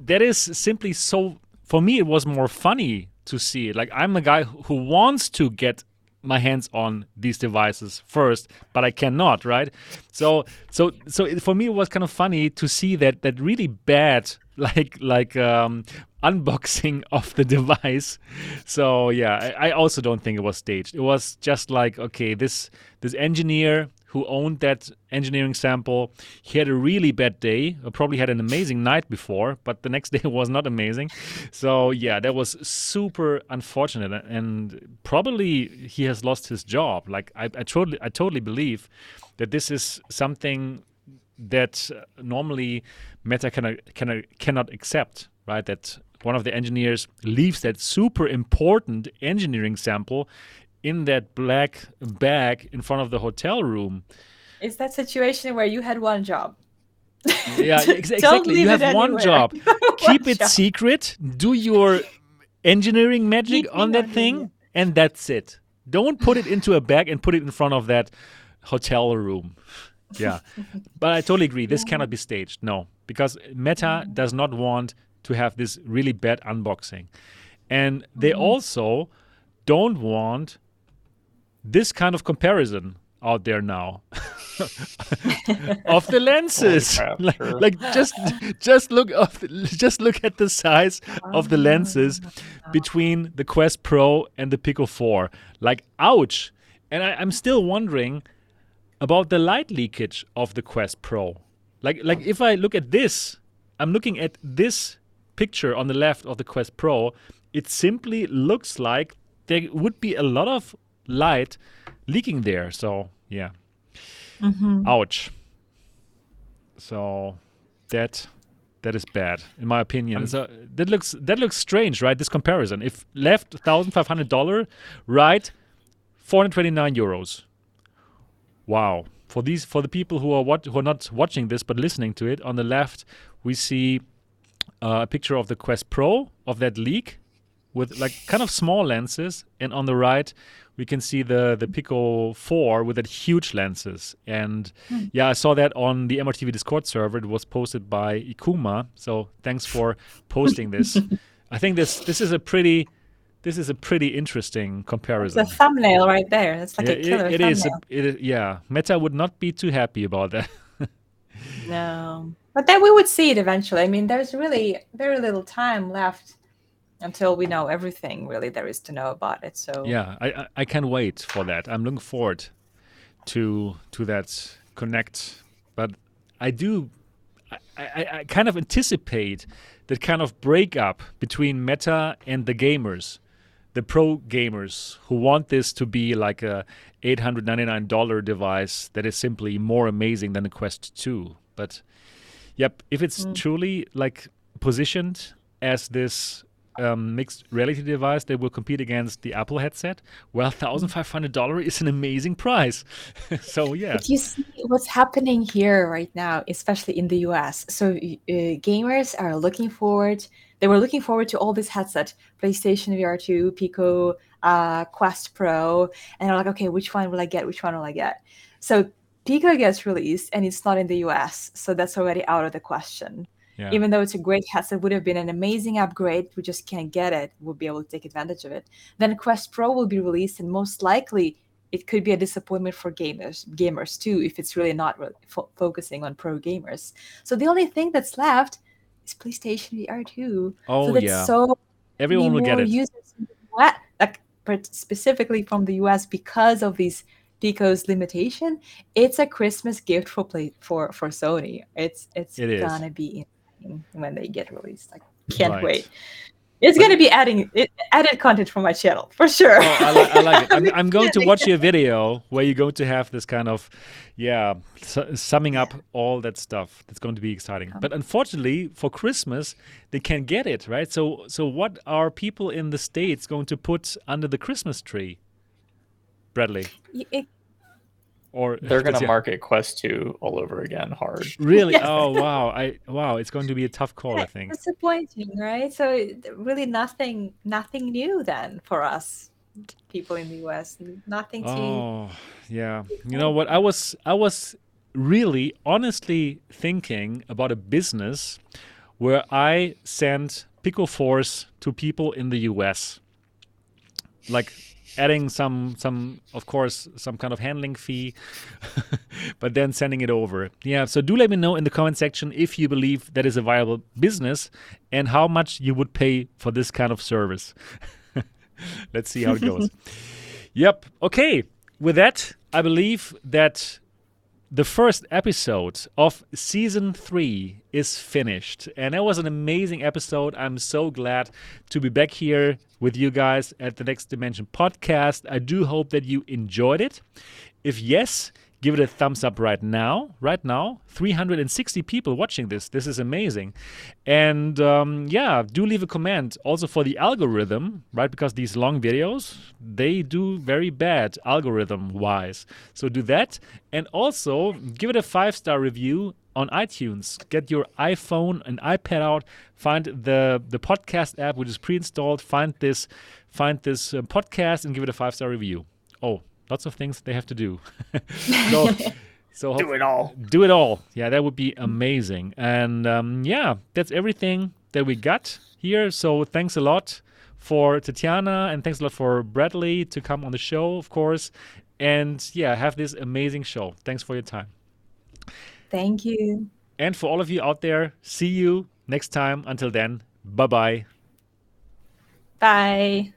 That is simply so. For me, it was more funny to see it. Like I'm a guy who wants to get my hands on these devices first but i cannot right? So so so it, for me it was kind of funny to see that that really bad [LAUGHS] like like um unboxing [LAUGHS] of the device. So yeah I, I also don't think it was staged. It was just like okay this this engineer who owned that engineering sample. He had a really bad day, uh, probably had an amazing night before, but the next [LAUGHS] day was not amazing. So, yeah, that was super unfortunate. And probably he has lost his job. Like, I, I, totally, I totally believe that this is something that uh, normally Meta cannot, cannot, cannot accept, right? That one of the engineers leaves that super important engineering sample in that black bag in front of the hotel room. Is that situation where you had one job? Yeah, [LAUGHS] ex- exactly. You have one job. [LAUGHS] one Keep it job. secret. Do your engineering magic on that thing, and that's it. Don't put it into a bag and put it in front of that hotel room. Yeah. [LAUGHS] but I totally agree. This cannot be staged. No, because Meta does not want to have this really bad unboxing. And they mm-hmm. also don't want this kind of comparison out there now. [LAUGHS] Of the lenses. Crap, like, like just just look of just look at the size of the ah. lenses between the quest pro and the pico 4 like ouch. And I, i'm still wondering about the light leakage of the quest pro. Like like if i look at this i'm looking at this picture on the left of the quest pro. It simply looks like there would be a lot of light leaking there so yeah Mm-hmm. Ouch. So that that is bad in my opinion. so that looks that looks strange, right? This comparison. If left thousand five hundred dollar, right, four hundred twenty nine euros. Wow. For these for the people who are what who are not watching this but listening to it, on the left we see uh, a picture of the Quest Pro of that leak with like kind of small lenses, and on the right we can see the the Pico 4 with that huge lenses. And hmm. yeah, I saw that on the MRTV Discord server. It was posted by Ikuma. So thanks for posting this. [LAUGHS] I think this this is a pretty this is a pretty interesting comparison. It's a thumbnail right there. It's like yeah, a killer it, it thumbnail. Is a, it is. Yeah, Meta would not be too happy about that. no, but then we would see it eventually. I mean, there's really very little time left until we know everything really there is to know about it. So yeah, I I, can't wait for that. I'm looking forward to to that connect, but I do. I, I, I kind of anticipate that kind of breakup between Meta and the gamers, the pro gamers who want this to be like a $899 device that is simply more amazing than the Quest 2. But yep, if it's mm. truly like positioned as this um, mixed reality device that will compete against the Apple headset, well, thousand five hundred dollar is an amazing price. [LAUGHS] so yeah. But you see what's happening here right now, especially in the US. So uh, gamers are looking forward. They were looking forward to all this headset, PlayStation VR 2, Pico, uh, Quest Pro, and they're like, okay, which one will I get? Which one will I get? So Pico gets released, and it's not in the US, so that's already out of the question. Yeah. Even though it's a great headset, would have been an amazing upgrade. We just can't get it. We'll be able to take advantage of it. Then Quest Pro will be released, and most likely it could be a disappointment for gamers gamers too if it's really not really fo- focusing on pro gamers. So the only thing that's left is PlayStation VR 2. Oh so that's yeah. So everyone will get it. Users like specifically from the US because of these Pico's limitation. It's a Christmas gift for play for for Sony. It's it's it gonna be when they get released. I can't right. wait. It's going to be adding it, added content for my channel for sure. Oh, I, li- I, like it. I'm, [LAUGHS] I'm, going to watch your video where you're going to have this kind of, yeah, su- summing up all that stuff. That's going to be exciting. Um. But unfortunately, for Christmas, they can't get it right. So, so what are people in the states going to put under the Christmas tree? Bradley. It, or [LAUGHS] they're going [LAUGHS] to market Quest 2 all over again hard. Really? Yes. Oh [LAUGHS] wow. I wow, it's going to be a tough call, yeah, I think. Disappointing, right? So really nothing nothing new then for us people in the US. Nothing to Oh, yeah. You know what? I was I was really honestly thinking about a business where I send Pico 4s to people in the US. Like adding some some of course some kind of handling fee [LAUGHS] but then sending it over. Yeah so do let me know in the comment section if you believe that is a viable business and how much you would pay for this kind of service. [LAUGHS] Let's see how it goes. [LAUGHS] Yep. Okay. With that i believe that the first episode of season three is finished. And that was an amazing episode. I'm so glad to be back here with you guys at the Next Dimension podcast. I do hope that you enjoyed it. If yes, give it a thumbs up right now. Right now, 360 people watching this. This is amazing. And um, yeah, do leave a comment also for the algorithm, right? Because these long videos, they do very bad algorithm wise. So do that. And also give it a five star review on iTunes. Get your iPhone and iPad out, find the the podcast app which is pre-installed, find this find this uh, podcast and give it a five star review. Oh, lots of things they have to do. [LAUGHS] so, [LAUGHS] so do it all. Do it all. Yeah, that would be amazing. And um, yeah, that's everything that we got here. So thanks a lot for Tatiana and thanks a lot for Bradley to come on the show, of course. And yeah, have this amazing show. Thanks for your time. Thank you. And for all of you out there, see you next time. Until then, bye-bye. Bye.